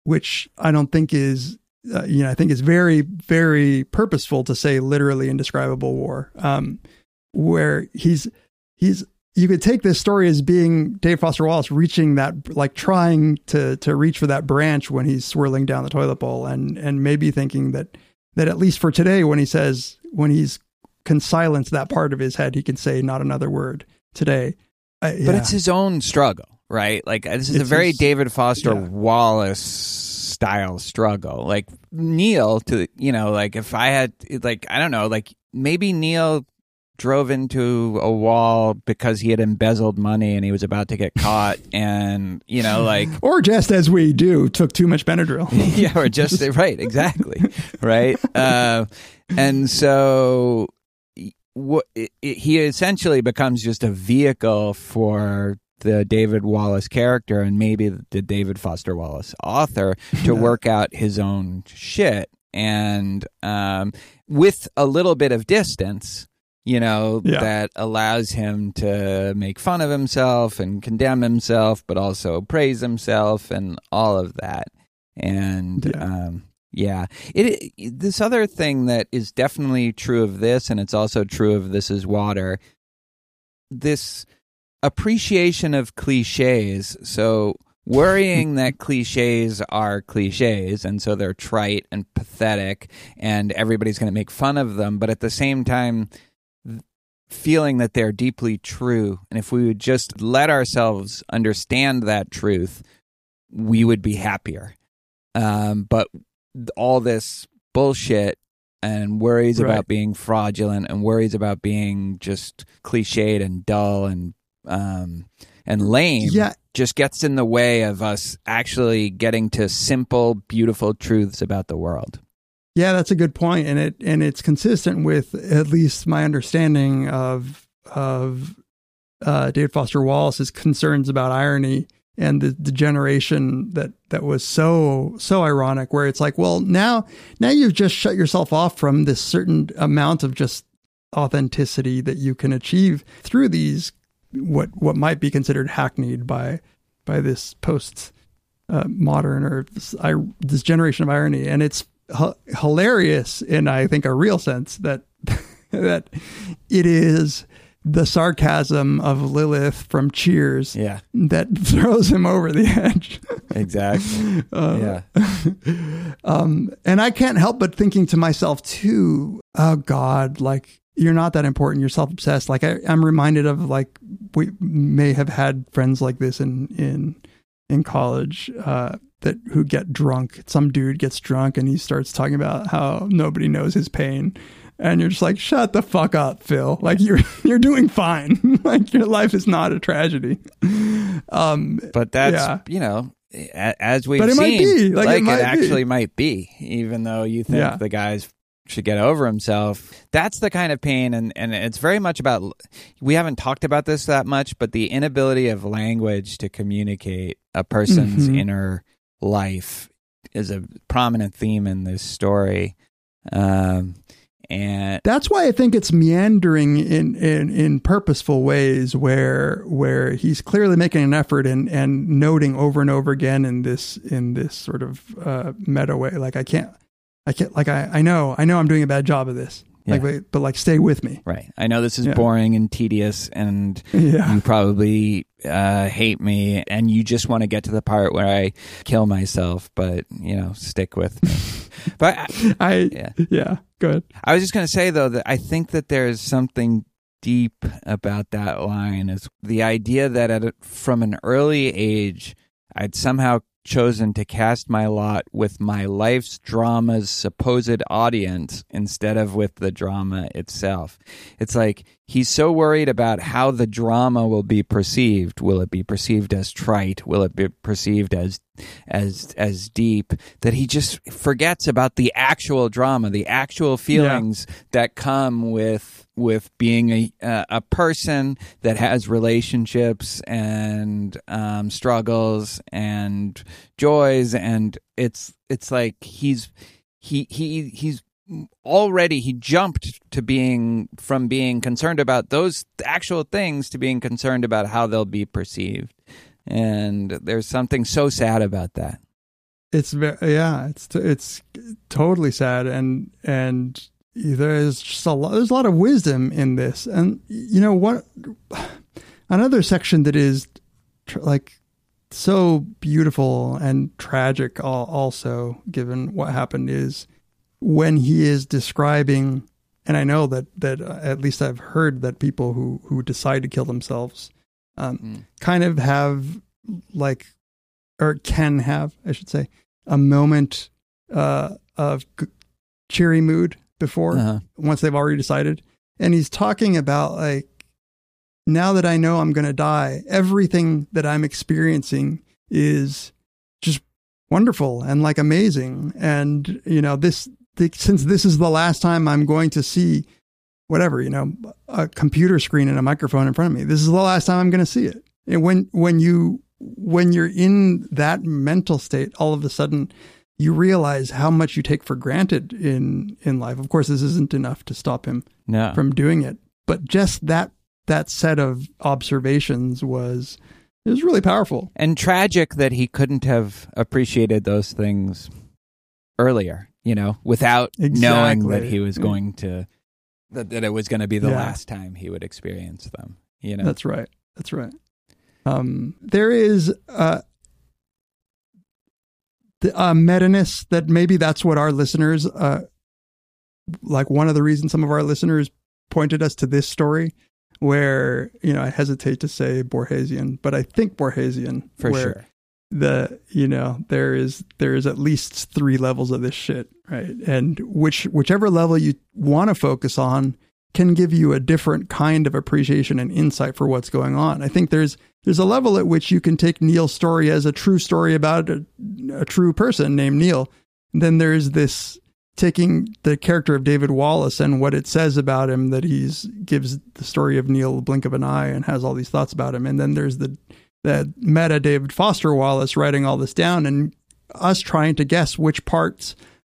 Speaker 7: which I don't think is." Uh, you know, I think is very, very purposeful to say literally indescribable war. Um, where he's he's you could take this story as being Dave Foster Wallace reaching that like trying to to reach for that branch when he's swirling down the toilet bowl and and maybe thinking that that at least for today when he says when he's can silence that part of his head he can say not another word today. I-
Speaker 6: but it's his own struggle right? Like uh, this is a very
Speaker 7: his-
Speaker 6: david foster
Speaker 7: yeah.
Speaker 6: wallace style struggle. Like neil to you know like if i had like i don't know like maybe neil drove into a wall because he had embezzled money and he was about to get caught and you know like
Speaker 7: or just as we do took too much Benadryl
Speaker 6: yeah, or just right, exactly, right. Uh, and so, what it, it- he essentially becomes just a vehicle for the David Wallace character and maybe the David Foster Wallace author to work out his own shit, and um, with a little bit of distance. You know,
Speaker 7: Yeah.
Speaker 6: that allows him to make fun of himself and condemn himself, but also praise himself and all of that and
Speaker 7: Yeah.
Speaker 6: um yeah it, it this other thing that is definitely true of this and it's also true of this is water this appreciation of cliches so worrying that cliches are cliches and so they're trite and pathetic and everybody's going to make fun of them but at the same time feeling that they're deeply true and if we would just let ourselves understand that truth we would be happier um, but all this bullshit and worries
Speaker 7: Right.
Speaker 6: about being fraudulent and worries about being just cliched and dull and um, and lame
Speaker 7: Yeah.
Speaker 6: just gets in the way of us actually getting to simple, beautiful truths about the world.
Speaker 7: Yeah, that's a good point, and it and it's consistent with at least my understanding of of uh, David Foster Wallace's concerns about irony and the, the generation that that was so so ironic where it's like well now now you've just shut yourself off from this certain amount of just authenticity that you can achieve through these what what might be considered hackneyed by by this post uh, modern or this, I, this generation of irony. And it's h- hilarious in I think a real sense that that it is the sarcasm of Lilith from Cheers
Speaker 6: Yeah,
Speaker 7: that throws him over the edge.
Speaker 6: exactly.
Speaker 7: Uh,
Speaker 6: yeah.
Speaker 7: um, and I can't help but thinking to myself too, oh God, like you're not that important. You're self obsessed. Like I, I'm reminded of like we may have had friends like this in in in college uh, that who get drunk. Some dude gets drunk and he starts talking about how nobody knows his pain. And you're just like, shut the fuck up, Phil. Like you're you're doing fine. like your life is not a tragedy. Um,
Speaker 6: But that's
Speaker 7: Yeah.
Speaker 6: you know, a- as we've
Speaker 7: But it
Speaker 6: seen,
Speaker 7: might be. Like, it might be.
Speaker 6: actually might be, even though you think
Speaker 7: Yeah.
Speaker 6: the guy's should get over himself. That's the kind of pain, and and it's very much about. We haven't talked about this that much, but the inability of language to communicate a person's
Speaker 7: Mhm.
Speaker 6: inner life is a prominent theme in this story. Um, and
Speaker 7: that's why I think it's meandering in, in, in purposeful ways where where he's clearly making an effort and, and noting over and over again in this in this sort of uh, meta way. Like I can't I can't like I, I know I know I'm doing a bad job of this. Like
Speaker 6: Yeah.
Speaker 7: wait, but like stay with me.
Speaker 6: right, I know this is
Speaker 7: Yeah.
Speaker 6: boring and tedious, and
Speaker 7: Yeah.
Speaker 6: you probably uh, hate me and you just want to get to the part where I kill myself, but you know, stick with me. but I,
Speaker 7: I
Speaker 6: Yeah.
Speaker 7: yeah. Good.
Speaker 6: I was just going to say though that I think that there's something deep about that line is the idea that at a, from an early age I'd somehow chosen to cast my lot with my life's drama's supposed audience instead of with the drama itself. It's like he's so worried about how the drama will be perceived. Will it be perceived as trite? Will it be perceived as as as deep that he just forgets about the actual drama, the actual feelings that come with with being a uh, a person that has relationships and um, struggles and joys, and it's it's like he's he he he's already he jumped to being from being concerned about those actual things to being concerned about how they'll be perceived. And there's something so sad about that.
Speaker 7: It's very yeah. It's it's totally sad. And and there's just a lot. There's a lot of wisdom in this, and you know what? Another section that is tr- like so beautiful and tragic. al- Also, given what happened, is when he is describing. And I know that that uh, at least I've heard that people who who decide to kill themselves, um,
Speaker 6: Mm.
Speaker 7: kind of have like or can have, I should say, a moment uh, of g- cheery mood before
Speaker 6: Uh-huh.
Speaker 7: once they've already decided. And he's talking about like, now that I know I'm going to die, everything that I'm experiencing is just wonderful and like amazing. And, you know, this, th- since this is the last time I'm going to see whatever, you know, a computer screen and a microphone in front of me, this is the last time I'm going to see it. And when, when you, when you're in that mental state, all of a sudden you realize how much you take for granted in, in life. Of course, this isn't enough to stop him
Speaker 6: no
Speaker 7: from doing it, but just that, that set of observations was, it was really powerful.
Speaker 6: and tragic that he couldn't have appreciated those things earlier you know without knowing that he was going to that, that it was going to be the
Speaker 7: Yeah.
Speaker 6: last time he would experience them you know
Speaker 7: That's right. That's right. Um, there is uh, uh, meta-ness that maybe that's what our listeners, uh, like one of the reasons some of our listeners pointed us to this story, where you know I hesitate to say Borgesian, but I think Borgesian
Speaker 6: for
Speaker 7: where
Speaker 6: sure.
Speaker 7: the you know there is there is at least three levels of this shit right? And which whichever level you want to focus on can give you a different kind of appreciation and insight for what's going on. I think there's there's a level at which you can take neil's story as a true story about a, a true person named neil. And then there's this taking the character of david wallace and what it says about him that he's gives the story of neil a blink of an eye and has all these thoughts about him. And then there's the that meta David Foster Wallace writing all this down and us trying to guess which parts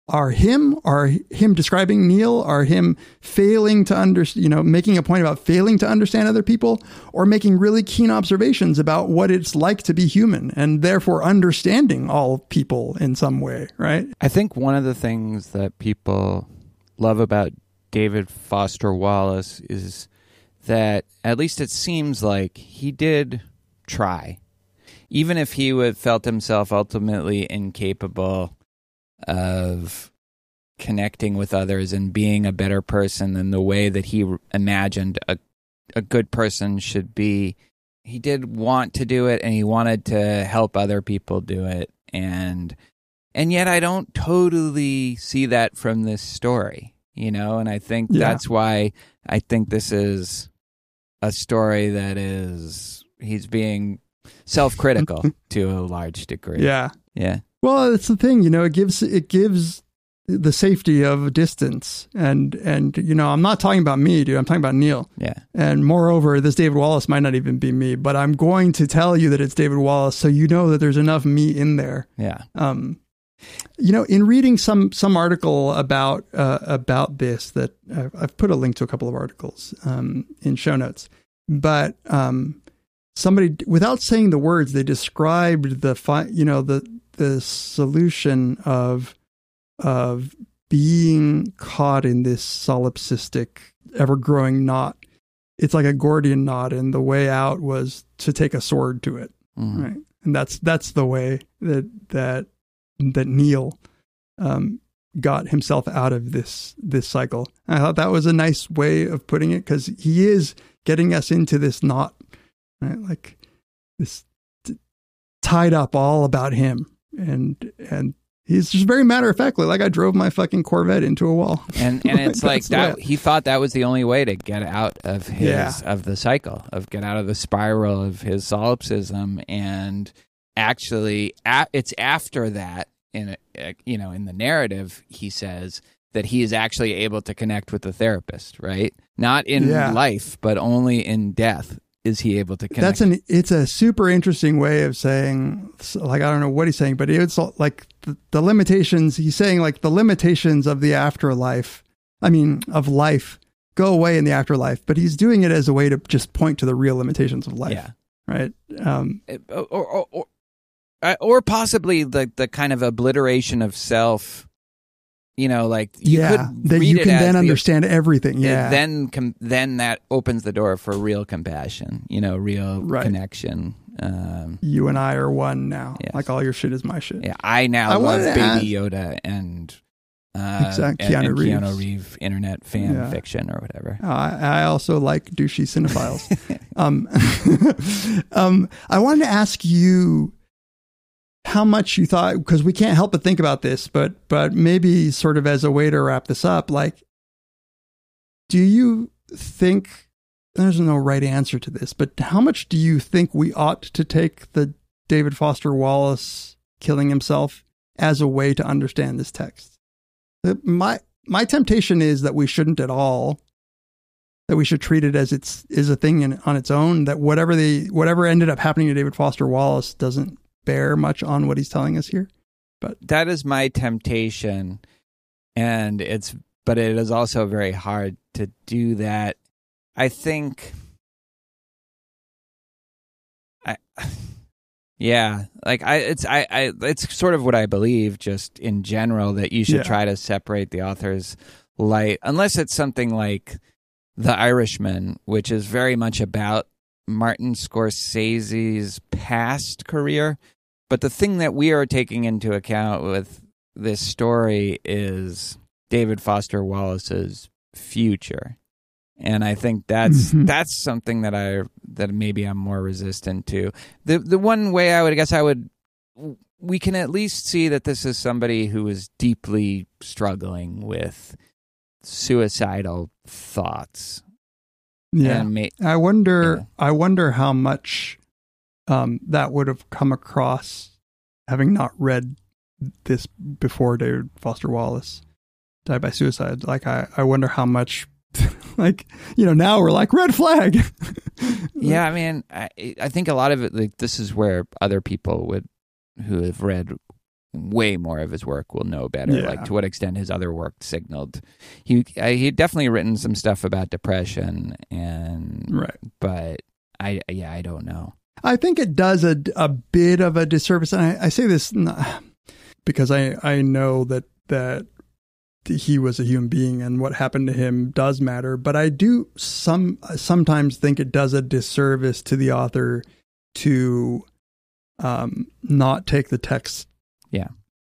Speaker 7: are him, are him describing Neil, are him failing to under, you know, making a point about failing to understand other people, or making really keen observations about what it's like to be human, and therefore understanding all people in some way, right?
Speaker 6: I think one of the things that people love about David Foster Wallace is that at least it seems like he did try. Even if he would felt himself ultimately incapable of connecting with others and being a better person than the way that he imagined a a good person should be. He did want to do it and he wanted to help other people do it and and yet I don't totally see that from this story, you know, and I think
Speaker 7: Yeah.
Speaker 6: that's why I think this is a story that is he's being self-critical to a large degree.
Speaker 7: Yeah.
Speaker 6: Yeah.
Speaker 7: Well, it's the thing, you know, it gives it gives the safety of distance, and and you know, I'm not talking about me, dude. I'm talking about Neil.
Speaker 6: Yeah.
Speaker 7: And moreover, this David Wallace might not even be me, but I'm going to tell you that it's David Wallace, so you know that there's enough me in there.
Speaker 6: Yeah.
Speaker 7: Um, you know, in reading some some article about uh, about this, that I've, I've put a link to a couple of articles um, in show notes, but um, somebody without saying the words, they described the fi- you know the the solution of of being caught in this solipsistic, ever growing knot. It's like a Gordian knot, and the way out was to take a sword to it
Speaker 6: Mhm.
Speaker 7: right and that's that's the way that that that neal um got himself out of this this cycle i thought that was a nice way of putting it because he is getting us into this knot right like this t- tied up all about him and and he's just very matter of factly like i drove my fucking corvette into a wall.
Speaker 6: And and it's like that he thought that was the only way to get out of his
Speaker 7: Yeah.
Speaker 6: of the cycle of get out of the spiral of his solipsism. And actually a, it's after that in a, you know in the narrative he says that he is actually able to connect with the therapist right? Not in
Speaker 7: Yeah.
Speaker 6: life but only in death is he able to connect
Speaker 7: That's an it's a super interesting way of saying like I don't know what he's saying, but it's like the, the limitations he's saying like the limitations of the afterlife. I mean of life go away in the afterlife, but he's doing it as a way to just point to the real limitations of life,
Speaker 6: yeah
Speaker 7: right? Um,
Speaker 6: or or or, or, uh, possibly the the kind of obliteration of self you know like you
Speaker 7: yeah,
Speaker 6: could
Speaker 7: that
Speaker 6: read
Speaker 7: you can
Speaker 6: as
Speaker 7: then
Speaker 6: the-
Speaker 7: understand everything. Yeah,
Speaker 6: then com- then that opens the door for real compassion you know real
Speaker 7: Right.
Speaker 6: connection um
Speaker 7: you and I are one now.
Speaker 6: Yes.
Speaker 7: Like all your shit is my shit.
Speaker 6: yeah i now
Speaker 7: I
Speaker 6: love baby
Speaker 7: ask-
Speaker 6: yoda and uh
Speaker 7: Exact-
Speaker 6: and,
Speaker 7: Keanu
Speaker 6: and
Speaker 7: Reeves.
Speaker 6: keanu reeve internet fan
Speaker 7: Yeah.
Speaker 6: fiction or whatever
Speaker 7: I, I also like douchey cinephiles. um, um, I wanted to ask you how much you thought because we can't help but think about this, but but maybe sort of as a way to wrap this up, like, do you think there's no right answer to this? But how much do you think we ought to take the David Foster Wallace killing himself as a way to understand this text? Uh, My my temptation is that we shouldn't at all that we should treat it as it's is a thing in, on its own. That whatever the whatever ended up happening to David Foster Wallace doesn't bear much on what he's telling us here.
Speaker 6: But that is my temptation and it's but it is also very hard to do that i think i yeah like i it's i i it's sort of what i believe just in general that you should
Speaker 7: Yeah.
Speaker 6: try to separate the author's light unless it's something like the irishman which is very much about martin scorsese's past career but the thing that we are taking into account with this story is David Foster Wallace's future. And I think that's
Speaker 7: Mhm.
Speaker 6: that's something that I that maybe I'm more resistant to. The the one way I would I guess I would we can at least see that this is somebody who is deeply struggling with suicidal thoughts.
Speaker 7: Yeah,
Speaker 6: may,
Speaker 7: I wonder.
Speaker 6: Yeah.
Speaker 7: I wonder how much um, that would have come across having not read this before David Foster Wallace died by suicide. Like I, I wonder how much like you know now we're like red flag.
Speaker 6: Yeah, I mean, I I think a lot of it like this is where other people would who have read way more of his work will know better.
Speaker 7: Yeah.
Speaker 6: Like to what extent his other work signaled he I, he definitely written some stuff about depression and
Speaker 7: right.
Speaker 6: but I yeah I don't know.
Speaker 7: I think it does a, a bit of a disservice, and I, I say this because I, I know that that he was a human being and what happened to him does matter. But I do some sometimes think it does a disservice to the author to um, not take the text,
Speaker 6: Yeah.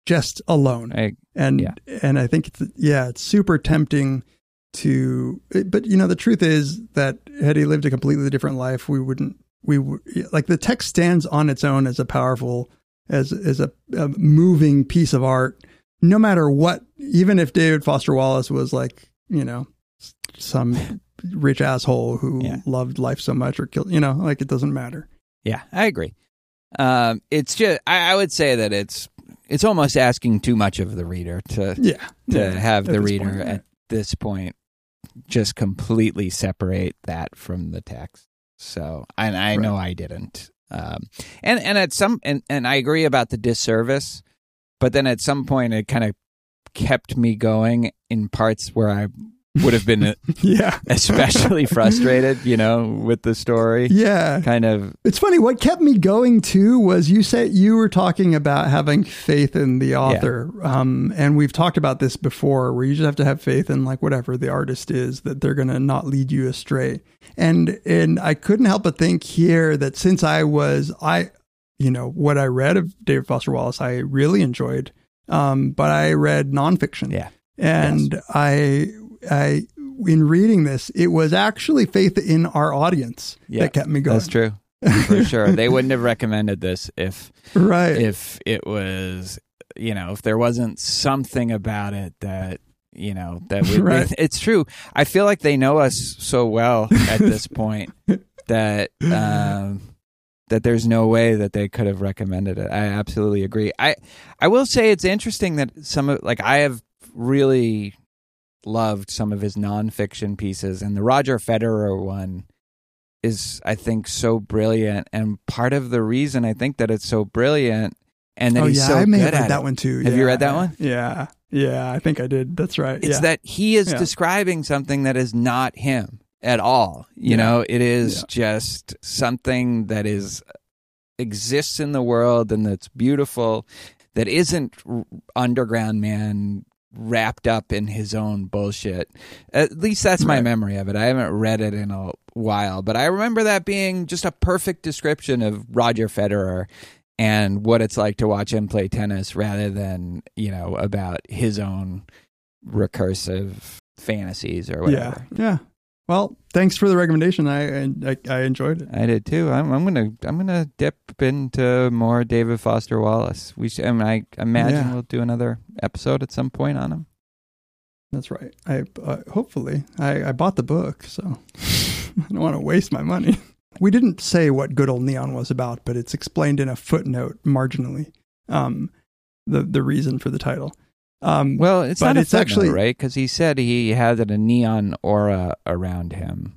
Speaker 7: just alone
Speaker 6: I,
Speaker 7: and
Speaker 6: Yeah.
Speaker 7: and I think it's, yeah, it's super tempting to. But you know, the truth is that had he lived a completely different life, we wouldn't. We like the text stands on its own as a powerful, as as a, a moving piece of art. No matter what, even if David Foster Wallace was like you know some rich asshole who
Speaker 6: Yeah.
Speaker 7: loved life so much or killed, you know, like it doesn't matter.
Speaker 6: Yeah, I agree. Um, it's just I, I would say that it's it's almost asking too much of the reader to
Speaker 7: Yeah,
Speaker 6: to
Speaker 7: yeah,
Speaker 6: have
Speaker 7: at
Speaker 6: the reader
Speaker 7: point, yeah.
Speaker 6: at this point just completely separate that from the text. So, and I know I didn't. Um, and and at some and and I agree about the disservice, but then at some point it kind of kept me going in parts where I would have been
Speaker 7: yeah,
Speaker 6: especially frustrated, you know, with the story.
Speaker 7: yeah.
Speaker 6: Kind of
Speaker 7: It's funny. What kept me going too was you said you were talking about having faith in the author, um, and we've talked about this before, where you just have to have faith in like whatever the artist is that they're going to not lead you astray. And and I couldn't help but think here that since I was I, you know, what I read of David Foster Wallace, I really enjoyed, um, but I read nonfiction,
Speaker 6: Yeah.
Speaker 7: and I I in reading this, it was actually faith in our audience
Speaker 6: yeah,
Speaker 7: that kept me going.
Speaker 6: That's true. For sure. They wouldn't have recommended this if
Speaker 7: Right.
Speaker 6: if it was you know if there wasn't something about it that you know that would
Speaker 7: Right.
Speaker 6: it's true i feel like they know us so well at this point that um that there's no way that they could have recommended it i absolutely agree i i will say it's interesting that some of like i have really loved some of his nonfiction pieces and the roger federer one is i think so brilliant and part of the reason i think that it's so brilliant and that
Speaker 7: oh
Speaker 6: he's
Speaker 7: yeah,
Speaker 6: so
Speaker 7: I may
Speaker 6: good
Speaker 7: have read
Speaker 6: at
Speaker 7: that
Speaker 6: it.
Speaker 7: one too.
Speaker 6: Have you read that one?
Speaker 7: Yeah, yeah, I think I did. That's right.
Speaker 6: It's
Speaker 7: yeah.
Speaker 6: that he is
Speaker 7: Yeah.
Speaker 6: describing something that is not him at all. You
Speaker 7: Yeah.
Speaker 6: know, it is
Speaker 7: Yeah.
Speaker 6: just something that is exists in the world and that's beautiful that isn't underground man wrapped up in his own bullshit. At least that's my
Speaker 7: Right.
Speaker 6: memory of it. I haven't read it in a while, but I remember that being just a perfect description of Roger Federer and what it's like to watch him play tennis rather than, you know, about his own recursive fantasies or
Speaker 7: yeah,
Speaker 6: whatever.
Speaker 7: yeah. Well, thanks for the recommendation. I I, I enjoyed it.
Speaker 6: I did too. I'm, I'm gonna I'm gonna dip into more David Foster Wallace. We should, I, mean, I imagine
Speaker 7: Yeah.
Speaker 6: we'll do another episode at some point on him.
Speaker 7: That's right. I uh, hopefully I, I bought the book, so I don't want to waste my money. We didn't say what Good Old Neon was about, but it's explained in a footnote marginally. Um, the the reason for the title. Um,
Speaker 6: Well, it's not
Speaker 7: it's actually-
Speaker 6: right because he said he had a neon aura around him.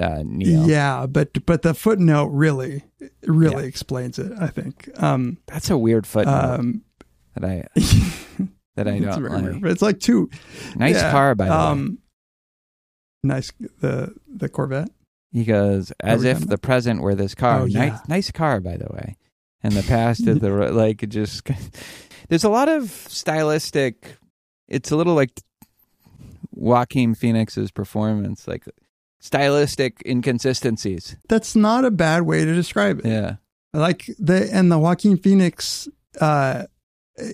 Speaker 6: Uh, Neal.
Speaker 7: yeah, but but the footnote really really
Speaker 6: Yeah.
Speaker 7: explains it. I think. Um,
Speaker 6: that's a weird footnote
Speaker 7: um,
Speaker 6: that I that I don't like.
Speaker 7: weird, but it's like two.
Speaker 6: Nice
Speaker 7: yeah,
Speaker 6: car, by the way.
Speaker 7: um, Nice the the Corvette.
Speaker 6: He goes as if the present were this car.
Speaker 7: Oh,
Speaker 6: nice,
Speaker 7: yeah.
Speaker 6: nice car, by the way. And the past is the like just. There's a lot of stylistic. It's a little like Joaquin Phoenix's performance, like stylistic inconsistencies.
Speaker 7: That's not a bad way to describe it.
Speaker 6: Yeah,
Speaker 7: like the and the Joaquin Phoenix uh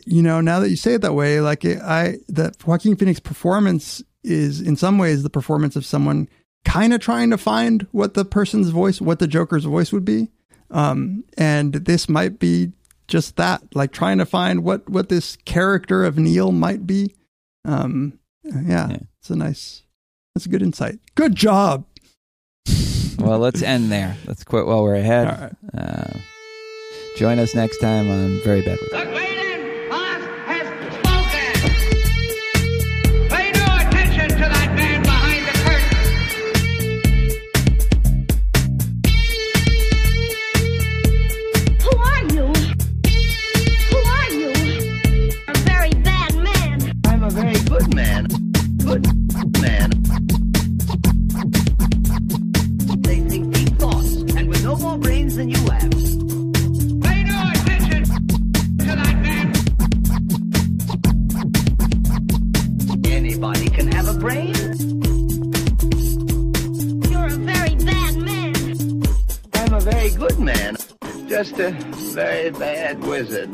Speaker 7: you know now that you say it that way like it, I the Joaquin Phoenix performance is in some ways the performance of someone kind of trying to find what the person's voice what the Joker's voice would be um and this might be just that like trying to find what what this character of Neal might be um yeah,
Speaker 6: Yeah.
Speaker 7: it's a nice that's a good insight good job
Speaker 6: well, let's end there. Let's quit while we're ahead.
Speaker 7: All right.
Speaker 6: Uh, join us next time on Very Bad Wizards. man. They think deep thoughts, and with
Speaker 3: no more brains than you have. Pay no attention to that man. Anybody can have a brain.
Speaker 1: You're a very bad man.
Speaker 3: I'm a very good man, just a very bad wizard.